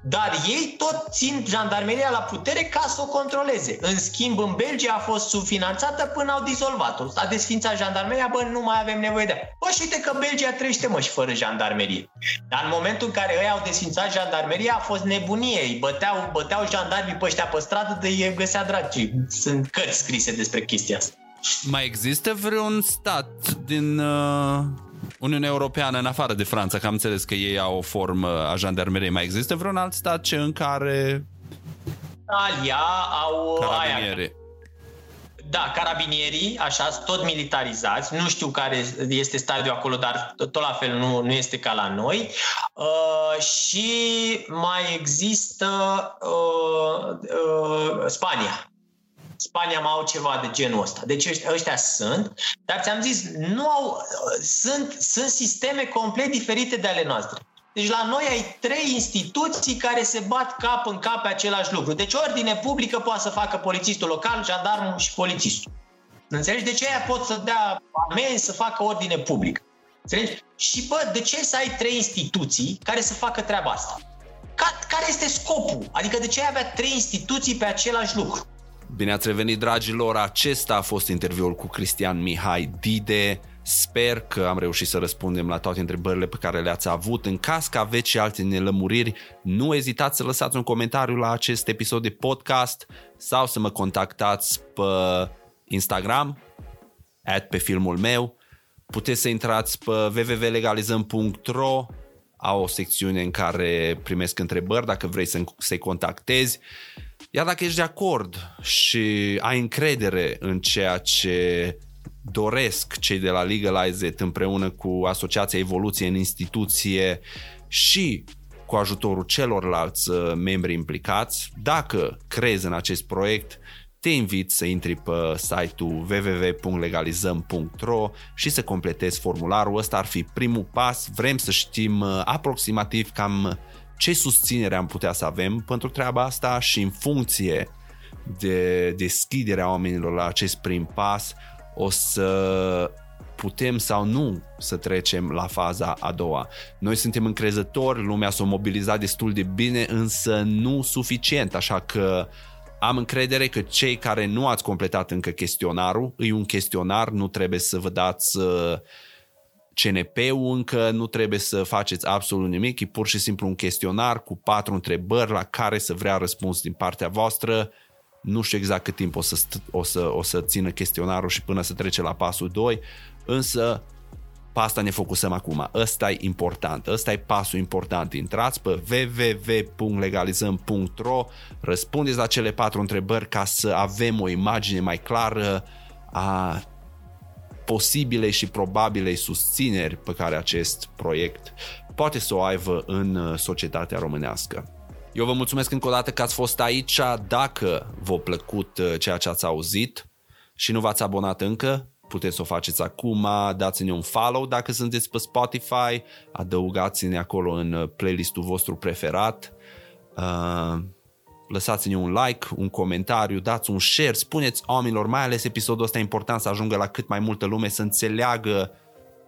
dar ei tot țin jandarmeria la putere ca să o controleze. În schimb, în Belgia a fost subfinanțată până au dizolvat-o. A desfințat jandarmeria, bă, nu mai avem nevoie de ea. Bă, și uite că Belgia trăiește, mă, și fără jandarmerie. Dar în momentul în care ei au desfințat jandarmeria, a fost nebunie. Îi băteau, băteau jandarmii pe ăștia pe stradă de ei găsea dragi. Sunt cărți scrise despre chestia asta. Mai există vreun stat din uh, Uniunea Europeană, în afară de Franța, că am înțeles că ei au o formă a jandarmeriei, mai există vreun alt stat ce în care... Italia au Carabinieri. aia. Da, carabinierii, așa, tot militarizați. Nu știu care este stadiul acolo, dar tot la fel nu, nu este ca la noi. Uh, și mai există uh, uh, Spania. Spania mai au ceva de genul ăsta. Deci ăștia, ăștia sunt, dar ți-am zis, nu au, sunt, sunt sisteme complet diferite de ale noastre. Deci la noi ai trei instituții care se bat cap în cap pe același lucru. Deci ordine publică poate să facă polițistul local, jandarmul și polițistul. Înțelegi? De ce aia pot să dea amenzi să facă ordine publică? Înțelegi? Și bă, de ce să ai trei instituții care să facă treaba asta? Ca care este scopul? Adică de ce ai avea trei instituții pe același lucru? Bine ați revenit, dragilor! Acesta a fost interviul cu Cristian Mihai Dide. Sper că am reușit să răspundem la toate întrebările pe care le-ați avut. În caz că aveți și alte nelămuriri, nu ezitați să lăsați un comentariu la acest episod de podcast sau să mă contactați pe Instagram, at pe filmul meu. Puteți să intrați pe www.legalizăm.ro au o secțiune în care primesc întrebări dacă vrei să, să-i contactezi. Iar dacă ești de acord și ai încredere în ceea ce doresc cei de la Legalize It împreună cu Asociația Evoluție în Instituție și cu ajutorul celorlalți uh, membri implicați, dacă crezi în acest proiect, te invit să intri pe site-ul www.legalizăm.ro și să completezi formularul. Ăsta ar fi primul pas. Vrem să știm uh, aproximativ cam ce susținere am putea să avem pentru treaba asta și în funcție de deschiderea oamenilor la acest prim pas o să putem sau nu să trecem la faza a doua. Noi suntem încrezători, lumea s-a mobilizat destul de bine, însă nu suficient, așa că am încredere că cei care nu ați completat încă chestionarul, e un chestionar, nu trebuie să vă dați uh, CNP-ul încă, nu trebuie să faceți absolut nimic, e pur și simplu un chestionar cu patru întrebări la care să vrea răspuns din partea voastră. Nu știu exact cât timp o să, o să, o să țină chestionarul și până să trece la pasul 2, însă pe asta ne focusăm acum. Ăsta e important, ăsta e pasul important. Intrați pe www.legalizăm.ro, răspundeți la cele patru întrebări ca să avem o imagine mai clară a posibile și probabile susțineri pe care acest proiect poate să o aibă în uh, societatea românească. Eu vă mulțumesc încă o dată că ați fost aici. Dacă v-a plăcut uh, ceea ce ați auzit și nu v-ați abonat încă, puteți să o faceți acum, dați-ne un follow dacă sunteți pe Spotify, adăugați-ne acolo în uh, playlistul vostru preferat, uh, lăsați-ne un like, un comentariu, dați un share, spuneți oamenilor, mai ales episodul ăsta e important să ajungă la cât mai multă lume, să înțeleagă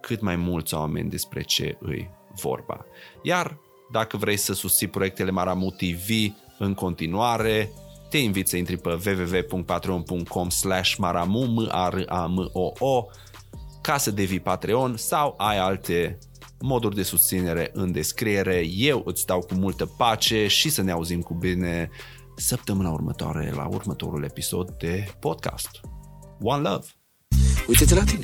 cât mai mulți oameni despre ce îi vorba. Iar dacă vrei să susții proiectele Maramu TV în continuare, te invit să intri pe www.patreon.com slash maramu, m a r a m o o ca să devii Patreon sau ai alte moduri de susținere în descriere. Eu îți dau cu multă pace și să ne auzim cu bine săptămâna următoare la următorul episod de podcast. One Love! Uite-te la tine!